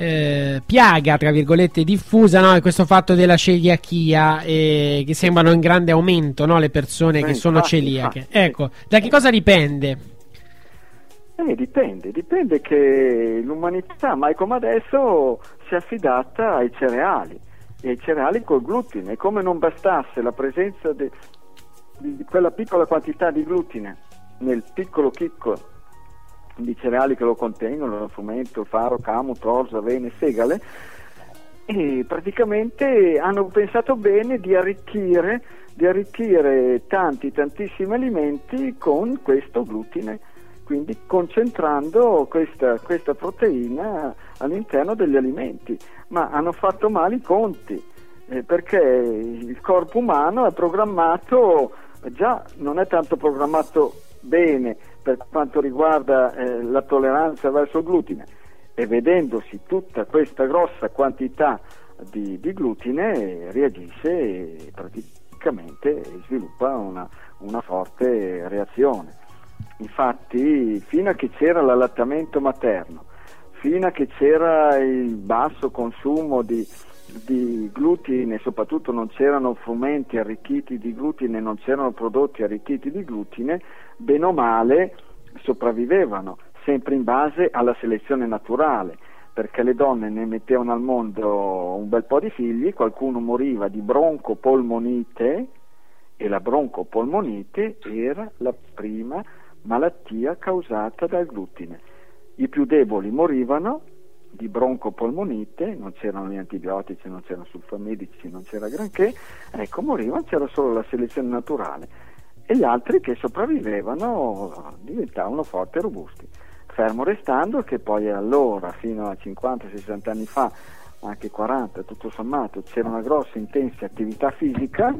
eh, piaga, tra virgolette, diffusa, no? è questo fatto della celiachia, eh, che sembrano in grande aumento no? le persone che sono infatti, celiache. Ecco, da che cosa dipende? Eh, dipende, dipende che l'umanità mai come adesso si è affidata ai cereali e ai cereali col glutine. E come non bastasse la presenza de- di quella piccola quantità di glutine nel piccolo chicco di cereali che lo contengono, frumento, faro, camo, torso, avene, segale, e praticamente hanno pensato bene di arricchire, di arricchire tanti, tantissimi alimenti con questo glutine, quindi concentrando questa, questa proteina all'interno degli alimenti, ma hanno fatto male i conti, eh, perché il corpo umano è programmato, già non è tanto programmato bene per quanto riguarda eh, la tolleranza verso il glutine e vedendosi tutta questa grossa quantità di, di glutine reagisce e praticamente sviluppa una, una forte reazione. Infatti fino a che c'era l'allattamento materno, fino a che c'era il basso consumo di, di glutine, soprattutto non c'erano frumenti arricchiti di glutine, non c'erano prodotti arricchiti di glutine, bene o male sopravvivevano, sempre in base alla selezione naturale, perché le donne ne mettevano al mondo un bel po' di figli, qualcuno moriva di broncopolmonite e la broncopolmonite era la prima malattia causata dal glutine. I più deboli morivano di broncopolmonite, non c'erano gli antibiotici, non c'erano sulfamedici, non c'era granché, ecco, morivano, c'era solo la selezione naturale e gli altri che sopravvivevano diventavano forti e robusti. Fermo restando che poi allora, fino a 50-60 anni fa, anche 40 tutto sommato, c'era una grossa intensa attività fisica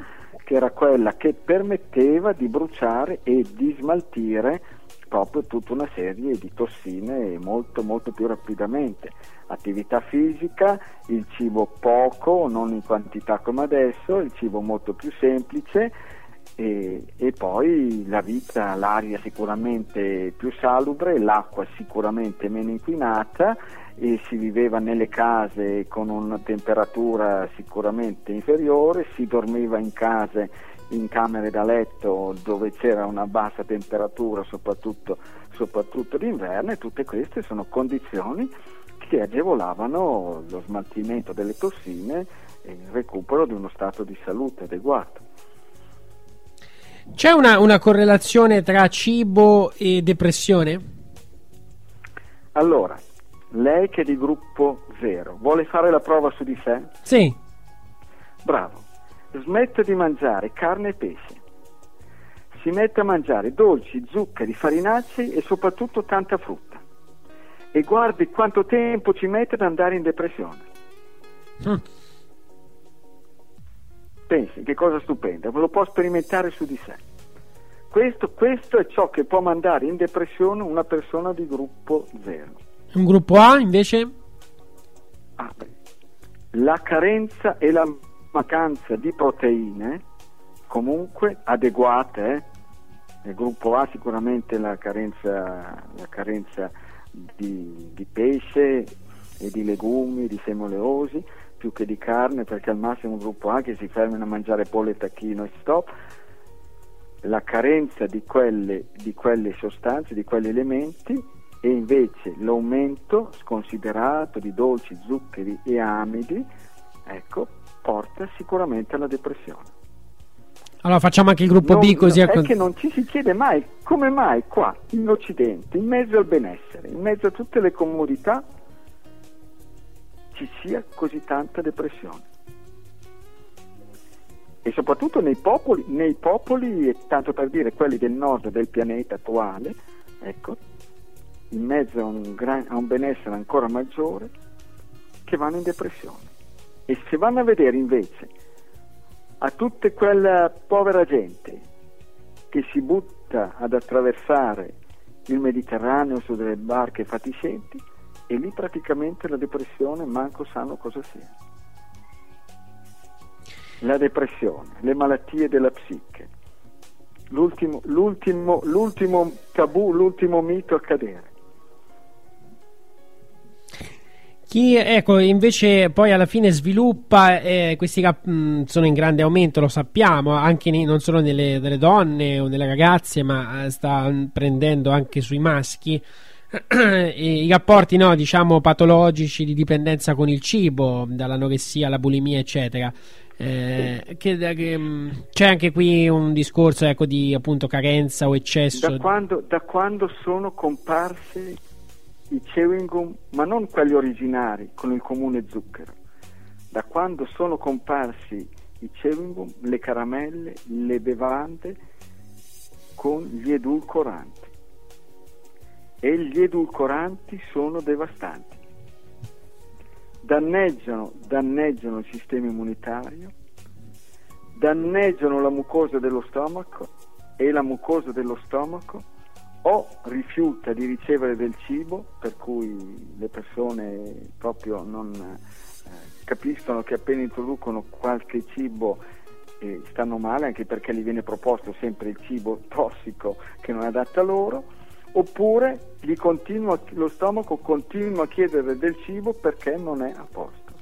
che era quella che permetteva di bruciare e di smaltire proprio tutta una serie di tossine molto molto più rapidamente. Attività fisica, il cibo poco, non in quantità come adesso, il cibo molto più semplice e, e poi la vita, l'aria sicuramente più salubre, l'acqua sicuramente meno inquinata e si viveva nelle case con una temperatura sicuramente inferiore, si dormiva in case in camere da letto dove c'era una bassa temperatura, soprattutto, soprattutto d'inverno, e tutte queste sono condizioni che agevolavano lo smaltimento delle tossine e il recupero di uno stato di salute adeguato. C'è una, una correlazione tra cibo e depressione? Allora, lei che è di gruppo 0 vuole fare la prova su di sé? Sì. Bravo smette di mangiare carne e pesce, si mette a mangiare dolci, zuccheri, farinacei e soprattutto tanta frutta. E guardi quanto tempo ci mette ad andare in depressione. Mm. Pensi, che cosa stupenda, lo può sperimentare su di sé. Questo, questo, è ciò che può mandare in depressione una persona di gruppo 0. Un gruppo A invece? Ah, la carenza e la mancanza di proteine comunque adeguate, eh? nel gruppo A sicuramente la carenza, la carenza di, di, pesce e di legumi, di semi oleosi, più che di carne, perché al massimo un gruppo A che si fermano a mangiare pollo e tacchino e stop, la carenza di quelle, di quelle sostanze, di quegli elementi e invece l'aumento sconsiderato di dolci, zuccheri e amidi, ecco, porta sicuramente alla depressione. Allora facciamo anche il gruppo non, B così... È che non ci si chiede mai come mai qua, in Occidente, in mezzo al benessere, in mezzo a tutte le comodità, ci sia così tanta depressione. E soprattutto nei popoli, nei popoli, tanto per dire quelli del nord del pianeta attuale, ecco, in mezzo a un, gran, a un benessere ancora maggiore, che vanno in depressione. E se vanno a vedere invece a tutta quella povera gente che si butta ad attraversare il Mediterraneo su delle barche fatiscenti, e lì praticamente la depressione manco sanno cosa sia. La depressione, le malattie della psiche, l'ultimo, l'ultimo, l'ultimo tabù, l'ultimo mito a cadere. Chi ecco, invece poi alla fine sviluppa, eh, questi cap- mh, sono in grande aumento, lo sappiamo, anche nei, non solo nelle, nelle, donne o nelle ragazze, ma eh, sta prendendo anche sui maschi. I rapporti no, diciamo patologici di dipendenza con il cibo, dall'anoressia alla bulimia, eccetera. Eh, che, che, mh, c'è anche qui un discorso ecco, di appunto carenza o eccesso. Da quando, da quando sono comparsi i chewing gum, ma non quelli originari con il comune zucchero, da quando sono comparsi i chewing gum, le caramelle, le bevande con gli edulcoranti. E gli edulcoranti sono devastanti. Danneggiano, danneggiano il sistema immunitario, danneggiano la mucosa dello stomaco e la mucosa dello stomaco o rifiuta di ricevere del cibo, per cui le persone proprio non eh, capiscono che appena introducono qualche cibo eh, stanno male, anche perché gli viene proposto sempre il cibo tossico che non è adatto a loro, oppure continua, lo stomaco continua a chiedere del cibo perché non è a posto.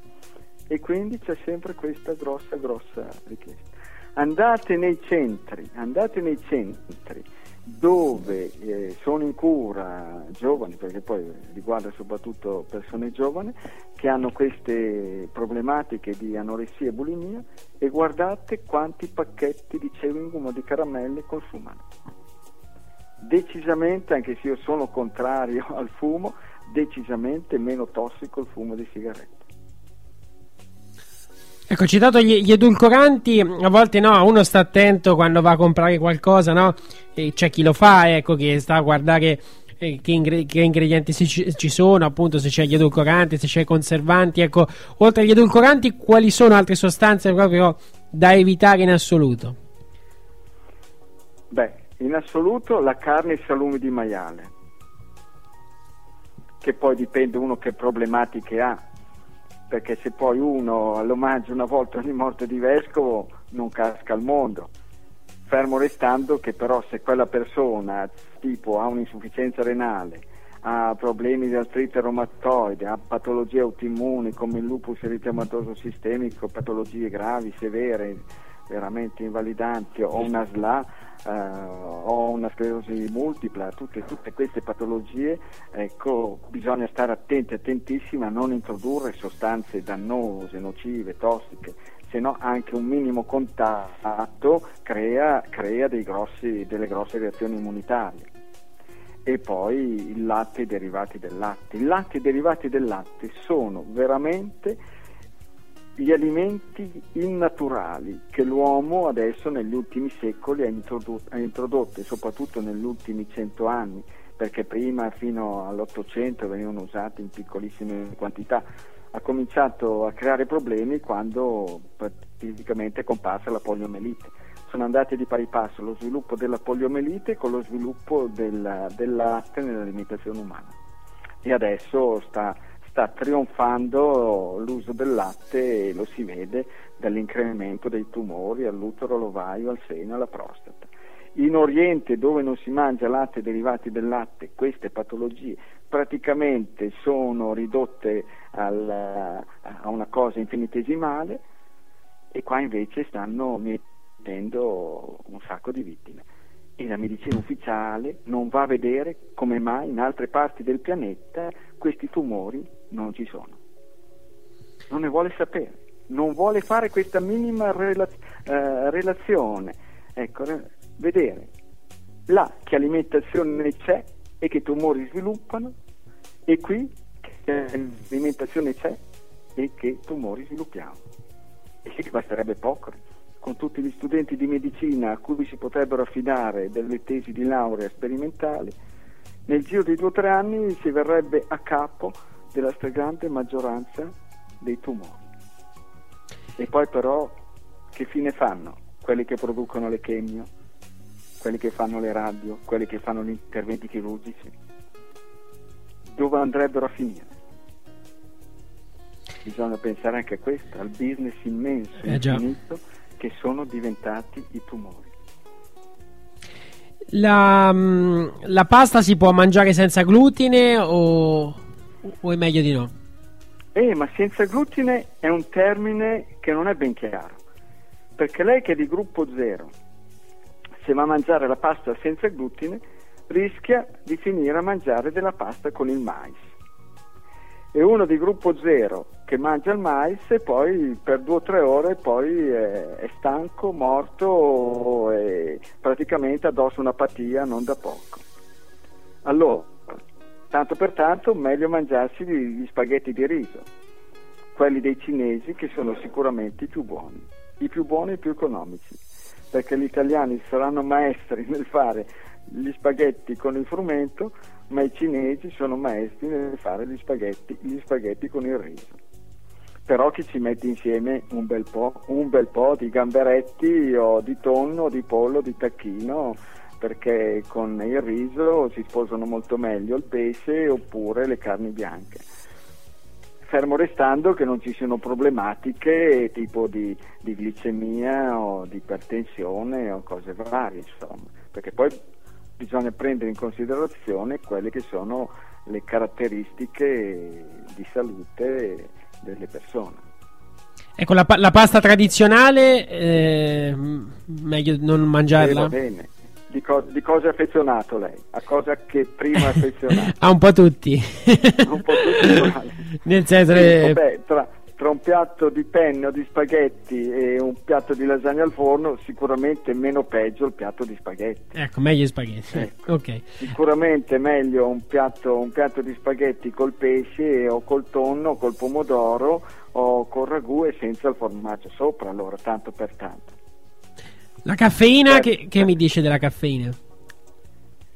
E quindi c'è sempre questa grossa, grossa richiesta. Andate nei centri, andate nei centri dove eh, sono in cura giovani, perché poi riguarda soprattutto persone giovani che hanno queste problematiche di anoressia e bulimia e guardate quanti pacchetti di chewing gum o di caramelle consumano. Decisamente, anche se io sono contrario al fumo, decisamente meno tossico il fumo di sigarette. Ecco, citato gli, gli, edulcoranti, a volte no, uno sta attento quando va a comprare qualcosa, no? E c'è chi lo fa, ecco, che sta a guardare eh, che, ingre- che, ingredienti ci, ci sono, appunto, se c'è gli edulcoranti, se c'è i conservanti, ecco, oltre agli edulcoranti, quali sono altre sostanze proprio da evitare in assoluto? Beh, in assoluto la carne e i salumi di maiale, che poi dipende uno che problematiche ha perché se poi uno lo mangia una volta ogni morte di vescovo non casca al mondo. Fermo restando che però se quella persona tipo ha un'insufficienza renale, ha problemi di artrite reumatoide, ha patologie autoimmuni come il lupus eritematoso sistemico, patologie gravi, severe, veramente invalidanti o una SLA eh, o una sclerosi multipla, tutte, tutte queste patologie, ecco, bisogna stare attenti, attentissimi a non introdurre sostanze dannose, nocive, tossiche, se no anche un minimo contatto crea, crea grossi, delle grosse reazioni immunitarie. E poi il latte e i derivati del latte. Il latte e i derivati del latte sono veramente gli alimenti innaturali che l'uomo adesso negli ultimi secoli ha introdotto, ha introdotto soprattutto negli ultimi cento anni, perché prima fino all'Ottocento venivano usati in piccolissime quantità, ha cominciato a creare problemi quando praticamente è comparsa la poliomelite. Sono andati di pari passo lo sviluppo della poliomelite con lo sviluppo del, del latte nell'alimentazione umana. E adesso sta sta trionfando l'uso del latte e lo si vede dall'incremento dei tumori all'utero, all'ovaio, al seno, alla prostata. In Oriente, dove non si mangia latte e derivati del latte, queste patologie praticamente sono ridotte al, a una cosa infinitesimale e qua invece stanno mettendo un sacco di vittime. E la medicina ufficiale non va a vedere come mai in altre parti del pianeta questi tumori non ci sono. Non ne vuole sapere, non vuole fare questa minima rela- eh, relazione. Ecco, vedere là che alimentazione c'è e che tumori sviluppano e qui che alimentazione c'è e che tumori sviluppiamo. E che basterebbe poco con tutti gli studenti di medicina a cui si potrebbero affidare delle tesi di laurea sperimentali, nel giro di due o tre anni si verrebbe a capo della stragrande maggioranza dei tumori. E poi però che fine fanno quelli che producono le chemio, quelli che fanno le radio, quelli che fanno gli interventi chirurgici? Dove andrebbero a finire? Bisogna pensare anche a questo, al business immenso, eh infinito, che sono diventati i tumori. La, mm, la pasta si può mangiare senza glutine o o è meglio di no? Eh, ma senza glutine è un termine che non è ben chiaro, perché lei che è di gruppo zero, se va a mangiare la pasta senza glutine, rischia di finire a mangiare della pasta con il mais. e uno di gruppo 0 che mangia il mais e poi per due o tre ore poi è, è stanco, morto e praticamente addosso un'apatia non da poco. Allora, tanto per tanto, meglio mangiarsi gli spaghetti di riso, quelli dei cinesi che sono sicuramente i più buoni, i più buoni e i più economici, perché gli italiani saranno maestri nel fare gli spaghetti con il frumento, ma i cinesi sono maestri nel fare gli spaghetti, gli spaghetti con il riso. Però chi ci mette insieme un bel, po', un bel po' di gamberetti o di tonno, di pollo, di tacchino, perché con il riso si sposano molto meglio il pesce oppure le carni bianche. Fermo restando che non ci siano problematiche tipo di, di glicemia o di ipertensione o cose varie, insomma, perché poi bisogna prendere in considerazione quelle che sono le caratteristiche di salute delle persone. Ecco, la, la pasta tradizionale, eh, meglio non mangiarla. Eh, va bene. Di, co- di, cosa è affezionato lei? A cosa che prima affezionato? A un po' tutti. un po' tutti. Nel senso che... vabbè, tra, tra un piatto di penne o di spaghetti e un piatto di lasagna al forno, sicuramente meno peggio il piatto di spaghetti. Ecco, meglio gli spaghetti. Ecco. Ok. Sicuramente meglio un piatto, un piatto di spaghetti col pesce o col tonno o col pomodoro o col ragù e senza il formaggio sopra, allora, tanto per tanto. La caffeina, che, che mi dice della caffeina?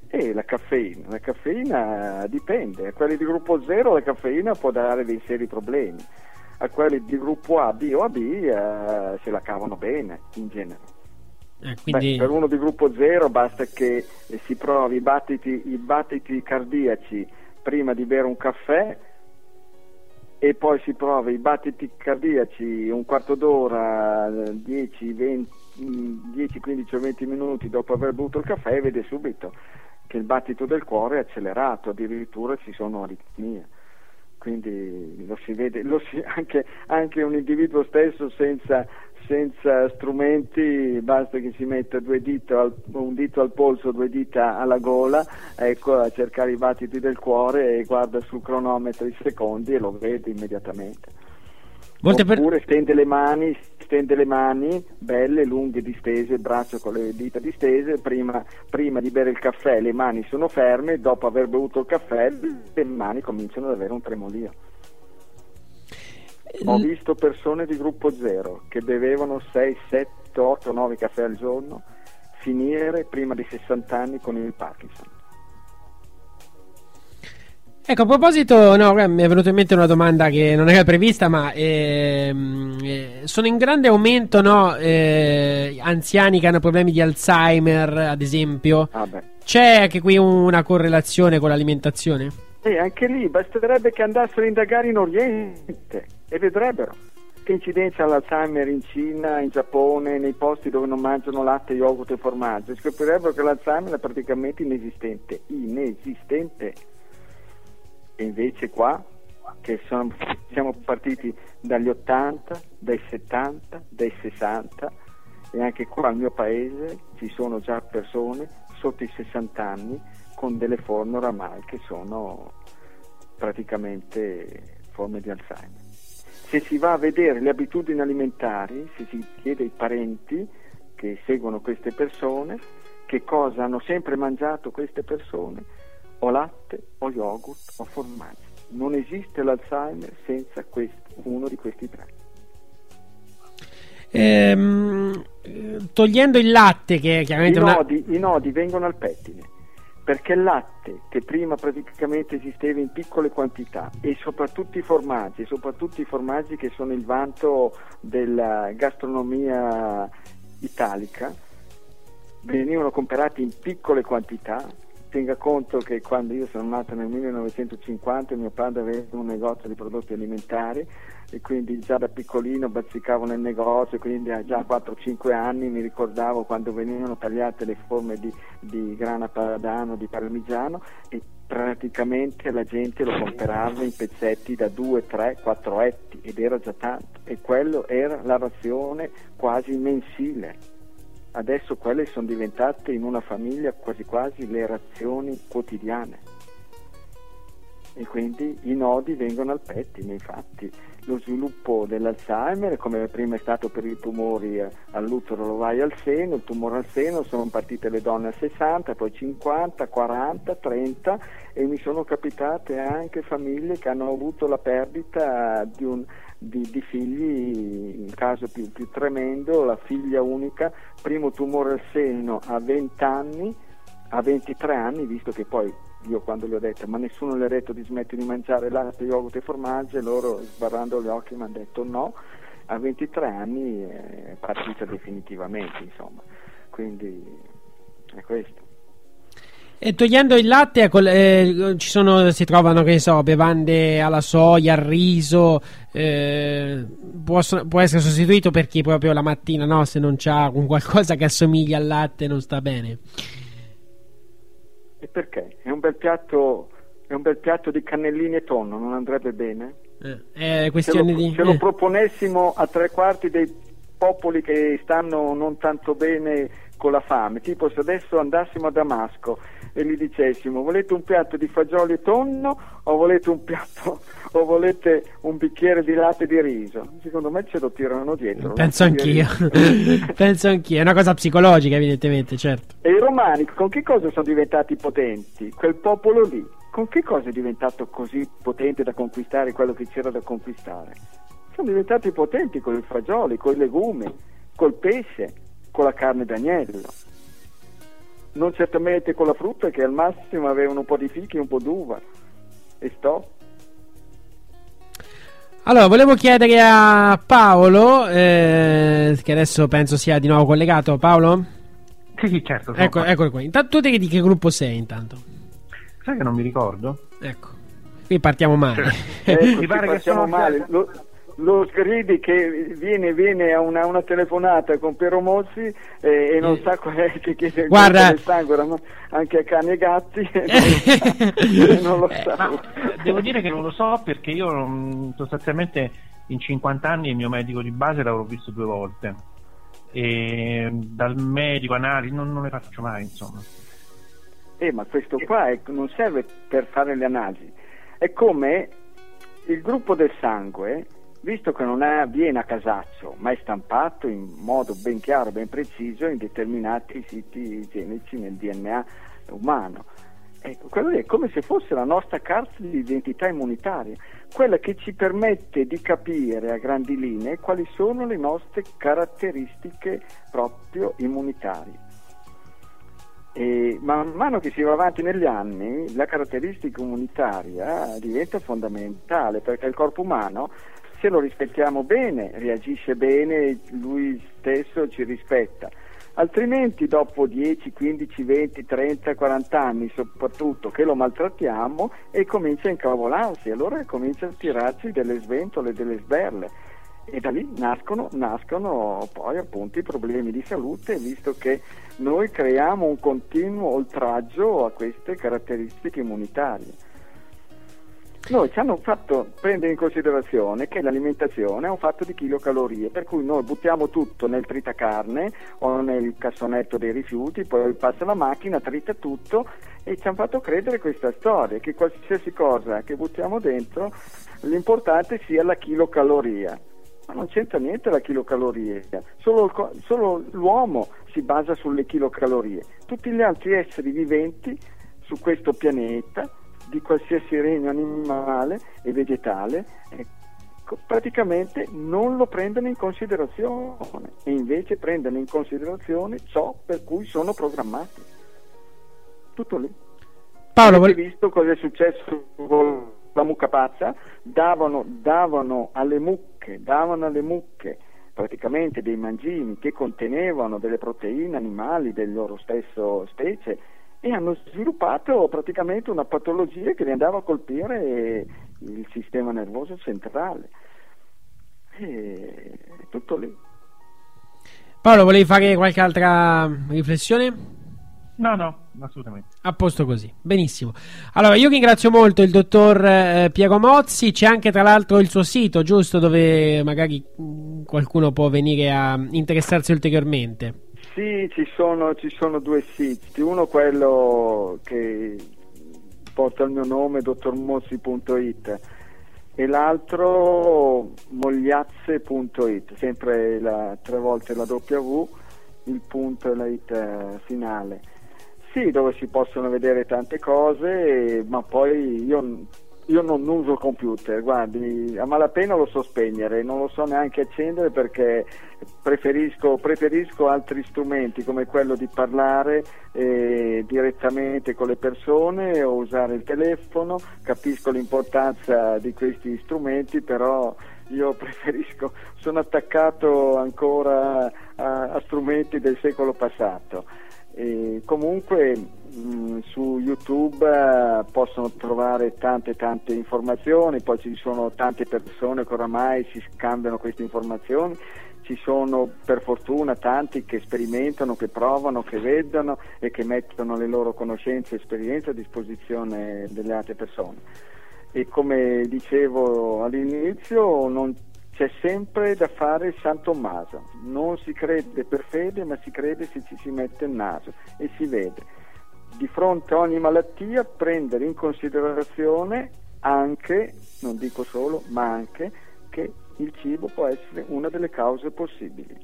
Eh, la caffeina, la caffeina dipende, a quelli di gruppo 0 la caffeina può dare dei seri problemi, a quelli di gruppo A, B o AB eh, se la cavano bene in genere. Eh, quindi... Beh, per uno di gruppo 0 basta che si provi i battiti, i battiti cardiaci prima di bere un caffè e poi si prova i battiti cardiaci un quarto d'ora, 10, 20, 10, 15 o 20 minuti dopo aver bevuto il caffè vede subito che il battito del cuore è accelerato, addirittura ci sono aritmie. Quindi lo si vede, lo si, anche, anche, un individuo stesso senza, senza, strumenti, basta che si metta al, un dito al polso, due dita alla gola, ecco, a cercare i battiti del cuore e guarda sul cronometro i secondi e lo vede immediatamente. Molte Oppure per... stende le mani, stende le mani belle, lunghe, distese, il braccio con le dita distese, prima, prima, di bere il caffè le mani sono ferme, dopo aver bevuto il caffè le mani cominciano ad avere un tremolio. Ho visto persone di gruppo zero che bevevano 6, 7, 8, 9 caffè al giorno finire prima di 60 anni con il Parkinson. Ecco, a proposito, no, mi è venuta in mente una domanda che non era prevista, ma ehm, eh, sono in grande aumento no, eh, anziani che hanno problemi di Alzheimer, ad esempio. Ah C'è anche qui una correlazione con l'alimentazione? E anche lì basterebbe che andassero a indagare in Oriente e vedrebbero che incidenza all'Alzheimer in Cina, in Giappone, nei posti dove non mangiano latte, yogurt e formaggio. Scoprirebbero che l'Alzheimer è praticamente inesistente. Inesistente. E invece qua, che sono, siamo partiti dagli 80, dai 70, dai 60, e anche qua al mio paese ci sono già persone sotto i 60 anni con delle forme oramai che sono praticamente forme di Alzheimer. Se si va a vedere le abitudini alimentari, se si chiede ai parenti che seguono queste persone che cosa hanno sempre mangiato queste persone, o latte o yogurt o formaggio. Non esiste l'Alzheimer senza questo, uno di questi tre. Ehm, togliendo il latte, che è chiaramente I una... nodi, I nodi vengono al pettine perché il latte che prima praticamente esisteva in piccole quantità e soprattutto i formaggi, soprattutto i formaggi che sono il vanto della gastronomia italica, venivano comprati in piccole quantità tenga conto che quando io sono nato nel 1950 mio padre aveva un negozio di prodotti alimentari e quindi già da piccolino bazzicavo nel negozio, quindi già a 4-5 anni mi ricordavo quando venivano tagliate le forme di, di grana padano, di parmigiano e praticamente la gente lo comprava in pezzetti da 2, 3, 4 etti ed era già tanto e quello era la razione quasi mensile adesso quelle sono diventate in una famiglia quasi quasi le razioni quotidiane. e quindi i nodi vengono al pettine, infatti lo sviluppo dell'Alzheimer, come prima è stato per i tumori eh, all'utero lo vai al seno, il tumore al seno, sono partite le donne a 60, poi 50, 40, 30 e mi sono capitate anche famiglie che hanno avuto la perdita di, un, di, di figli, in caso più, più tremendo, la figlia unica, primo tumore al seno a 20 anni, a 23 anni, visto che poi io quando gli ho detto ma nessuno le ha detto di smettere di mangiare latte, yogurt e formaggio e loro sbarrando gli occhi mi hanno detto no, a 23 anni è partita definitivamente insomma, quindi è questo. E togliendo il latte, ecco, eh, ci sono, si trovano, so, bevande alla soia, al riso, eh, può, può, essere sostituito per chi proprio la mattina, no? Se non c'ha un qualcosa che assomiglia al latte non sta bene. E perché? È un bel piatto, è un bel piatto di cannellini e tonno, non andrebbe bene? Eh, questione se lo, di... Se lo eh. proponessimo a tre quarti dei popoli che stanno non tanto bene con la fame, tipo se adesso andassimo a Damasco e gli dicessimo volete un piatto di fagioli e tonno o volete un piatto o volete un bicchiere di latte di riso? Secondo me ce lo tirano dietro Penso anch'io. penso anch'io. È una cosa psicologica evidentemente certo. E i romani con che cosa sono diventati potenti? quel popolo lì con che cosa è diventato così potente da conquistare quello che c'era da conquistare? sono diventati potenti con i fagioli, con i legumi col pesce, con la carne d'agnello. Non certamente con la frutta che al massimo avevano un po' di fichi e un po' d'uva. E sto. Allora volevo chiedere a Paolo eh, che adesso penso sia di nuovo collegato. Paolo? Sì sì certo ecco, eccolo qua. Intanto tu di che gruppo sei intanto? sai che non mi ricordo? ecco. Qui partiamo male. Ecco, mi pare che siamo male. lo, lo sgridi che viene, viene a una, una, telefonata con Piero Mossi eh, e non sa qual è che chiede Guarda... il sangue anche a cani e gatti e non lo sa. Eh, devo dire che non lo so perché io mm, sostanzialmente in 50 anni il mio medico di base l'avrò visto due volte. E dal medico analisi non, non le faccio mai insomma. Eh ma questo qua è, non serve per fare le analisi. È come il gruppo del sangue visto che non avviene a casaccio, ma è stampato in modo ben chiaro, ben preciso in determinati siti genici nel DNA umano. Ecco, quello è come se fosse la nostra carta di identità immunitaria, quella che ci permette di capire a grandi linee quali sono le nostre caratteristiche proprio immunitarie. E man mano che si va avanti negli anni, la caratteristica immunitaria diventa fondamentale perché il corpo umano se lo rispettiamo bene, reagisce bene, lui stesso ci rispetta. Altrimenti dopo 10, 15, 20, 30, 40 anni soprattutto che lo maltrattiamo e comincia a incavolarsi, allora comincia a tirarci delle sventole, delle sberle e da lì nascono, nascono poi appunto i problemi di salute visto che noi creiamo un continuo oltraggio a queste caratteristiche immunitarie. Noi ci hanno fatto prendere in considerazione che l'alimentazione è un fatto di chilocalorie, per cui noi buttiamo tutto nel tritacarne o nel cassonetto dei rifiuti, poi passa la macchina, trita tutto e ci hanno fatto credere questa storia, che qualsiasi cosa che buttiamo dentro, l'importante sia la chilocaloria. Ma non c'entra niente la chilocaloria, solo, solo l'uomo si basa sulle chilocalorie. Tutti gli altri esseri viventi su questo pianeta di qualsiasi regno animale e vegetale ecco, praticamente non lo prendono in considerazione e invece prendono in considerazione ciò per cui sono programmati. Tutto lì. Paolo, Avete visto cosa è successo con la mucca pazza? Davano, davano alle mucche, davano alle mucche praticamente dei mangimi che contenevano delle proteine animali del loro stesso specie e hanno sviluppato praticamente una patologia che li andava a colpire il sistema nervoso centrale. E tutto lì. Paolo, volevi fare qualche altra riflessione? No, no, assolutamente. A posto così, benissimo. Allora, io ringrazio molto il dottor eh, Piero Mozzi, c'è anche tra l'altro il suo sito, giusto, dove magari mh, qualcuno può venire a interessarsi ulteriormente. Sì, ci sono, ci sono due siti, uno quello che porta il mio nome, dottormozzi.it e l'altro mogliazze.it, sempre la, tre volte la W, il punto e la it finale. Sì, dove si possono vedere tante cose, ma poi io io non uso computer, guardi, a malapena lo so spegnere, non lo so neanche accendere perché preferisco, preferisco altri strumenti come quello di parlare eh, direttamente con le persone o usare il telefono, capisco l'importanza di questi strumenti, però io preferisco, sono attaccato ancora a, a strumenti del secolo passato. E comunque mh, su YouTube eh, possono trovare tante tante informazioni, poi ci sono tante persone che oramai si scambiano queste informazioni, ci sono per fortuna tanti che sperimentano, che provano, che vedono e che mettono le loro conoscenze e esperienze a disposizione delle altre persone. E come dicevo all'inizio non c'è sempre da fare il San Tommaso, non si crede per fede ma si crede se ci si mette il naso e si vede. Di fronte a ogni malattia prendere in considerazione anche, non dico solo, ma anche che il cibo può essere una delle cause possibili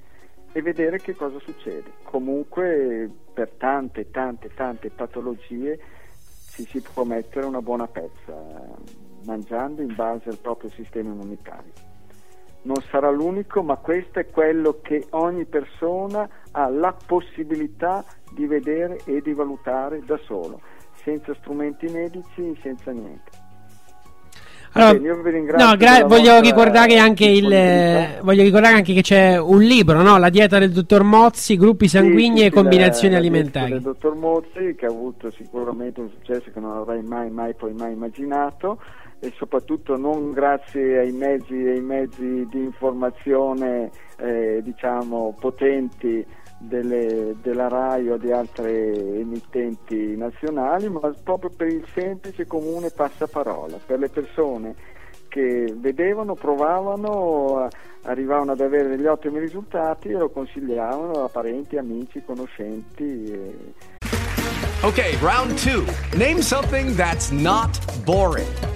e vedere che cosa succede. Comunque per tante, tante, tante patologie ci si può mettere una buona pezza mangiando in base al proprio sistema immunitario non sarà l'unico, ma questo è quello che ogni persona ha la possibilità di vedere e di valutare da solo, senza strumenti medici, senza niente. Allora, no, gra- voglio, ricordare anche il, voglio ricordare anche che c'è un libro, no? La dieta del dottor Mozzi, gruppi sanguigni sì, sì, e combinazioni la, alimentari. La dieta del dottor Mozzi che ha avuto sicuramente un successo che non avrei mai, mai, poi mai immaginato e soprattutto non grazie ai mezzi, ai mezzi di informazione eh, diciamo, potenti delle, della RAI o di altre emittenti nazionali, ma proprio per il semplice comune passaparola, per le persone che vedevano, provavano, arrivavano ad avere degli ottimi risultati e lo consigliavano a parenti, amici, conoscenti. E... Ok, round 2. Name something that's not boring.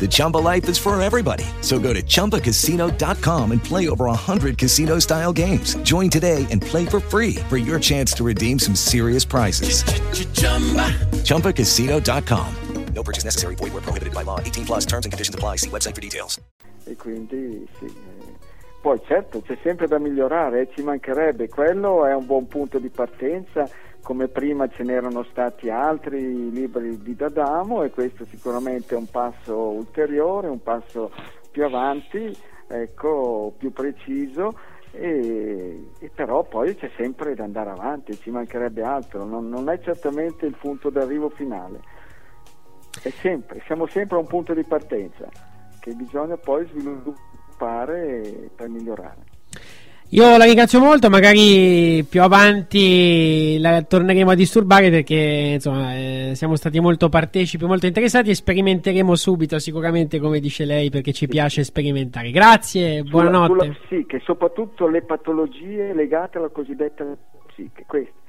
The Chumba life is for everybody. So go to ChumbaCasino.com and play over 100 casino style games. Join today and play for free for your chance to redeem some serious prizes. ChumbaCasino.com. No purchase necessary. Void where prohibited by law. 18 plus terms and conditions apply. See website for details. E quindi sì. eh, Poi certo c'è sempre da migliorare, eh, ci mancherebbe. Quello è un buon punto di partenza come prima ce n'erano stati altri libri di D'Adamo e questo sicuramente è un passo ulteriore, un passo più avanti, ecco, più preciso. E, e però poi c'è sempre da andare avanti, ci mancherebbe altro, non, non è certamente il punto d'arrivo finale, sempre, siamo sempre a un punto di partenza che bisogna poi sviluppare per migliorare. Io la ringrazio molto, magari più avanti la torneremo a disturbare perché insomma eh, siamo stati molto partecipi, molto interessati e sperimenteremo subito sicuramente come dice lei perché ci piace sperimentare. Grazie, Sulla- buonanotte. Sulla psiche, soprattutto le patologie legate alla cosiddetta psiche, queste.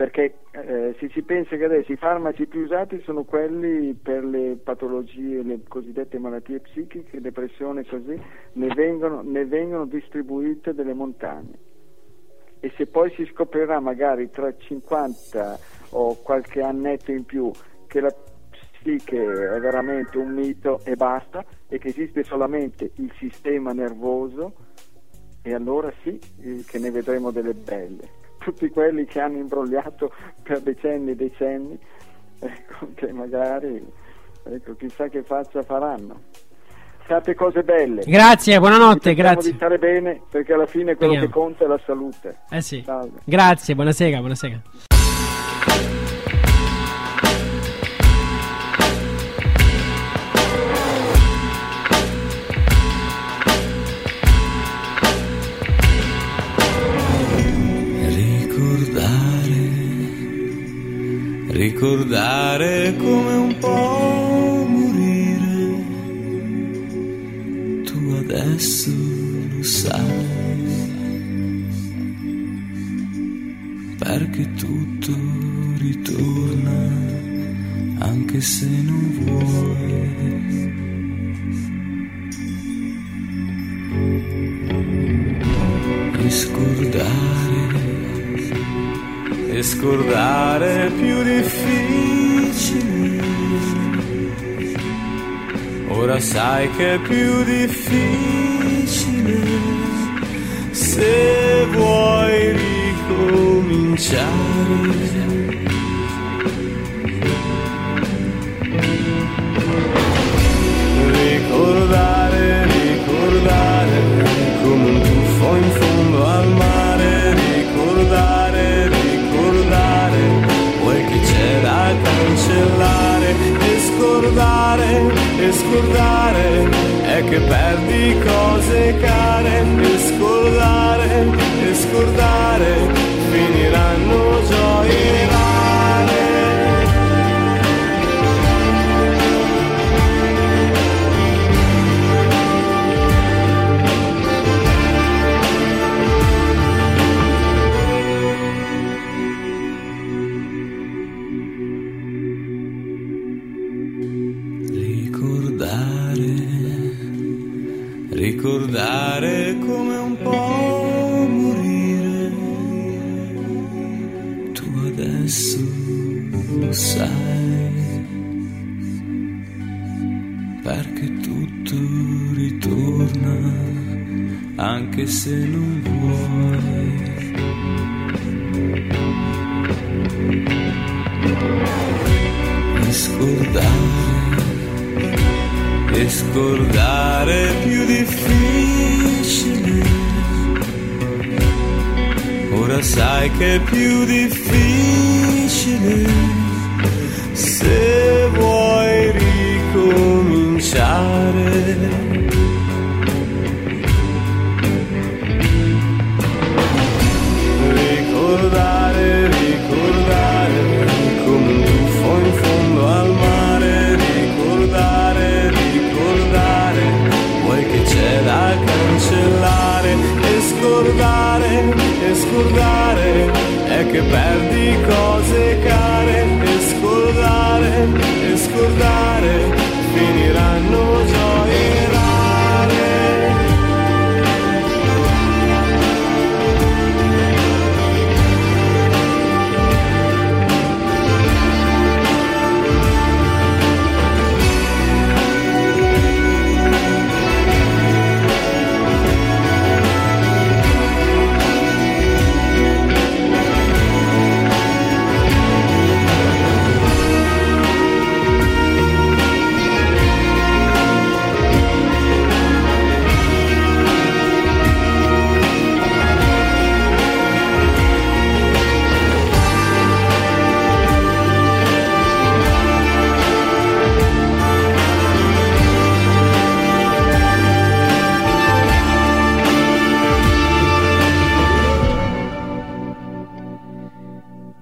Perché eh, se si pensa che adesso i farmaci più usati sono quelli per le patologie, le cosiddette malattie psichiche, depressione e così, ne vengono, ne vengono distribuite delle montagne. E se poi si scoprirà magari tra 50 o qualche annetto in più che la psiche è veramente un mito e basta e che esiste solamente il sistema nervoso, e allora sì che ne vedremo delle belle. Tutti quelli che hanno imbrogliato per decenni e decenni, ecco, che magari ecco, chissà che faccia faranno. fate cose belle. Grazie, buonanotte, grazie. di stare bene perché alla fine quello Speriamo. che conta è la salute. Eh sì. Salve. Grazie, buonasera, buonasera. Ricordare come un po' morire. Tu adesso lo sai. Perché tutto ritorna anche se non vuoi. Scordare e scordare è più difficile. Ora sai che è più difficile se vuoi ricominciare. Ricordare, scordare, e scordare è che perdi cose care. E scordare, e scordare finiranno gioie ricordare come un po' morire. Tu adesso lo sai, perché tutto ritorna anche se non vuoi. E scordare scordare Sai che è più difficile se vuoi ricominciare. Scordare, è che perdi cose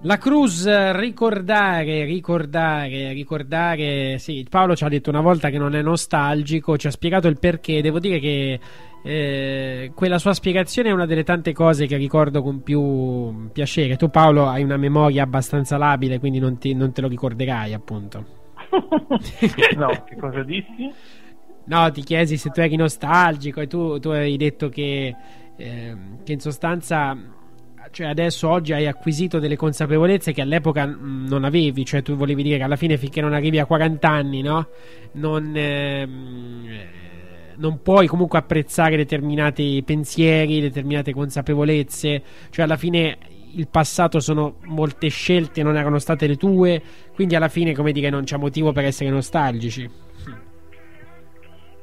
La Cruz, eh, ricordare, ricordare, ricordare. Sì, Paolo ci ha detto una volta che non è nostalgico, ci ha spiegato il perché. Devo dire che eh, quella sua spiegazione è una delle tante cose che ricordo con più piacere. Tu, Paolo, hai una memoria abbastanza labile, quindi non, ti- non te lo ricorderai, appunto. no, che cosa dissi? No, ti chiesi se tu eri nostalgico e tu, tu hai detto che, ehm, che in sostanza, cioè adesso oggi hai acquisito delle consapevolezze che all'epoca mh, non avevi, cioè tu volevi dire che alla fine finché non arrivi a 40 anni, no? Non, ehm, eh, non puoi comunque apprezzare determinati pensieri, determinate consapevolezze, cioè alla fine il passato sono molte scelte, non erano state le tue, quindi alla fine, come dire, non c'è motivo per essere nostalgici.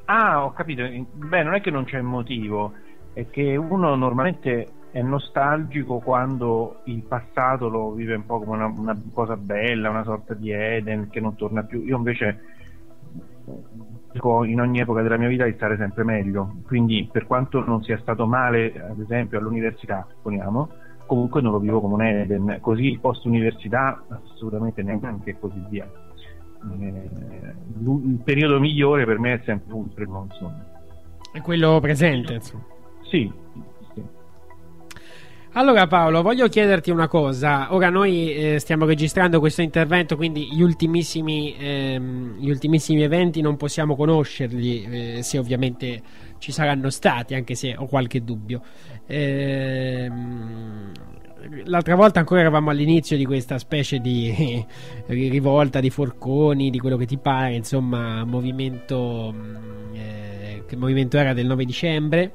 Ah, ho capito. Beh, non è che non c'è motivo, è che uno normalmente è nostalgico quando il passato lo vive un po' come una, una cosa bella, una sorta di Eden che non torna più. Io invece in ogni epoca della mia vita di stare sempre meglio, quindi per quanto non sia stato male, ad esempio all'università, supponiamo, comunque non lo vivo come un Eden, così il post università assolutamente neanche e così via. Eh, il periodo migliore per me è sempre un primo, insomma. È quello presente, insomma. Sì, allora Paolo, voglio chiederti una cosa. Ora noi eh, stiamo registrando questo intervento, quindi gli ultimissimi, ehm, gli ultimissimi eventi non possiamo conoscerli, eh, se ovviamente ci saranno stati, anche se ho qualche dubbio. Ehm, l'altra volta ancora eravamo all'inizio di questa specie di rivolta di forconi, di quello che ti pare, insomma, movimento... Eh, che movimento era del 9 dicembre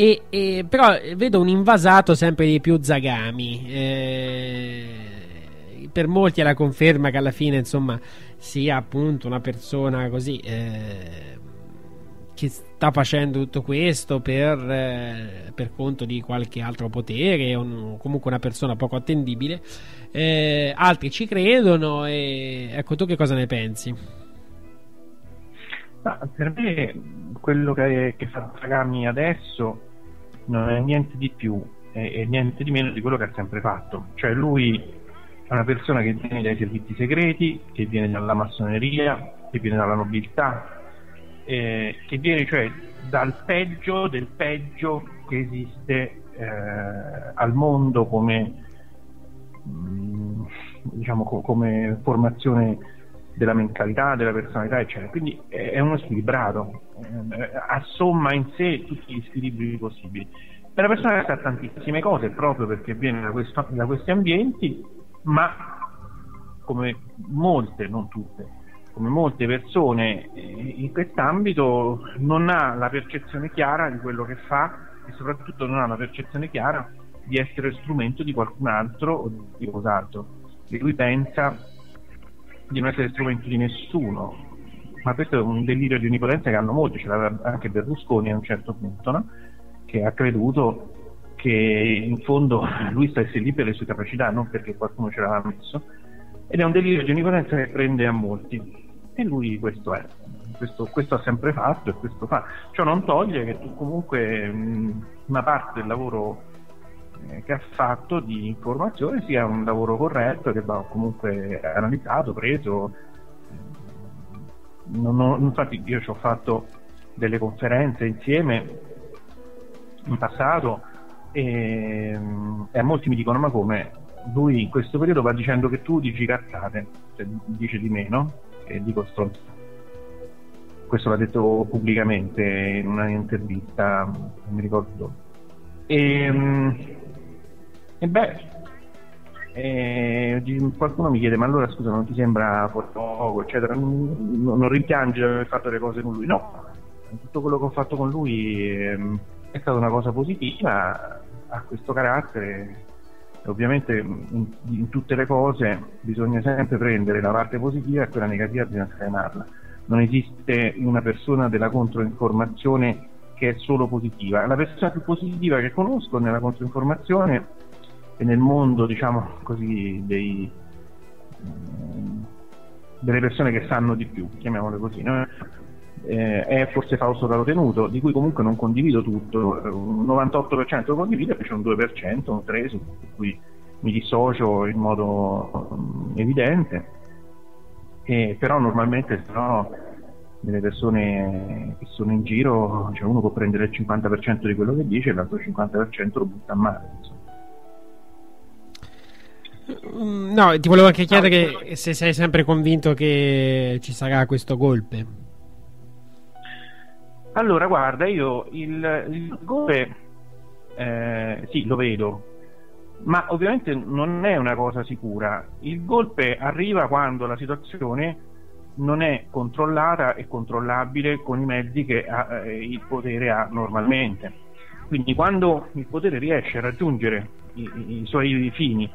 e, e, però vedo un invasato sempre di più Zagami. Eh, per molti è la conferma che alla fine, insomma, sia appunto una persona così eh, che sta facendo tutto questo per, eh, per, conto di qualche altro potere, o comunque una persona poco attendibile. Eh, altri ci credono. E ecco, tu che cosa ne pensi? Ma per me quello che, che fa Zagami adesso non è niente di più e, niente di meno di quello che ha sempre fatto. Cioè lui è una persona che viene dai servizi segreti, che viene dalla massoneria, che viene dalla nobiltà, eh, che viene cioè dal peggio del peggio che esiste eh, al mondo come, mh, diciamo, co- come formazione della mentalità, della personalità, eccetera. Quindi è uno squilibrato, eh, assomma in sé tutti gli squilibri possibili. È una persona che sa tantissime cose proprio perché viene da, questo, da questi ambienti, ma come molte, non tutte, come molte persone eh, in quest'ambito non ha la percezione chiara di quello che fa e soprattutto non ha la percezione chiara di essere strumento di qualcun altro o di qualcos'altro. E lui pensa di non essere strumento di nessuno, ma questo è un delirio di onnipotenza che hanno molti, ce l'aveva anche Berlusconi a un certo punto, no? che ha creduto che in fondo lui stesse lì per le sue capacità, non perché qualcuno ce l'aveva messo, ed è un delirio di onnipotenza che prende a molti. E lui questo è, questo, questo ha sempre fatto e questo fa. Ciò non toglie che tu comunque mh, una parte del lavoro che ha fatto di informazione sia un lavoro corretto, che va comunque analizzato, preso. Non, non, infatti io ci ho fatto delle conferenze insieme in passato e, e, a molti mi dicono ma come lui in questo periodo va dicendo che tu dici cazzate, cioè, dice di meno e dico stronzo. Questo l'ha detto pubblicamente in una intervista, non mi ricordo. E, e beh, e qualcuno mi chiede: Ma allora scusa, non ti sembra poco, eccetera? Non, non rimpiangi di aver fatto le cose con lui? No, tutto quello che ho fatto con lui ehm, è stata una cosa positiva, ha questo carattere. Ovviamente in, in, tutte le cose bisogna sempre prendere la parte positiva e quella negativa bisogna scremarla. Non esiste una persona della controinformazione che è solo positiva. La persona più positiva che conosco nella controinformazione e nel mondo, diciamo così, dei, delle persone che sanno di più, chiamiamole così, no? eh, è forse Fausto Caro Tenuto, di cui comunque non condivido tutto, un 98% lo condivido, e c'è un 2%, un 3% su cui mi dissocio in modo um, evidente, e, però normalmente se no delle persone che sono in giro, cioè uno può prendere il 50% di quello che dice e l'altro 50% lo butta a mare. Insomma. Mm, no, ti volevo anche chiedere se sei sempre convinto che ci sarà questo golpe. Allora, guarda, io il, il golpe eh, sì, lo vedo, ma ovviamente non è una cosa sicura. Il golpe arriva quando la situazione non è controllata e controllabile con i mezzi che ha, eh, il potere ha normalmente. Quindi quando il potere riesce a raggiungere i, i suoi fini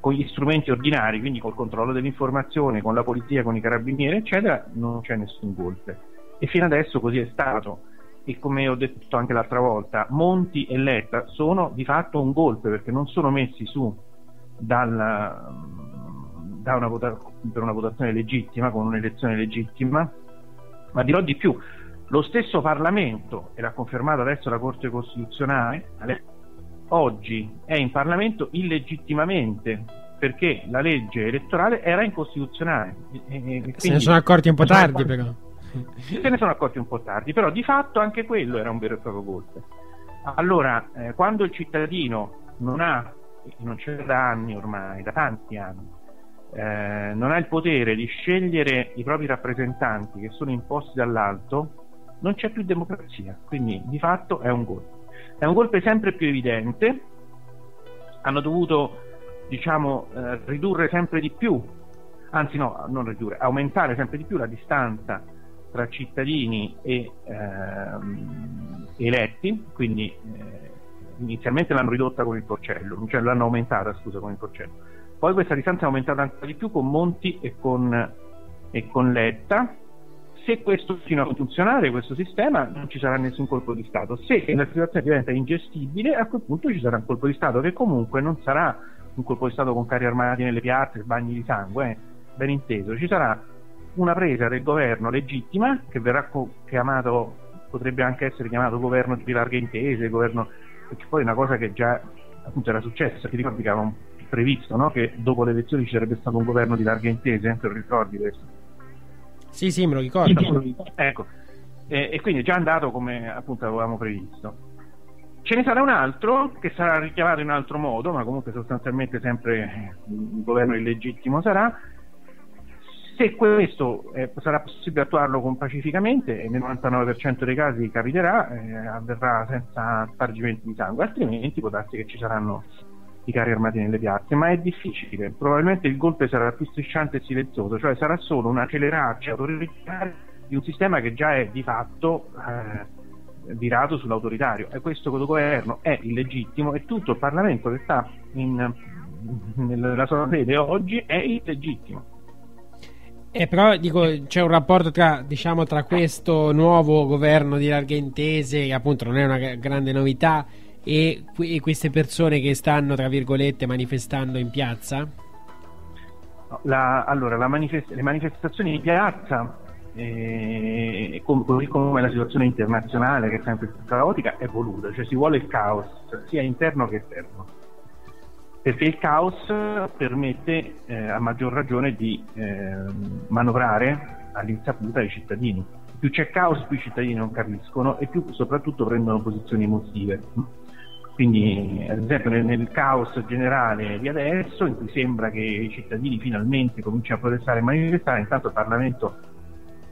con gli strumenti ordinari, quindi col controllo dell'informazione, con la polizia, con i carabinieri, eccetera, non c'è nessun golpe. E fino adesso così è stato. E come ho detto anche l'altra volta, Monti e Letta sono di fatto un golpe perché non sono messi su dal, da una vota- per una votazione legittima, con un'elezione legittima, ma dirò di più, lo stesso Parlamento, e l'ha confermato adesso la Corte Costituzionale, oggi è in Parlamento illegittimamente perché la legge elettorale era incostituzionale. E, Se ne sono accorti un po' tardi, però. Se ne sono accorti un po' tardi, però di fatto anche quello era un vero e proprio golpe. Allora, eh, quando il cittadino non ha, non c'è da anni ormai, da tanti anni, eh, non ha il potere di scegliere i propri rappresentanti che sono imposti dall'alto, non c'è più democrazia. Quindi di fatto è un golpe. È un golpe sempre più evidente. Hanno dovuto, diciamo, eh, ridurre sempre di più, anzi no, non ridurre, aumentare sempre di più la distanza tra cittadini e ehm, eletti, quindi eh, inizialmente l'hanno ridotta con il porcello, cioè l'hanno aumentata, scusa, con il porcello. Poi questa distanza è aumentata ancora di più con Monti e con, e con Letta. Se questo continua a funzionare, questo sistema, non ci sarà nessun colpo di Stato. Se la situazione diventa ingestibile, a quel punto ci sarà un colpo di Stato che comunque non sarà un colpo di Stato con carri armati nelle piazze, bagni di sangue, eh, ben inteso. Ci sarà una presa del governo legittima che verrà co- chiamato, potrebbe anche essere chiamato governo di larga intese, governo, perché poi è una cosa che già appunto era successa, ti ricordi che avevamo previsto no? che dopo le elezioni ci sarebbe stato un governo di larga intese, te lo ricordi questo? Sì, sì, me lo ricordo. Ecco, e, e quindi è già andato come appunto avevamo previsto. Ce ne sarà un altro che sarà richiamato in altro modo, ma comunque sostanzialmente sempre un governo illegittimo sarà. Se questo eh, sarà possibile attuarlo con pacificamente, e nel 99% dei casi capiterà, eh, avverrà senza spargimenti di sangue, altrimenti può darsi che ci saranno i carri armati nelle piazze, ma è difficile. Probabilmente il golpe sarà più strisciante e silenzioso, cioè sarà solo un accelerarci autoritario di un sistema che già è di fatto eh, virato sull'autoritario e questo governo è illegittimo e tutto il Parlamento che sta in, nella sua sede oggi è illegittimo. Eh, però dico, c'è un rapporto tra, diciamo, tra questo nuovo governo di larghe intese, che appunto non è una grande novità, e, e queste persone che stanno, tra virgolette, manifestando in piazza? La, allora, la manifest- le manifestazioni in piazza, eh, com- così come la situazione internazionale che è sempre più caotica, è voluta, cioè si vuole il caos sia interno che esterno. Perché il caos permette eh, a maggior ragione di eh, manovrare all'insaputa i cittadini. Più c'è caos, più i cittadini non capiscono e più soprattutto prendono posizioni emotive. Quindi, ad esempio, nel, nel, caos generale di adesso, in cui sembra che i cittadini finalmente cominciano a protestare e manifestare, intanto il Parlamento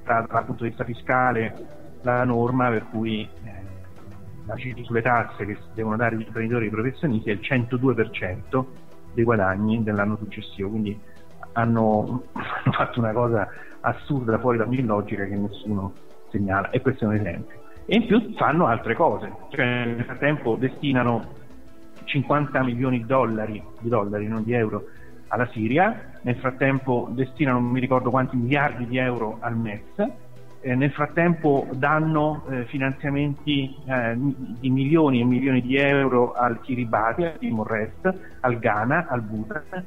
tra dal punto di vista fiscale la norma per cui eh, la cifra sulle tasse che devono dare gli imprenditori e i professionisti è il 102% dei guadagni dell'anno successivo. Quindi hanno, hanno fatto una cosa assurda fuori da ogni logica che nessuno segnala, e questo è un esempio e in più fanno altre cose, cioè nel frattempo destinano 50 milioni di dollari, di dollari non di euro, alla Siria, nel frattempo destinano non mi ricordo quanti miliardi di euro al MES, eh, nel frattempo danno eh, finanziamenti eh, di milioni e milioni di euro al Kiribati, al Timor Est, al Ghana, al Bhutan, eh,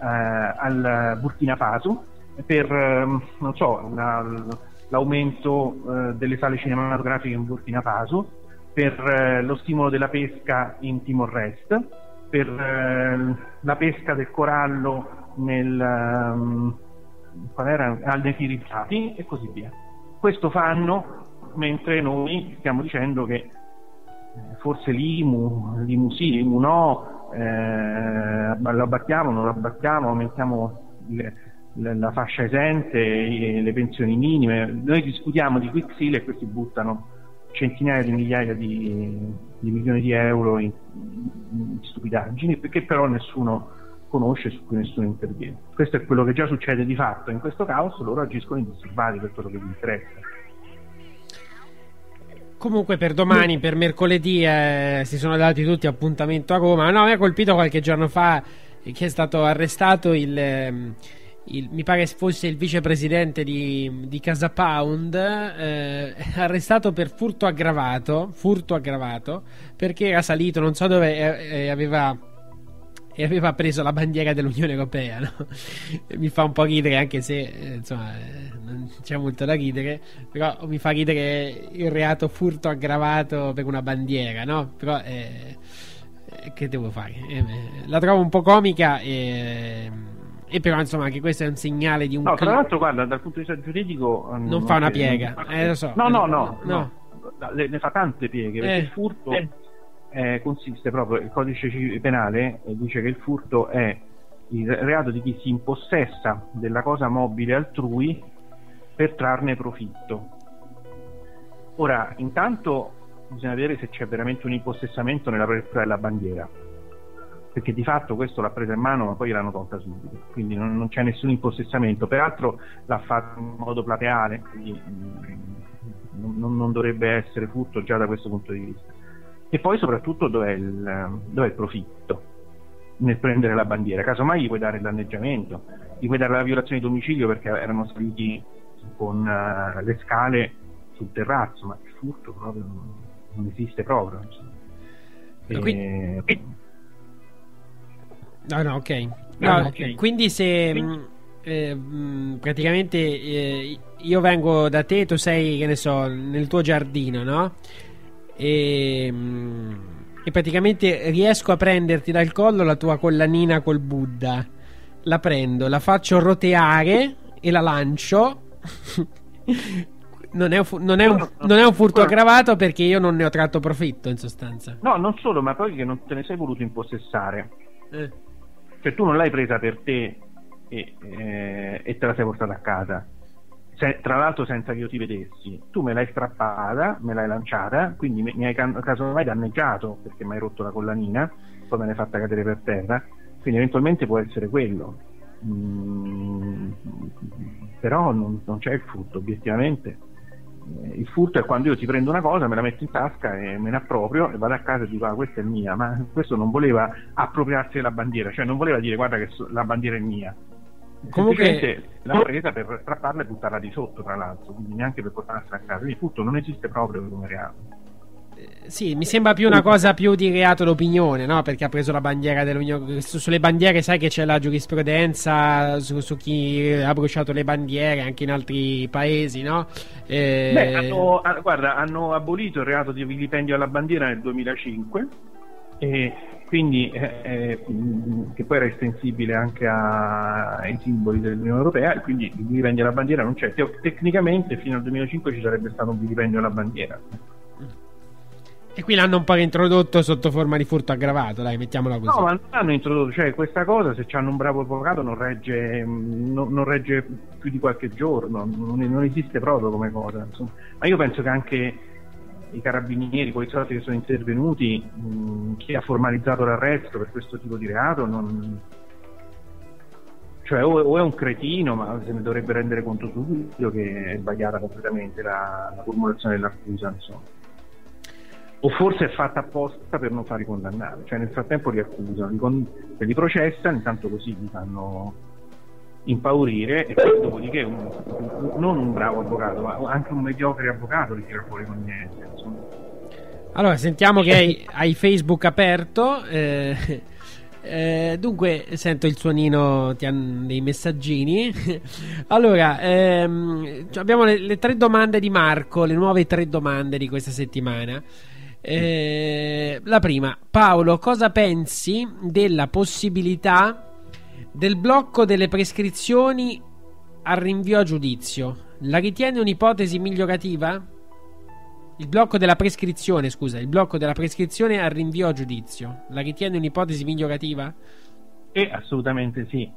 al Burkina Faso, per ehm, non so, una, l'aumento eh, delle sale cinematografiche in Burkina Faso, per eh, lo stimolo della pesca in Timor Est, per eh, la pesca del corallo nel, um, nei Kiribati e così via. Questo fanno mentre noi stiamo dicendo che eh, forse l'IMU, l'IMU sì, l'IMU no, eh, lo abbattiamo, non lo abbattiamo, aumentiamo le, la fascia esente, le pensioni minime. Noi discutiamo di quick seal e questi buttano centinaia di migliaia di, di milioni di euro in, in, stupidaggini perché però nessuno conosce su cui nessuno interviene. Questo è quello che già succede di fatto. In questo caos loro agiscono indisturbati per quello che gli interessa. Comunque per domani, per mercoledì, eh, si sono dati tutti appuntamento a Roma. No, mi ha colpito qualche giorno fa che è stato arrestato il... Eh, il- mi pare fosse il vicepresidente di, di Casa Pound, eh, arrestato per furto aggravato, furto aggravato, perché era salito, non so dove, e, e aveva, e aveva preso la bandiera dell'Unione Europea. no? mi fa un po' ridere, anche se eh, insomma eh, non c'è molto da ridere, però mi fa ridere il reato furto aggravato per una bandiera, no? Però eh, eh, che devo fare? La trovo un po' comica e, e però insomma anche questo è un segnale di un No, tra l'altro, guarda, dal punto di vista giuridico. eh, Non fa una piega, non- eh, lo so. No, no, no. no. no. Le- ne fa tante pieghe. Perché Eh. il furto eh, consiste proprio. Il codice civile penale eh, dice che il furto è il reato di chi si impossessa della cosa mobile altrui per trarne profitto. Ora, intanto bisogna vedere se c'è veramente un impossessamento nella presa della bandiera perché di fatto questo l'ha presa in mano ma poi l'hanno tolta subito. Quindi non, non c'è nessun impossessamento. Peraltro l'ha fatto in modo plateale quindi mm, non, non- dovrebbe essere furto già da questo punto di vista. E poi soprattutto dov'è il, dov'è il profitto nel prendere la bandiera? Casomai gli puoi dare il danneggiamento gli puoi dare la violazione di domicilio perché erano saliti con eh, le scale sul terrazzo ma il furto proprio non, esiste proprio. E- No, no, ok. Ah, No, ok. Quindi se mh, eh, mh, praticamente eh, io vengo da te, tu sei, che ne so, nel tuo giardino, no? E, mh, e praticamente riesco a prenderti dal collo la tua collanina col Buddha. La prendo, la faccio roteare e la lancio. non, è un, non è un- non è un furto aggravato perché io non ne ho tratto profitto, in sostanza. No, non solo, ma poi che non te ne sei voluto impossessare. Eh. Cioè tu non l'hai presa per te e, eh, e te la sei portata a casa. Se- tra l'altro senza che io ti vedessi. Tu me l'hai strappata, me l'hai lanciata, quindi mi, mi hai casomai danneggiato perché mi hai rotto la collanina, poi me l'hai fatta cadere per terra. Quindi eventualmente può essere quello. Mm, però non, non c'è il furto, obiettivamente. Il furto è quando io ti prendo una cosa, me la metto in tasca e me ne approprio e vado a casa e dico ah questa è mia, ma questo non voleva appropriarsi della bandiera, cioè non voleva dire guarda che so- la bandiera è mia. Comunque- l'ha presa per strapparla e buttarla di sotto, tra l'altro, quindi neanche per portarla a casa. Quindi il furto non esiste proprio come reato. Sì, mi sembra più una cosa più di reato d'opinione, no? Perché ha preso la bandiera dell'Unione. su- Sulle bandiere sai che c'è la giurisprudenza su, su chi ha bruciato le bandiere anche in altri paesi, no? Eh, Beh, hanno, ah, guarda, hanno abolito il reato di vilipendio alla bandiera nel 2005 e quindi eh, eh, che poi era estensibile anche a- ai simboli dell'Unione Europea e quindi il vilipendio alla bandiera non c'è. Tecnicamente fino al 2005 ci sarebbe stato un vilipendio alla bandiera. E qui l'hanno un po' reintrodotto sotto forma di furto aggravato, dai, mettiamola così. No, ma non hanno introdotto, cioè questa cosa se hanno un bravo avvocato non regge, mh, non, non regge più di qualche giorno, non, non esiste proprio come cosa. insomma. Ma io penso che anche i carabinieri, i poliziotti che sono intervenuti, mh, chi ha formalizzato l'arresto per questo tipo di reato, non... cioè o, o è un cretino, ma se ne dovrebbe rendere conto subito che è sbagliata completamente la, la formulazione dell'accusa, insomma. O forse è fatta apposta per non farli condannare, cioè nel frattempo li accusano, li, con- li processano, intanto così li fanno impaurire e poi dopodiché un- un- non un bravo avvocato, ma anche un mediocre avvocato li tira fuori con niente. Insomma. Allora, sentiamo che hai, hai Facebook aperto. eh, eh, dunque, sento il suonino dei messaggini. allora, ehm, abbiamo le, le tre domande di Marco, le nuove tre domande di questa settimana. Eh, la prima, Paolo, cosa pensi della possibilità del blocco delle prescrizioni al rinvio a giudizio? La ritiene un'ipotesi migliorativa? Il blocco della prescrizione, scusa, il blocco della prescrizione al rinvio a giudizio. La ritiene un'ipotesi migliorativa? E assolutamente sì,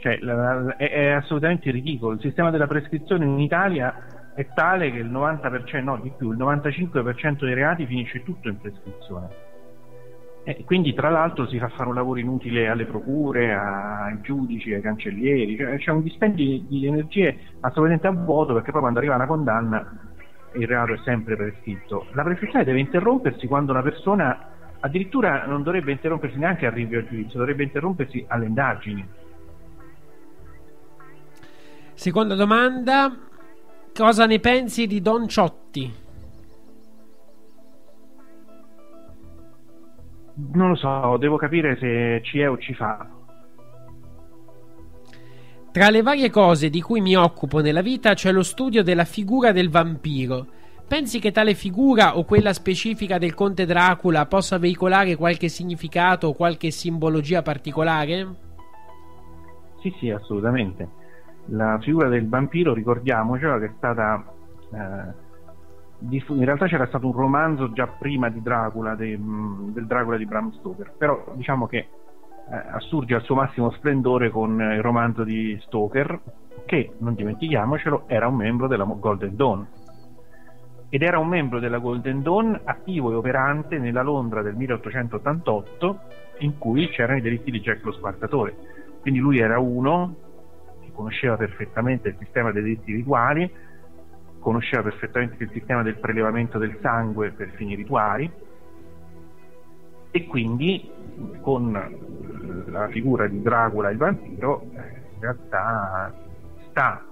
cioè, la- la- è, è assolutamente ridicolo. Il sistema della prescrizione in Italia è tale che il 90%, no di più, il 95% dei reati finisce tutto in prescrizione. E quindi tra l'altro si fa fare un lavoro inutile alle procure, ai giudici, ai cancellieri, cioè, c'è un dispendio di, energie assolutamente a vuoto perché poi quando arriva una condanna il reato è sempre prescritto. La prescrizione deve interrompersi quando una persona addirittura non dovrebbe interrompersi neanche al rinvio a giudizio, dovrebbe interrompersi alle indagini. Seconda domanda, cosa ne pensi di Don Ciotti? Non lo so, devo capire se ci è o ci fa. Tra le varie cose di cui mi occupo nella vita c'è lo studio della figura del vampiro. Pensi che tale figura o quella specifica del conte Dracula possa veicolare qualche significato o qualche simbologia particolare? Sì, sì, assolutamente. La figura del vampiro, ricordiamocela, che è stata... Eh, diffu- in realtà c'era stato un romanzo già prima di Dracula, de- mh, del Dracula di Bram Stoker, però diciamo che eh, assurge al suo massimo splendore con il romanzo di Stoker, che, non dimentichiamocelo, era un membro della Golden Dawn. Ed era un membro della Golden Dawn attivo e operante nella Londra del 1888, in cui c'erano i delitti di Jack lo Spartatore. Quindi lui era uno conosceva perfettamente il sistema dei delitti rituali, conosceva perfettamente il sistema del prelevamento del sangue per fini rituali e quindi con la figura di Dracula il vampiro eh, in realtà sta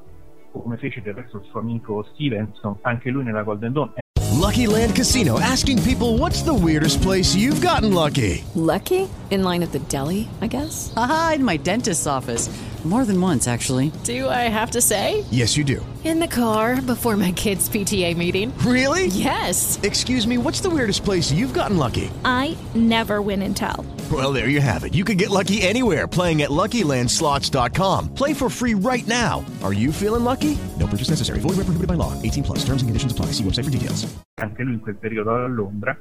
come fece del resto il suo amico Stevenson anche lui nella Golden Dawn Lucky Land Casino asking people what's the weirdest place you've gotten lucky? Lucky? In line at the deli, I guess? Aha, in my dentist's office. More than once, actually. Do I have to say? Yes, you do. In the car before my kids' PTA meeting. Really? Yes. Excuse me, what's the weirdest place you've gotten lucky? I never win and tell. Well, there you have it. You can get lucky anywhere playing at LuckyLandSlots.com. Play for free right now. Are you feeling lucky? No purchase necessary. Void where prohibited by law. 18 plus. Terms and conditions apply. See website for details. anche lui in quel periodo a Londra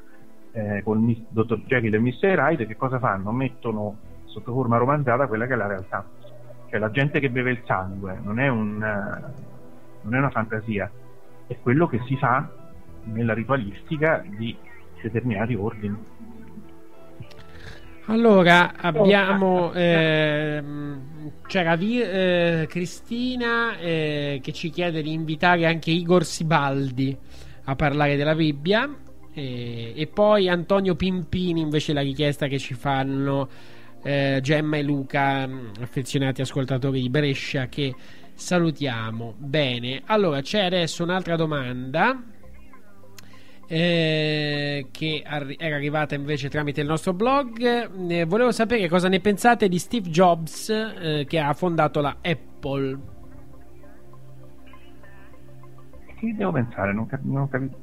eh, con il Dr. Jekyll e Mr. Hyde che cosa fanno? Mettono sotto forma romanzata quella che è la realtà cioè la gente che beve il sangue non è, un, eh, non è una fantasia è quello che si fa nella ritualistica di determinati ordini Allora, abbiamo. ehm, c'era Vi- eh, Cristina eh, che ci chiede di invitare anche Igor Sibaldi a parlare della Bibbia. E, e poi Antonio Pimpini invece la richiesta che ci fanno eh, Gemma e Luca, mh, affezionati ascoltatori di Brescia, che salutiamo. Bene, allora c'è adesso un'altra domanda eh, che arri- era arrivata invece tramite il nostro blog. Eh, volevo sapere cosa ne pensate di Steve Jobs eh, che ha fondato la Apple. che devo pensare? non, cap- non capito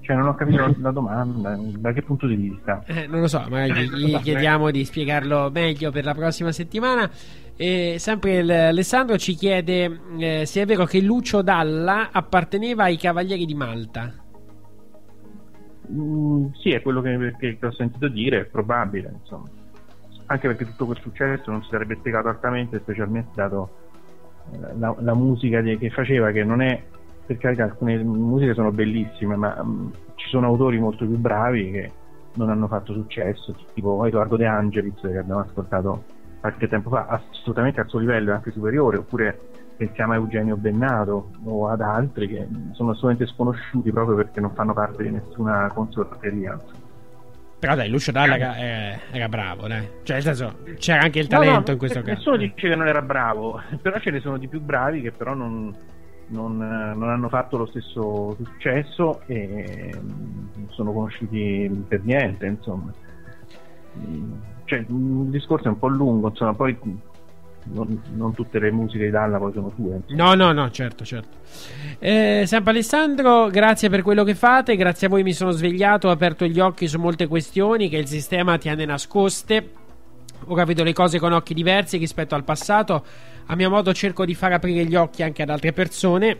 cioè non ho capito la domanda da che punto di vista Eh, non lo so, magari gli, gli chiediamo di spiegarlo meglio per la prossima settimana. E sempre il- Alessandro ci chiede eh, se è vero che Lucio Dalla apparteneva ai Cavalieri di Malta. Mm, sì, è quello che, che- che ho sentito dire, è probabile, insomma. Anche perché tutto quel successo non si sarebbe spiegato altamente, specialmente dato eh, la, la musica di- che faceva, che non è, per carità, alcune musiche sono bellissime, ma mm, ci sono autori molto più bravi che non hanno fatto successo, tipo Edoardo De Angelis, che abbiamo ascoltato qualche tempo fa, assolutamente al suo livello, anche superiore, oppure pensiamo a Eugenio Bennato o ad altri che sono assolutamente sconosciuti proprio perché non fanno parte di nessuna consorteria. Però dai, Lucio Dalla era, era- bravo, dai. Cioè, nel senso, c'era anche il No, no, talento in questo caso. Nessuno dice che non era bravo, però ce ne sono di più bravi che però non, non, non hanno fatto lo stesso successo e non sono conosciuti per niente, insomma. Mm, Cioè, il discorso è un po' lungo, insomma, poi non, non tutte le musiche di Dalla poi sono sue. No, no, no, certo, certo. Eh, sempre Alessandro, grazie per quello che fate. Grazie a voi mi sono svegliato, ho aperto gli occhi su molte questioni che il sistema tiene nascoste. Ora vedo le cose con occhi diversi rispetto al passato. A mio modo cerco di far aprire gli occhi anche ad altre persone,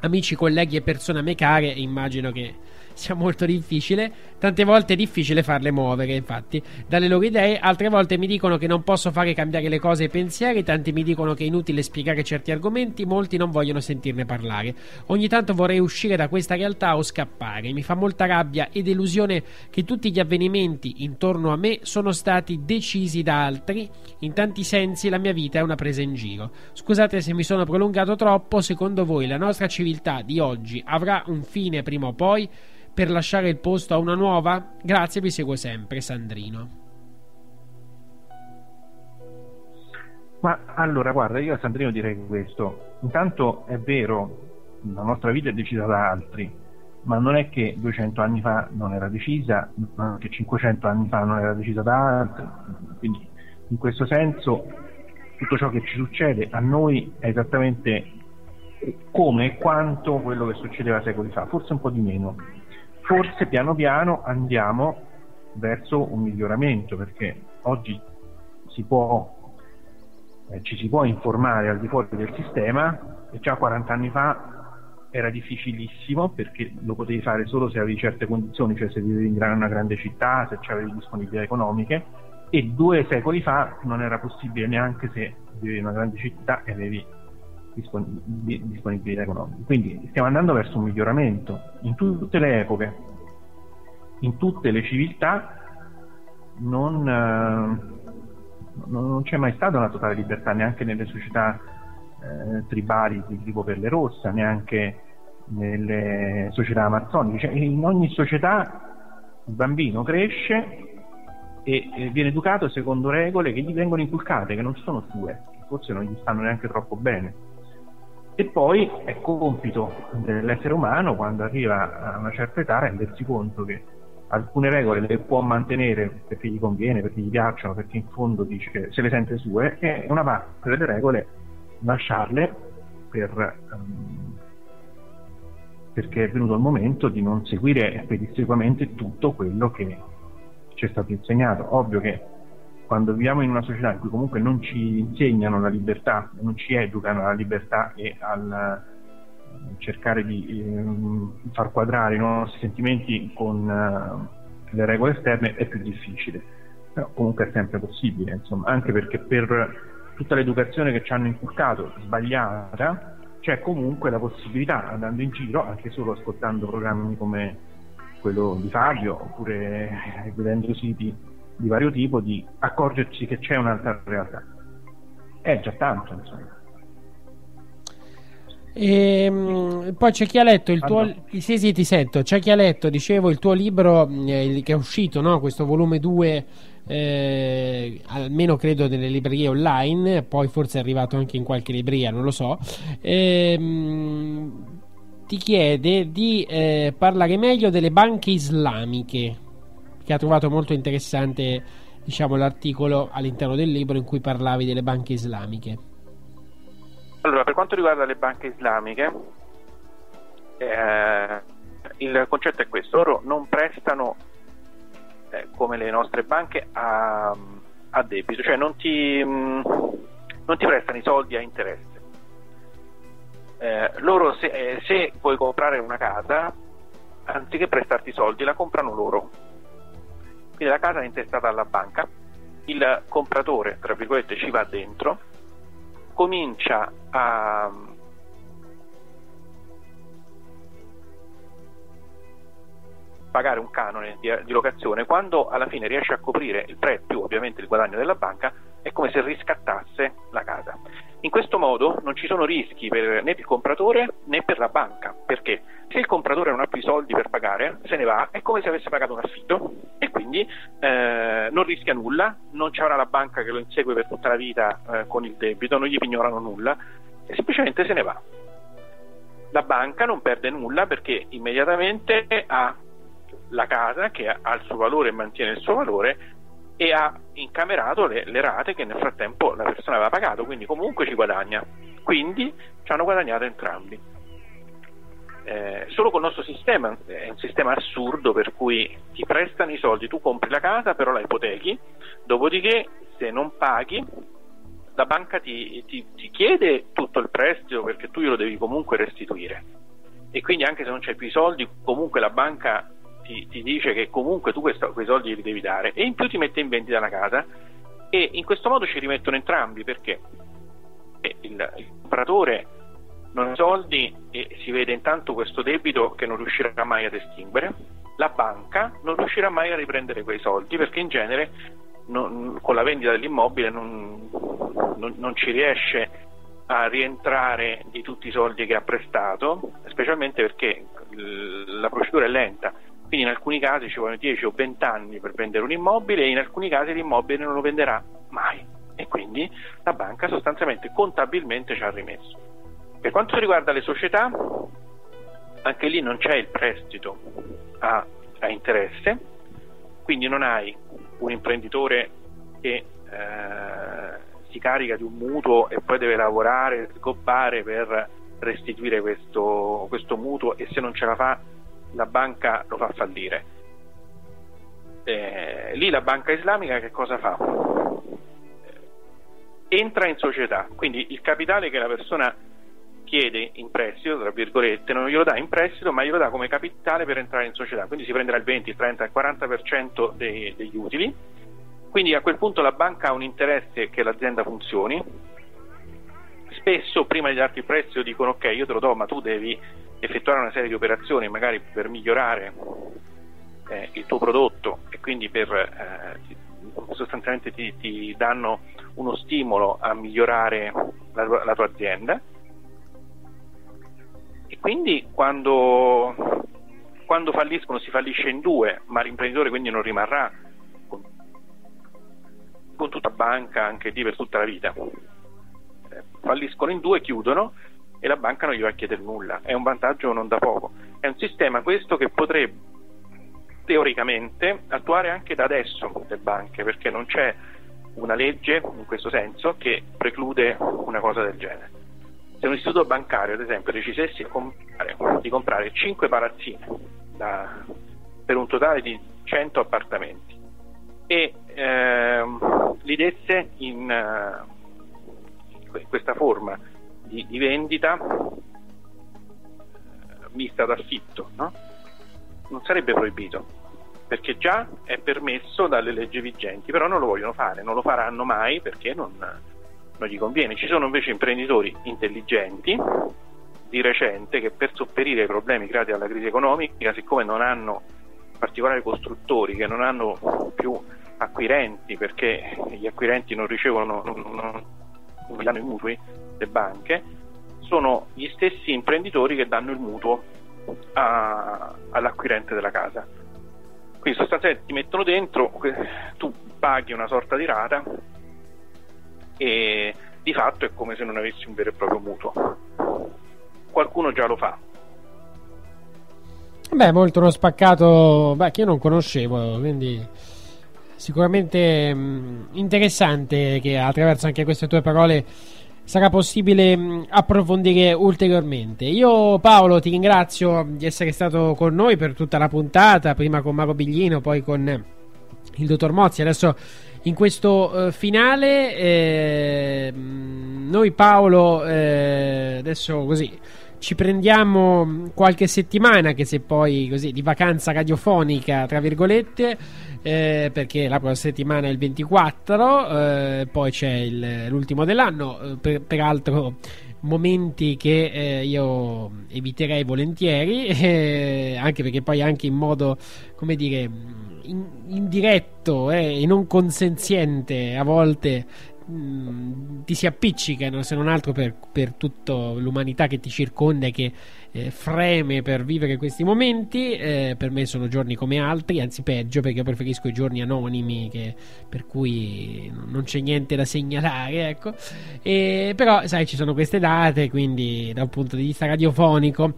amici, colleghi e persone a me care. e Immagino che sia molto difficile. Tante volte è difficile farle muovere, infatti, dalle loro idee. Altre volte mi dicono che non posso fare cambiare le cose e i pensieri. Tanti mi dicono che è inutile spiegare certi argomenti. Molti non vogliono sentirne parlare. Ogni tanto vorrei uscire da questa realtà o scappare. Mi fa molta rabbia e delusione che tutti gli avvenimenti intorno a me sono stati decisi da altri. In tanti sensi la mia vita è una presa in giro. Scusate se mi sono prolungato troppo. Secondo voi la nostra civiltà di oggi avrà un fine prima o poi? Per lasciare il posto a una nuova? Grazie, vi seguo sempre, Sandrino. Ma allora, guarda, io a Sandrino direi questo. Intanto è vero, la nostra vita è decisa da altri, ma non è che 200 anni fa non era decisa, è che 500 anni fa non era decisa da altri. Quindi, in questo senso, tutto ciò che ci succede a noi è esattamente come e quanto quello che succedeva secoli fa, forse un po' di meno. Forse piano piano andiamo verso un miglioramento, perché oggi si può eh, ci si può informare al di fuori del sistema e già 40 anni fa era difficilissimo perché lo potevi fare solo se avevi certe condizioni, cioè se vivevi in una grande città, se avevi disponibilità economiche e due secoli fa non era possibile neanche se vivevi in una grande città e avevi disponibilità economica. Quindi stiamo andando verso un miglioramento in tutte le epoche, in tutte le civiltà non, eh, non c'è mai stata una totale libertà neanche nelle società eh, tribali di tipo Perle Rossa, neanche nelle società amazzoniche. Cioè, in ogni società il bambino cresce e, e, viene educato secondo regole che gli vengono inculcate, che non sono sue, forse non gli stanno neanche troppo bene. E poi è compito dell'essere umano, quando arriva a una certa età, rendersi conto che alcune regole le può mantenere perché gli conviene, perché gli piacciono, perché in fondo dice se le sente sue, e una parte delle regole lasciarle per, um, perché è venuto il momento di non seguire pedissequamente tutto quello che ci è stato insegnato. Ovvio che quando viviamo in una società in cui comunque non ci insegnano la libertà, non ci educano alla libertà e al cercare di ehm, far quadrare i nostri sentimenti con eh, le regole esterne è più difficile, però comunque è sempre possibile, insomma, anche perché per tutta l'educazione che ci hanno inculcato sbagliata c'è comunque la possibilità andando in giro, anche solo ascoltando programmi come quello di Fabio oppure eh, vedendo siti di vario tipo, di accorgersi che c'è un'altra realtà. È già tanto, insomma. E, ehm, poi c'è chi ha letto il tuo sì, sì, ti sento. C'è chi ha letto, dicevo, il tuo libro eh, che è uscito, no? questo volume 2, eh, almeno credo nelle librerie online, poi forse è arrivato anche in qualche libreria, non lo so. E, ehm, ti chiede di eh, parlare meglio delle banche islamiche, che ha trovato molto interessante diciamo, l'articolo all'interno del libro in cui parlavi delle banche islamiche. Allora, per quanto riguarda le banche islamiche, eh, il concetto è questo, loro non prestano eh, come le nostre banche a, a debito, cioè non ti, mh, mm, non ti, prestano i soldi a interesse. Eh, loro se, eh, se vuoi comprare una casa, anziché prestarti i soldi, la comprano loro. Quindi la casa è intestata alla banca, il compratore, tra virgolette, ci va dentro comincia a pagare un canone di, di, locazione, quando alla fine riesce a coprire il prezzo più ovviamente il guadagno della banca, è come se riscattasse la casa. In questo modo non ci sono rischi per, né per il compratore né per la banca, perché se il compratore non ha più i soldi per pagare, se ne va, è come se avesse pagato un affitto e quindi eh, non rischia nulla, non ci avrà la banca che lo insegue per tutta la vita eh, con il debito, non gli pignorano nulla e semplicemente se ne va. La banca non perde nulla perché immediatamente ha la casa che ha il suo valore e mantiene il suo valore e ha incamerato le, le, rate che nel frattempo la persona aveva pagato, quindi comunque ci guadagna. Quindi ci hanno guadagnato entrambi. Eh, solo col nostro sistema è un sistema assurdo per cui ti prestano i soldi, tu compri la casa, però la ipotechi, dopodiché se non paghi la banca ti, ti, ti chiede tutto il prestito perché tu glielo devi comunque restituire e quindi anche se non c'hai più i soldi comunque la banca ti, ti dice che comunque tu questo, quei soldi li devi dare e in più ti mette in vendita la casa e in questo modo ci rimettono entrambi perché il, il compratore non ha soldi e si vede intanto questo debito che non riuscirà mai ad estinguere, la banca non riuscirà mai a riprendere quei soldi perché in genere non, con la vendita dell'immobile non, non, non ci riesce a rientrare di tutti i soldi che ha prestato, specialmente perché la procedura è lenta quindi in alcuni casi ci vogliono 10 o 20 anni per vendere un immobile e in alcuni casi l'immobile non lo venderà mai e quindi la banca sostanzialmente contabilmente ci ha rimesso. Per quanto riguarda le società, anche lì non c'è il prestito a, a interesse, quindi non hai un imprenditore che eh, si carica di un mutuo e poi deve lavorare, scoppare per restituire questo, questo mutuo e se non ce la fa la banca lo fa fallire. Eh, lì la banca islamica che cosa fa? Entra in società, quindi il capitale che la persona chiede in prestito, tra virgolette, non glielo dà in prestito, ma glielo dà come capitale per entrare in società, quindi si prenderà il 20, il 30, il 40% dei, degli utili. Quindi a quel punto la banca ha un interesse che l'azienda funzioni. Spesso prima di darti il prestito dicono ok, io te lo do, ma tu devi effettuare una serie di operazioni magari per migliorare eh, il tuo prodotto e quindi per, eh, sostanzialmente ti, ti, danno uno stimolo a migliorare la, la tua azienda e quindi quando, quando, falliscono si fallisce in due, ma l'imprenditore quindi non rimarrà con, con tutta banca anche lì per tutta la vita. Eh, falliscono in due, chiudono e la banca non gli va a chiedere nulla. È un vantaggio non da poco. È un sistema questo che potrebbe teoricamente attuare anche da adesso le banche, perché non c'è una legge in questo senso che preclude una cosa del genere se un istituto bancario, ad esempio, decidesse di comprare 5 palazzine da, per un totale di 100 appartamenti e ehm, li desse in, in questa forma di, di vendita uh, mista d'affitto, no? non sarebbe proibito perché già è permesso dalle leggi vigenti, però non lo vogliono fare, non lo faranno mai perché non, non gli conviene. Ci sono invece imprenditori intelligenti di recente che per sopperire ai problemi creati dalla crisi economica, siccome non hanno particolari costruttori, che non hanno più acquirenti perché gli acquirenti non ricevono, non, non, non danno i mutui, le banche, sono gli stessi imprenditori che danno il mutuo a, all'acquirente della casa. Quindi sostanzialmente ti mettono dentro, tu paghi una sorta di rata e di fatto è come se non avessi un vero e proprio mutuo. Qualcuno già lo fa. Beh, molto uno spaccato beh, che io non conoscevo, quindi sicuramente mh, interessante che attraverso anche queste tue parole sarà possibile mh, approfondire ulteriormente. Io Paolo ti ringrazio di essere stato con noi per tutta la puntata, prima con Mago Biglino, poi con il dottor Mozzi, adesso in questo uh, finale eh, noi Paolo eh, adesso così ci prendiamo qualche settimana che se poi così di vacanza radiofonica tra virgolette eh, perché la prossima settimana è il 24 eh, poi c'è il, l'ultimo dell'anno eh, per, peraltro momenti che eh, io eviterei volentieri anche perché poi anche in modo come dire in, indiretto eh, e non consenziente a volte mm, ti si appiccicano se non altro per, per tutta l'umanità che ti circonda e che eh, freme per vivere questi momenti. Eh, per me sono giorni come altri anzi peggio perché io preferisco i giorni anonimi che, per cui non c'è niente da segnalare ecco. E, però sai ci sono queste date quindi da un punto di vista radiofonico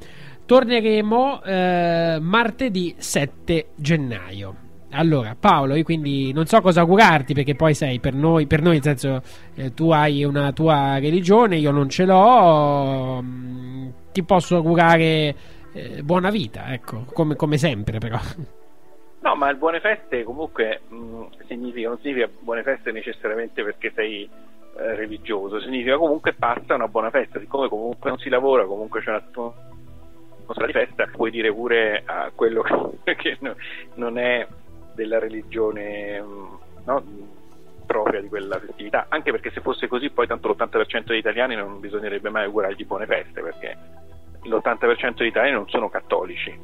torneremo eh, martedì 7 gennaio allora, Paolo, io quindi non so cosa augurarti perché poi sei per noi, per noi nel senso eh, tu hai una tua religione, io non ce l'ho, mh, mm, ti posso augurare eh, buona vita, ecco, come, come, sempre però. No, ma il buone feste comunque mh, mm, significa, non significa buone feste necessariamente perché sei eh, religioso, significa comunque passa una buona festa, siccome comunque non si lavora, comunque c'è una di festa, puoi dire pure a quello che non è della religione mm, no, propria di quella festività, anche perché se fosse così poi tanto l'80% degli italiani non bisognerebbe mai augurargli buone feste, perché l'80% degli italiani non sono cattolici,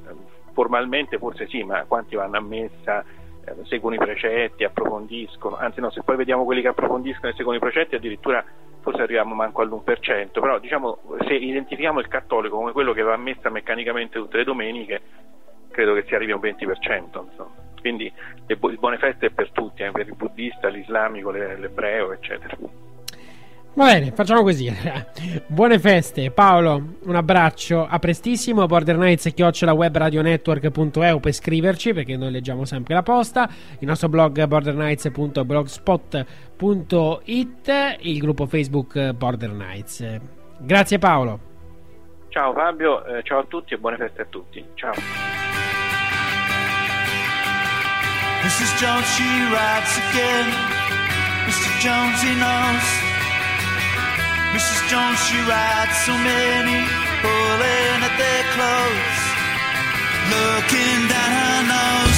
formalmente forse sì, ma quanti vanno a messa, eh, seguono i precetti, approfondiscono, anzi no, se poi vediamo quelli che approfondiscono e seguono i precetti addirittura forse arriviamo manco all'1%, però diciamo se identifichiamo il cattolico come quello che va a messa meccanicamente tutte le domeniche, credo che si arrivi a un 20%. Insomma. Quindi le bu- buone feste per tutti, eh, per il buddista, l'islamico, le- l'ebreo, eccetera. Va bene, facciamo così. Buone feste, Paolo. Un abbraccio, a prestissimo. Border Nights chiocciola webradionetwork.eu per scriverci perché noi leggiamo sempre la posta. Il nostro blog bordernights.blogspot.it, il gruppo Facebook Border Nights. Grazie Paolo. Ciao Fabio, eh, ciao a tutti e buone feste a tutti. Ciao. Mrs. Jones, she writes again. Mr. Jones, he knows. Mrs. Jones, she writes so many, pulling at their clothes, looking down her nose.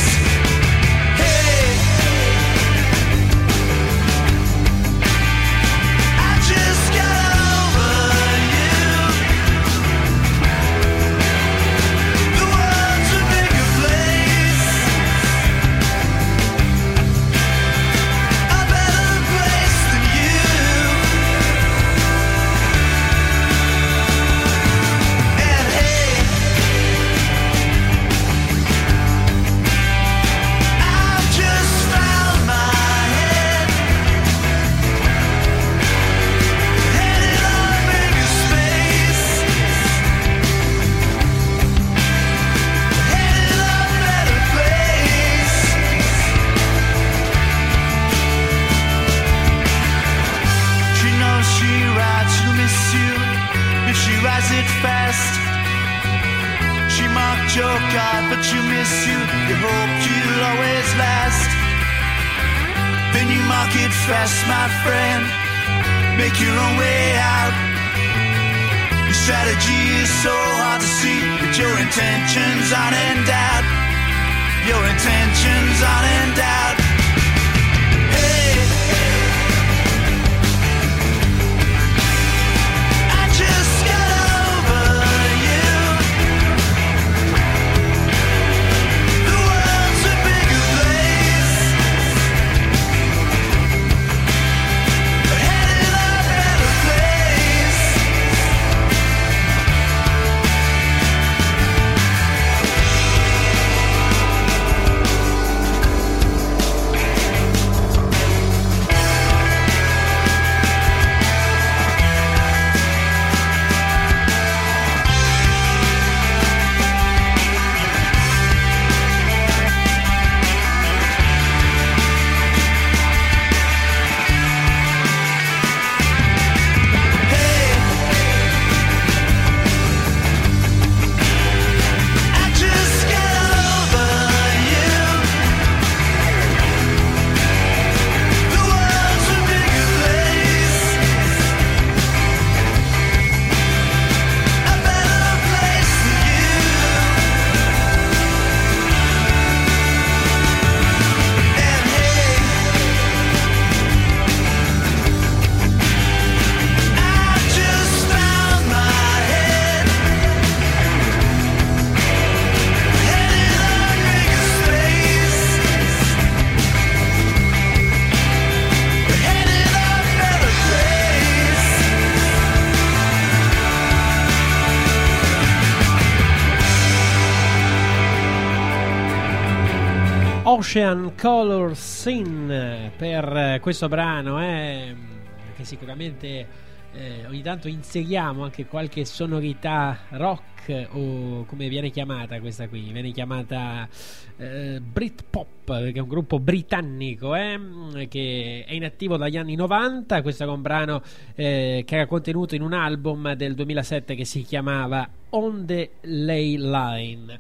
If she writes it fast. She marked your card, but she'll miss you. You hope you'll always last. Then you mark it fast, my friend. Make your own way out. Your strategy is so hard to see, but your intentions aren't in doubt. Your intentions aren't in doubt. Ocean Color Sin per eh, questo brano eh, che sicuramente eh, ogni tanto inseriamo anche qualche sonorità rock o come viene chiamata questa qui? Viene chiamata eh, Britpop che è un gruppo britannico eh, che è in attivo dagli anni 90 questo era un brano eh, che era contenuto in un album del 2007 che si chiamava On the Ley Line.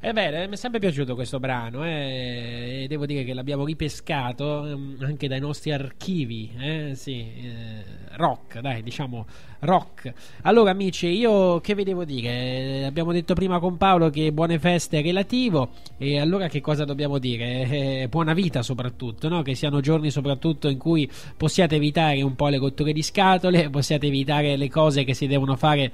Ebbene, mi è sempre piaciuto questo brano eh, e devo dire che l'abbiamo ripescato ehm, anche dai nostri archivi. eh, sì, eh, rock, dai, diciamo rock. Allora, amici, io che vi devo dire? Eh, abbiamo detto prima con Paolo che buone feste è relativo, e allora che cosa dobbiamo dire? Eh, buona vita, soprattutto, no? che siano giorni soprattutto in cui possiate evitare un po' le cotture di scatole, possiate evitare le cose che si devono fare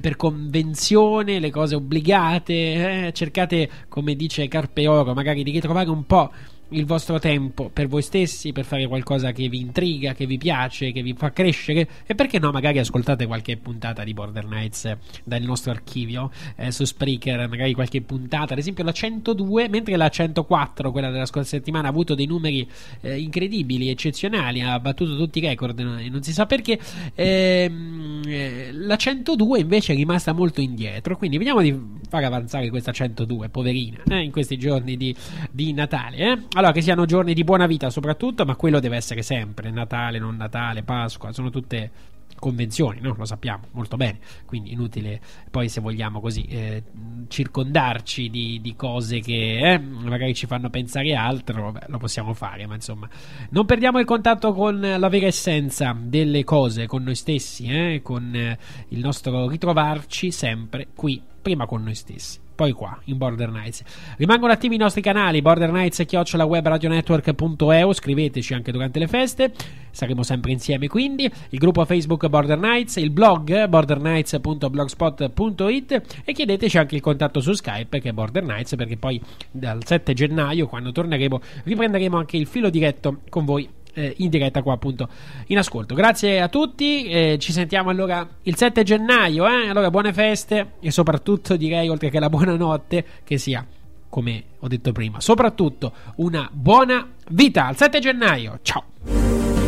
per convenzione, le cose obbligate, eh, cercate, come dice Carpe Oro, magari di ritrovare un po' il vostro tempo per voi stessi, per fare qualcosa che vi intriga, che vi piace, che vi fa crescere e perché no, magari ascoltate qualche puntata di Border Knights dal nostro archivio eh, su Spreaker, magari qualche puntata, ad esempio la 102, mentre la 104, quella della scorsa settimana, ha avuto dei numeri eh, incredibili, eccezionali, ha battuto tutti i record e non si sa perché, ehm, eh, la 102 invece è rimasta molto indietro, quindi vediamo di far avanzare questa 102, poverina, eh, in questi giorni di, di Natale. Eh? Allora, che siano giorni di buona vita soprattutto, ma quello deve essere sempre, Natale, non Natale, Pasqua, sono tutte convenzioni, no? lo sappiamo molto bene, quindi inutile poi se vogliamo così eh, circondarci di, di, cose che eh, magari ci fanno pensare altro, beh, lo possiamo fare, ma insomma. Non perdiamo il contatto con la vera essenza delle cose, con noi stessi, eh, con il nostro ritrovarci sempre qui, prima con noi stessi poi qua in Border Knights. Rimangono attivi i nostri canali Border Knights chiocciola webradionetwork.eu, scriveteci anche durante le feste, saremo sempre insieme quindi, il gruppo Facebook Border Knights, il blog borderknights.blogspot.it e chiedeteci anche il contatto su Skype che è Border Knights perché poi dal 7 gennaio quando torneremo riprenderemo anche il filo diretto con voi eh, in diretta qua appunto in ascolto. Grazie a tutti, eh, ci sentiamo allora il 7 gennaio, eh? allora buone feste e soprattutto direi oltre che la buonanotte che sia come ho detto prima, soprattutto una buona vita al 7 gennaio. Ciao.